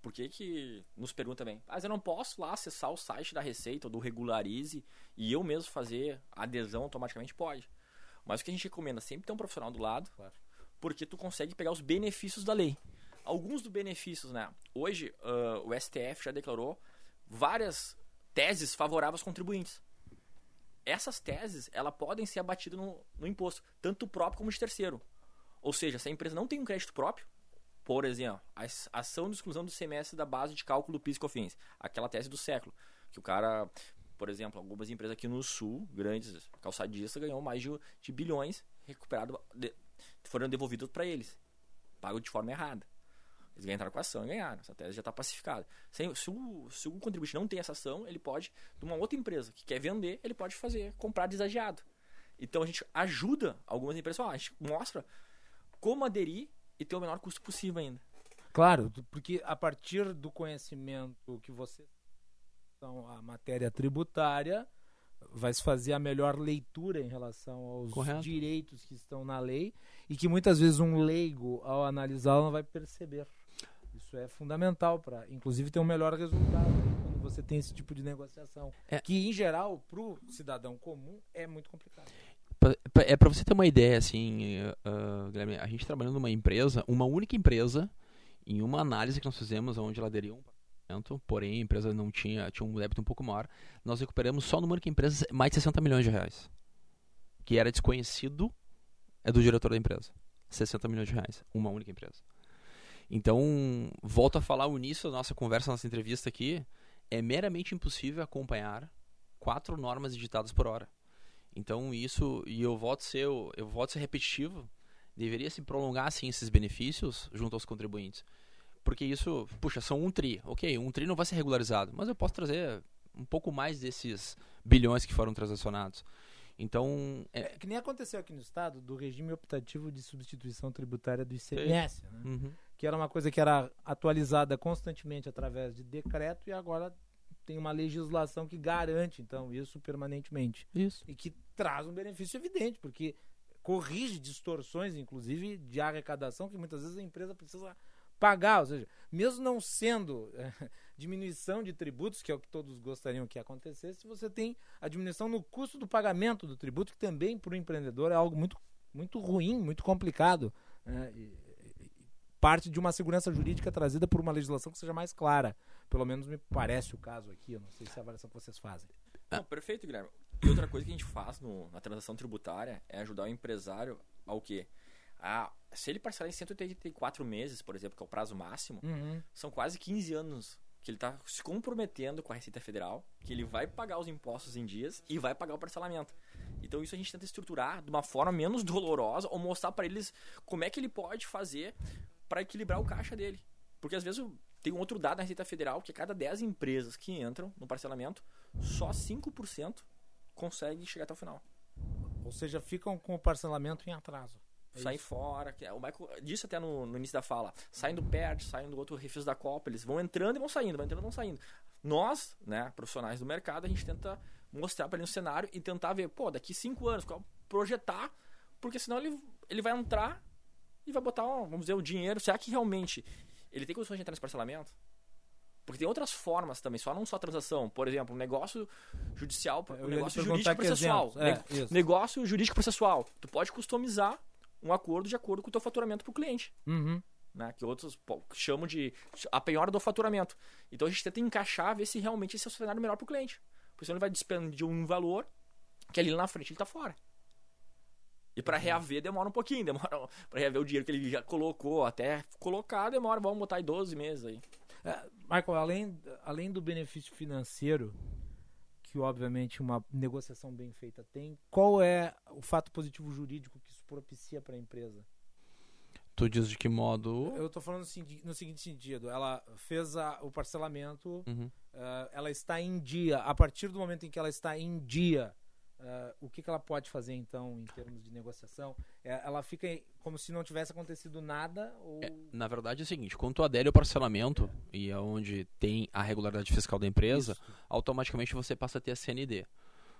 Por que que nos pergunta também? Mas eu não posso lá acessar o site da Receita ou do Regularize e eu mesmo fazer adesão automaticamente? Pode. Mas o que a gente recomenda sempre ter um profissional do lado, claro. porque tu consegue pegar os benefícios da lei alguns dos benefícios, né? Hoje, uh, o STF já declarou várias teses favoráveis aos contribuintes. Essas teses, elas podem ser abatidas no, no imposto, tanto próprio como de terceiro. Ou seja, se a empresa não tem um crédito próprio, por exemplo, a ação de exclusão do semestre da base de cálculo PIS e COFINS, aquela tese do século, que o cara, por exemplo, algumas empresas aqui no sul, grandes calçadistas, ganhou mais de, de bilhões recuperado, de, foram devolvidos para eles, pago de forma errada. Eles ganharam com a ação e ganharam. Essa tese já está pacificada. Se, se, o, se o contribuinte não tem essa ação, ele pode, de uma outra empresa que quer vender, ele pode fazer, comprar desagiado. Então a gente ajuda algumas empresas, a gente mostra como aderir e ter o menor custo possível ainda. Claro, porque a partir do conhecimento que você então a matéria tributária vai se fazer a melhor leitura em relação aos Correto. direitos que estão na lei e que muitas vezes um leigo ao analisá-la não vai perceber. Isso é fundamental para, inclusive, ter um melhor resultado quando você tem esse tipo de negociação. É. Que, em geral, para o cidadão comum é muito complicado. É para você ter uma ideia, assim, uh, Guilherme, a gente trabalhando numa empresa, uma única empresa, em uma análise que nós fizemos, onde ela aderiu um porém a empresa não tinha, tinha um débito um pouco maior, nós recuperamos só numa única empresa mais de 60 milhões de reais. Que era desconhecido é do diretor da empresa. 60 milhões de reais, uma única empresa. Então, volto a falar o início da nossa conversa, nossa entrevista aqui, é meramente impossível acompanhar quatro normas digitadas por hora. Então, isso, e eu volto ser, eu volto a ser repetitivo, deveria se prolongar assim esses benefícios junto aos contribuintes. Porque isso, puxa, são um tri. Ok, um tri não vai ser regularizado, mas eu posso trazer um pouco mais desses bilhões que foram transacionados. Então. É... é... que nem aconteceu aqui no estado do regime optativo de substituição tributária do ICMS, né? uhum. que era uma coisa que era atualizada constantemente através de decreto e agora tem uma legislação que garante, então, isso permanentemente. Isso. E que traz um benefício evidente, porque corrige distorções, inclusive, de arrecadação que muitas vezes a empresa precisa pagar. Ou seja, mesmo não sendo é, diminuição de tributos, que é o que todos gostariam que acontecesse, você tem a diminuição no custo do pagamento do tributo, que também para o empreendedor é algo muito, muito ruim, muito complicado. Né? E, parte de uma segurança jurídica trazida por uma legislação que seja mais clara. Pelo menos me parece o caso aqui. Eu não sei se é a avaliação que vocês fazem. Não, perfeito, Guilherme. E outra coisa que a gente faz no, na transação tributária é ajudar o empresário ao quê? A, se ele parcelar em 184 meses, por exemplo, que é o prazo máximo, uhum. são quase 15 anos que ele está se comprometendo com a Receita Federal, que ele vai pagar os impostos em dias e vai pagar o parcelamento. Então isso a gente tenta estruturar de uma forma menos dolorosa ou mostrar para eles como é que ele pode fazer para equilibrar o caixa dele. Porque às vezes tem um outro dado na Receita Federal que a cada 10 empresas que entram no parcelamento, só 5% consegue chegar até o final. Ou seja, ficam com o parcelamento em atraso. É saem fora, que é, o Michael disse até no, no, início da fala, saem do PERT, saem do outro refis da Copa, eles vão entrando e vão saindo, vão entrando e vão saindo. Nós, né, profissionais do mercado, a gente tenta mostrar para ele um cenário e tentar ver, pô, daqui cinco anos, qual, projetar, porque senão ele, ele vai entrar e vai botar, vamos dizer, o dinheiro. Será que realmente ele tem condições de entrar nesse parcelamento? Porque tem outras formas também, só não só transação. Por exemplo, um negócio judicial, um negócio jurídico processual. É, negócio jurídico processual. Tu pode customizar um acordo de acordo com o teu faturamento para o cliente. Uhum. Né, que outros pô, chamam de a penhora do faturamento. Então a gente tenta encaixar, ver se realmente esse é o cenário melhor para o cliente. Porque senão ele vai despender um valor que ali na frente ele está fora. E para uhum. reaver demora um pouquinho, demora para reaver o dinheiro que ele já colocou, até colocar demora, vamos botar aí 12 meses aí. É, Michael, além, além do benefício financeiro, que obviamente uma negociação bem feita tem, qual é o fato positivo jurídico que isso propicia para a empresa? Tu diz de que modo? Eu estou falando assim, no seguinte sentido: ela fez a, o parcelamento, uhum. uh, ela está em dia. A partir do momento em que ela está em dia, Uh, o que, que, ela pode fazer então em termos de negociação? É, ela fica como se não tivesse acontecido nada? Ou... É, na verdade é o seguinte: quando tu adere ao parcelamento é. e é onde tem a regularidade fiscal da empresa, isso. automaticamente você passa a ter a CND.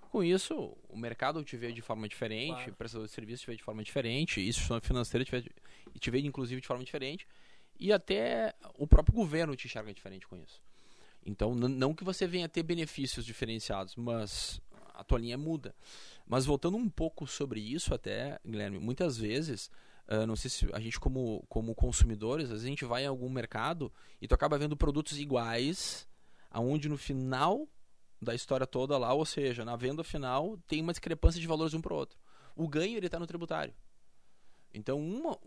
Com isso, o mercado te vê de forma diferente, claro. o prestador de serviço te vê de forma diferente, instituição financeira te vê, te vê inclusive de forma diferente, e até o próprio governo te enxerga diferente com isso. Então, não que você venha ter benefícios diferenciados, mas a tua linha muda. Mas voltando um pouco sobre isso até, Guilherme, muitas vezes, uh, não sei se a gente como, como consumidores, às vezes a gente vai em algum mercado e tu acaba vendo produtos iguais, aonde no final da história toda lá, ou seja, na venda final, tem uma discrepância de valores um para o outro. O ganho ele está no tributário. Então, uma,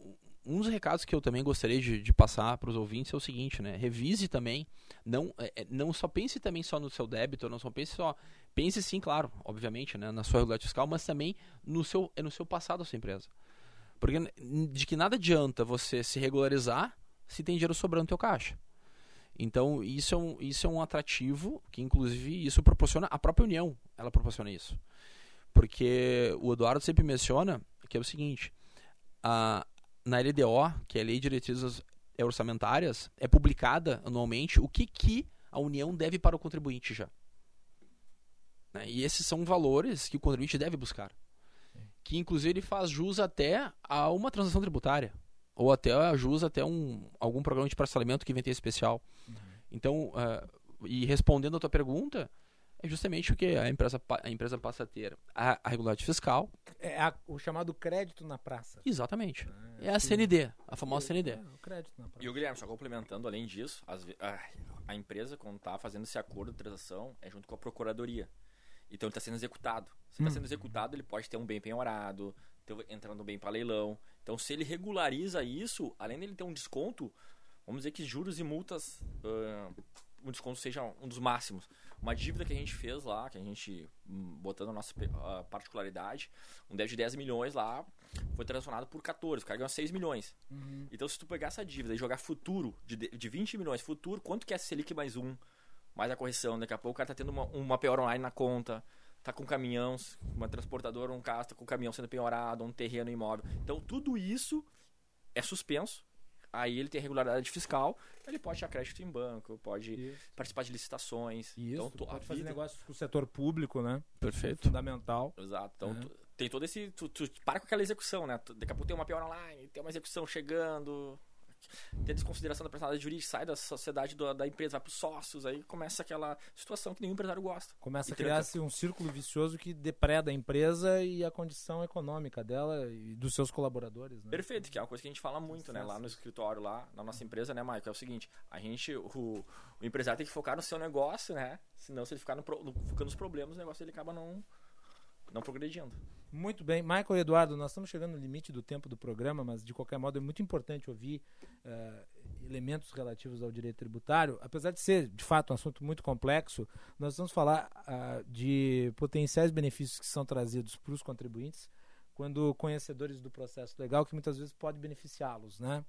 um dos recados que eu também gostaria de, de passar para os ouvintes é o seguinte, né? Revise também, não, é, é, não só pense também só no seu débito, não só pense só, pense sim, claro, obviamente, né, na sua regularidade fiscal, mas também no seu, é no seu passado da sua empresa. Porque de que nada adianta você se regularizar se tem dinheiro sobrando no teu caixa. Então, isso é, um, isso é um atrativo que, inclusive, isso proporciona, a própria União, ela proporciona isso. Porque o Eduardo sempre menciona que é o seguinte, a, na LDO, que é a Lei de Diretrizes Orçamentárias, é publicada anualmente o que, que a União deve para o contribuinte já. Né? E esses são valores que o contribuinte deve buscar. Que inclusive ele faz jus até a uma transação tributária. Ou até a jus até um, algum programa de parcelamento que vem ter especial. Uhum. Então, uh, e respondendo a tua pergunta, é justamente o que a empresa, a empresa passa a ter a, a regularidade fiscal. É a, o chamado crédito na praça. Exatamente. É, é a CND, a famosa CND. É, o crédito na praça. E o Guilherme, só complementando, além disso, as, a, a, empresa, quando está fazendo esse acordo de transação, é junto com a procuradoria. Então ele está sendo executado. Se está hum. sendo executado, ele pode ter um bem penhorado, entrando bem para leilão. Então, se ele regulariza isso, além dele ter um desconto, vamos dizer que juros e multas, uh, um desconto seja um dos máximos uma dívida que a gente fez lá, que a gente, hum, botando a nossa uh, particularidade, um débito de 10 milhões lá, foi transformado por 14, o cara ganhou 6 milhões. Uhum. Então, se tu pegar essa dívida e jogar futuro, de, de 20 milhões, futuro, quanto que é Selic mais um, mais a correção? Daqui a pouco o cara tá tendo uma, uma pior online na conta, tá com caminhão, uma transportadora, um carro tá com caminhão sendo penhorado, um terreno imóvel. Então tudo isso é suspenso. Aí ele tem regularidade fiscal, ele pode ter crédito em banco, pode Isso. participar de licitações. Isso, então, tu pode fazer vida- negócios com o setor público, né? Perfeito. Fundamental. Exato. Então, É. tu- tem todo esse. Tu, tu para com aquela execução, né? Daqui a pouco tem uma pior online, tem uma execução chegando. Tem a desconsideração da personalidade jurídica, sai da sociedade do- da empresa, vai pros sócios, aí começa aquela situação que nenhum empresário gosta. Começa a criar-se um círculo vicioso que depreda a empresa e a condição econômica dela e dos seus colaboradores. Né? Perfeito, que é uma coisa que a gente fala muito, né? Lá no escritório, lá na nossa empresa, né, Michael? É o seguinte, a gente, o, o empresário tem que focar no seu negócio, né? Senão, se ele ficar no, no, focando nos problemas, o negócio dele acaba não, não progredindo. Muito bem. Michael Eduardo, nós estamos chegando no limite do tempo do programa, mas de qualquer modo é muito importante ouvir eh, elementos relativos ao direito tributário. Apesar de ser, de fato, um assunto muito complexo, nós vamos falar ah, de potenciais benefícios que são trazidos para os contribuintes quando conhecedores do processo legal, que muitas vezes pode beneficiá-los. Né?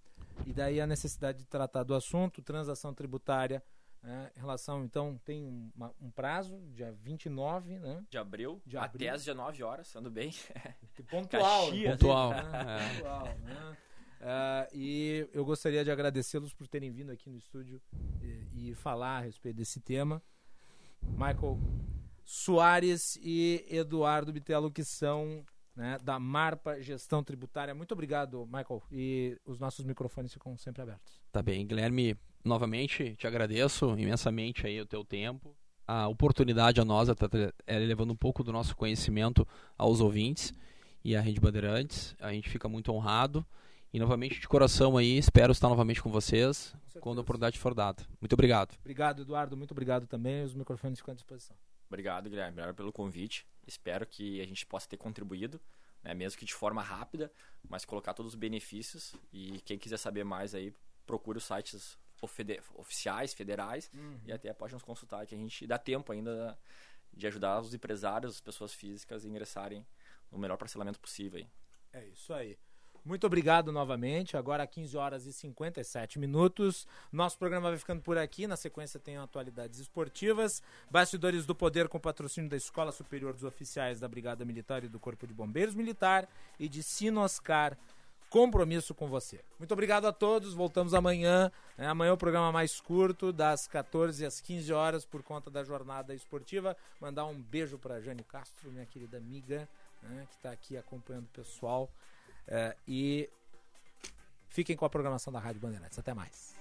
E daí a necessidade de tratar do assunto, transação tributária, né, em relação, então, tem um, uma- um prazo, dia 29, né? De abril, De até abril. às 19 horas, sendo bem. pontual, Caxias, Pontual. né? né? Pontual, né? Ah, e eu gostaria de agradecê-los por terem vindo aqui no estúdio e, e falar a respeito desse tema. Michael Soares e Eduardo Bitelo, que são né, da Marpa Gestão Tributária. Muito obrigado, Michael. E os nossos microfones ficam sempre abertos. Tá bem, Guilherme, novamente te agradeço imensamente aí o teu tempo, a oportunidade a nós tá tra- é levando um pouco do nosso conhecimento aos ouvintes e à Rede Bandeirantes. A gente fica muito honrado e novamente de coração aí, espero estar novamente com vocês quando a oportunidade for dada. Muito obrigado. Obrigado, Eduardo. Muito obrigado também. Os microfones ficam à disposição. Obrigado, Guilherme. Obrigado pelo convite. Espero que a gente possa ter contribuído, né, mesmo que de forma rápida, mas colocar todos os benefícios. E quem quiser saber mais aí, procure os sites oficiais, federais, Uhum. e até pode nos consultar, que a gente dá tempo ainda de ajudar os empresários, as pessoas físicas a ingressarem no melhor parcelamento possível. aí. É isso aí. Muito obrigado novamente. Agora 15 horas e 57 minutos. Nosso programa vai ficando por aqui. Na sequência tem atualidades esportivas, bastidores do poder com patrocínio da Escola Superior dos Oficiais da Brigada Militar e do Corpo de Bombeiros Militar e de Sinoscar. Compromisso com você. Muito obrigado a todos. Voltamos amanhã. né? Amanhã é o programa mais curto, das 14 às 15 horas, por conta da jornada esportiva. Mandar um beijo para Jane Castro, minha querida amiga, né, que está aqui acompanhando o pessoal. É, e fiquem com a programação da Rádio Bandeirantes. Até mais.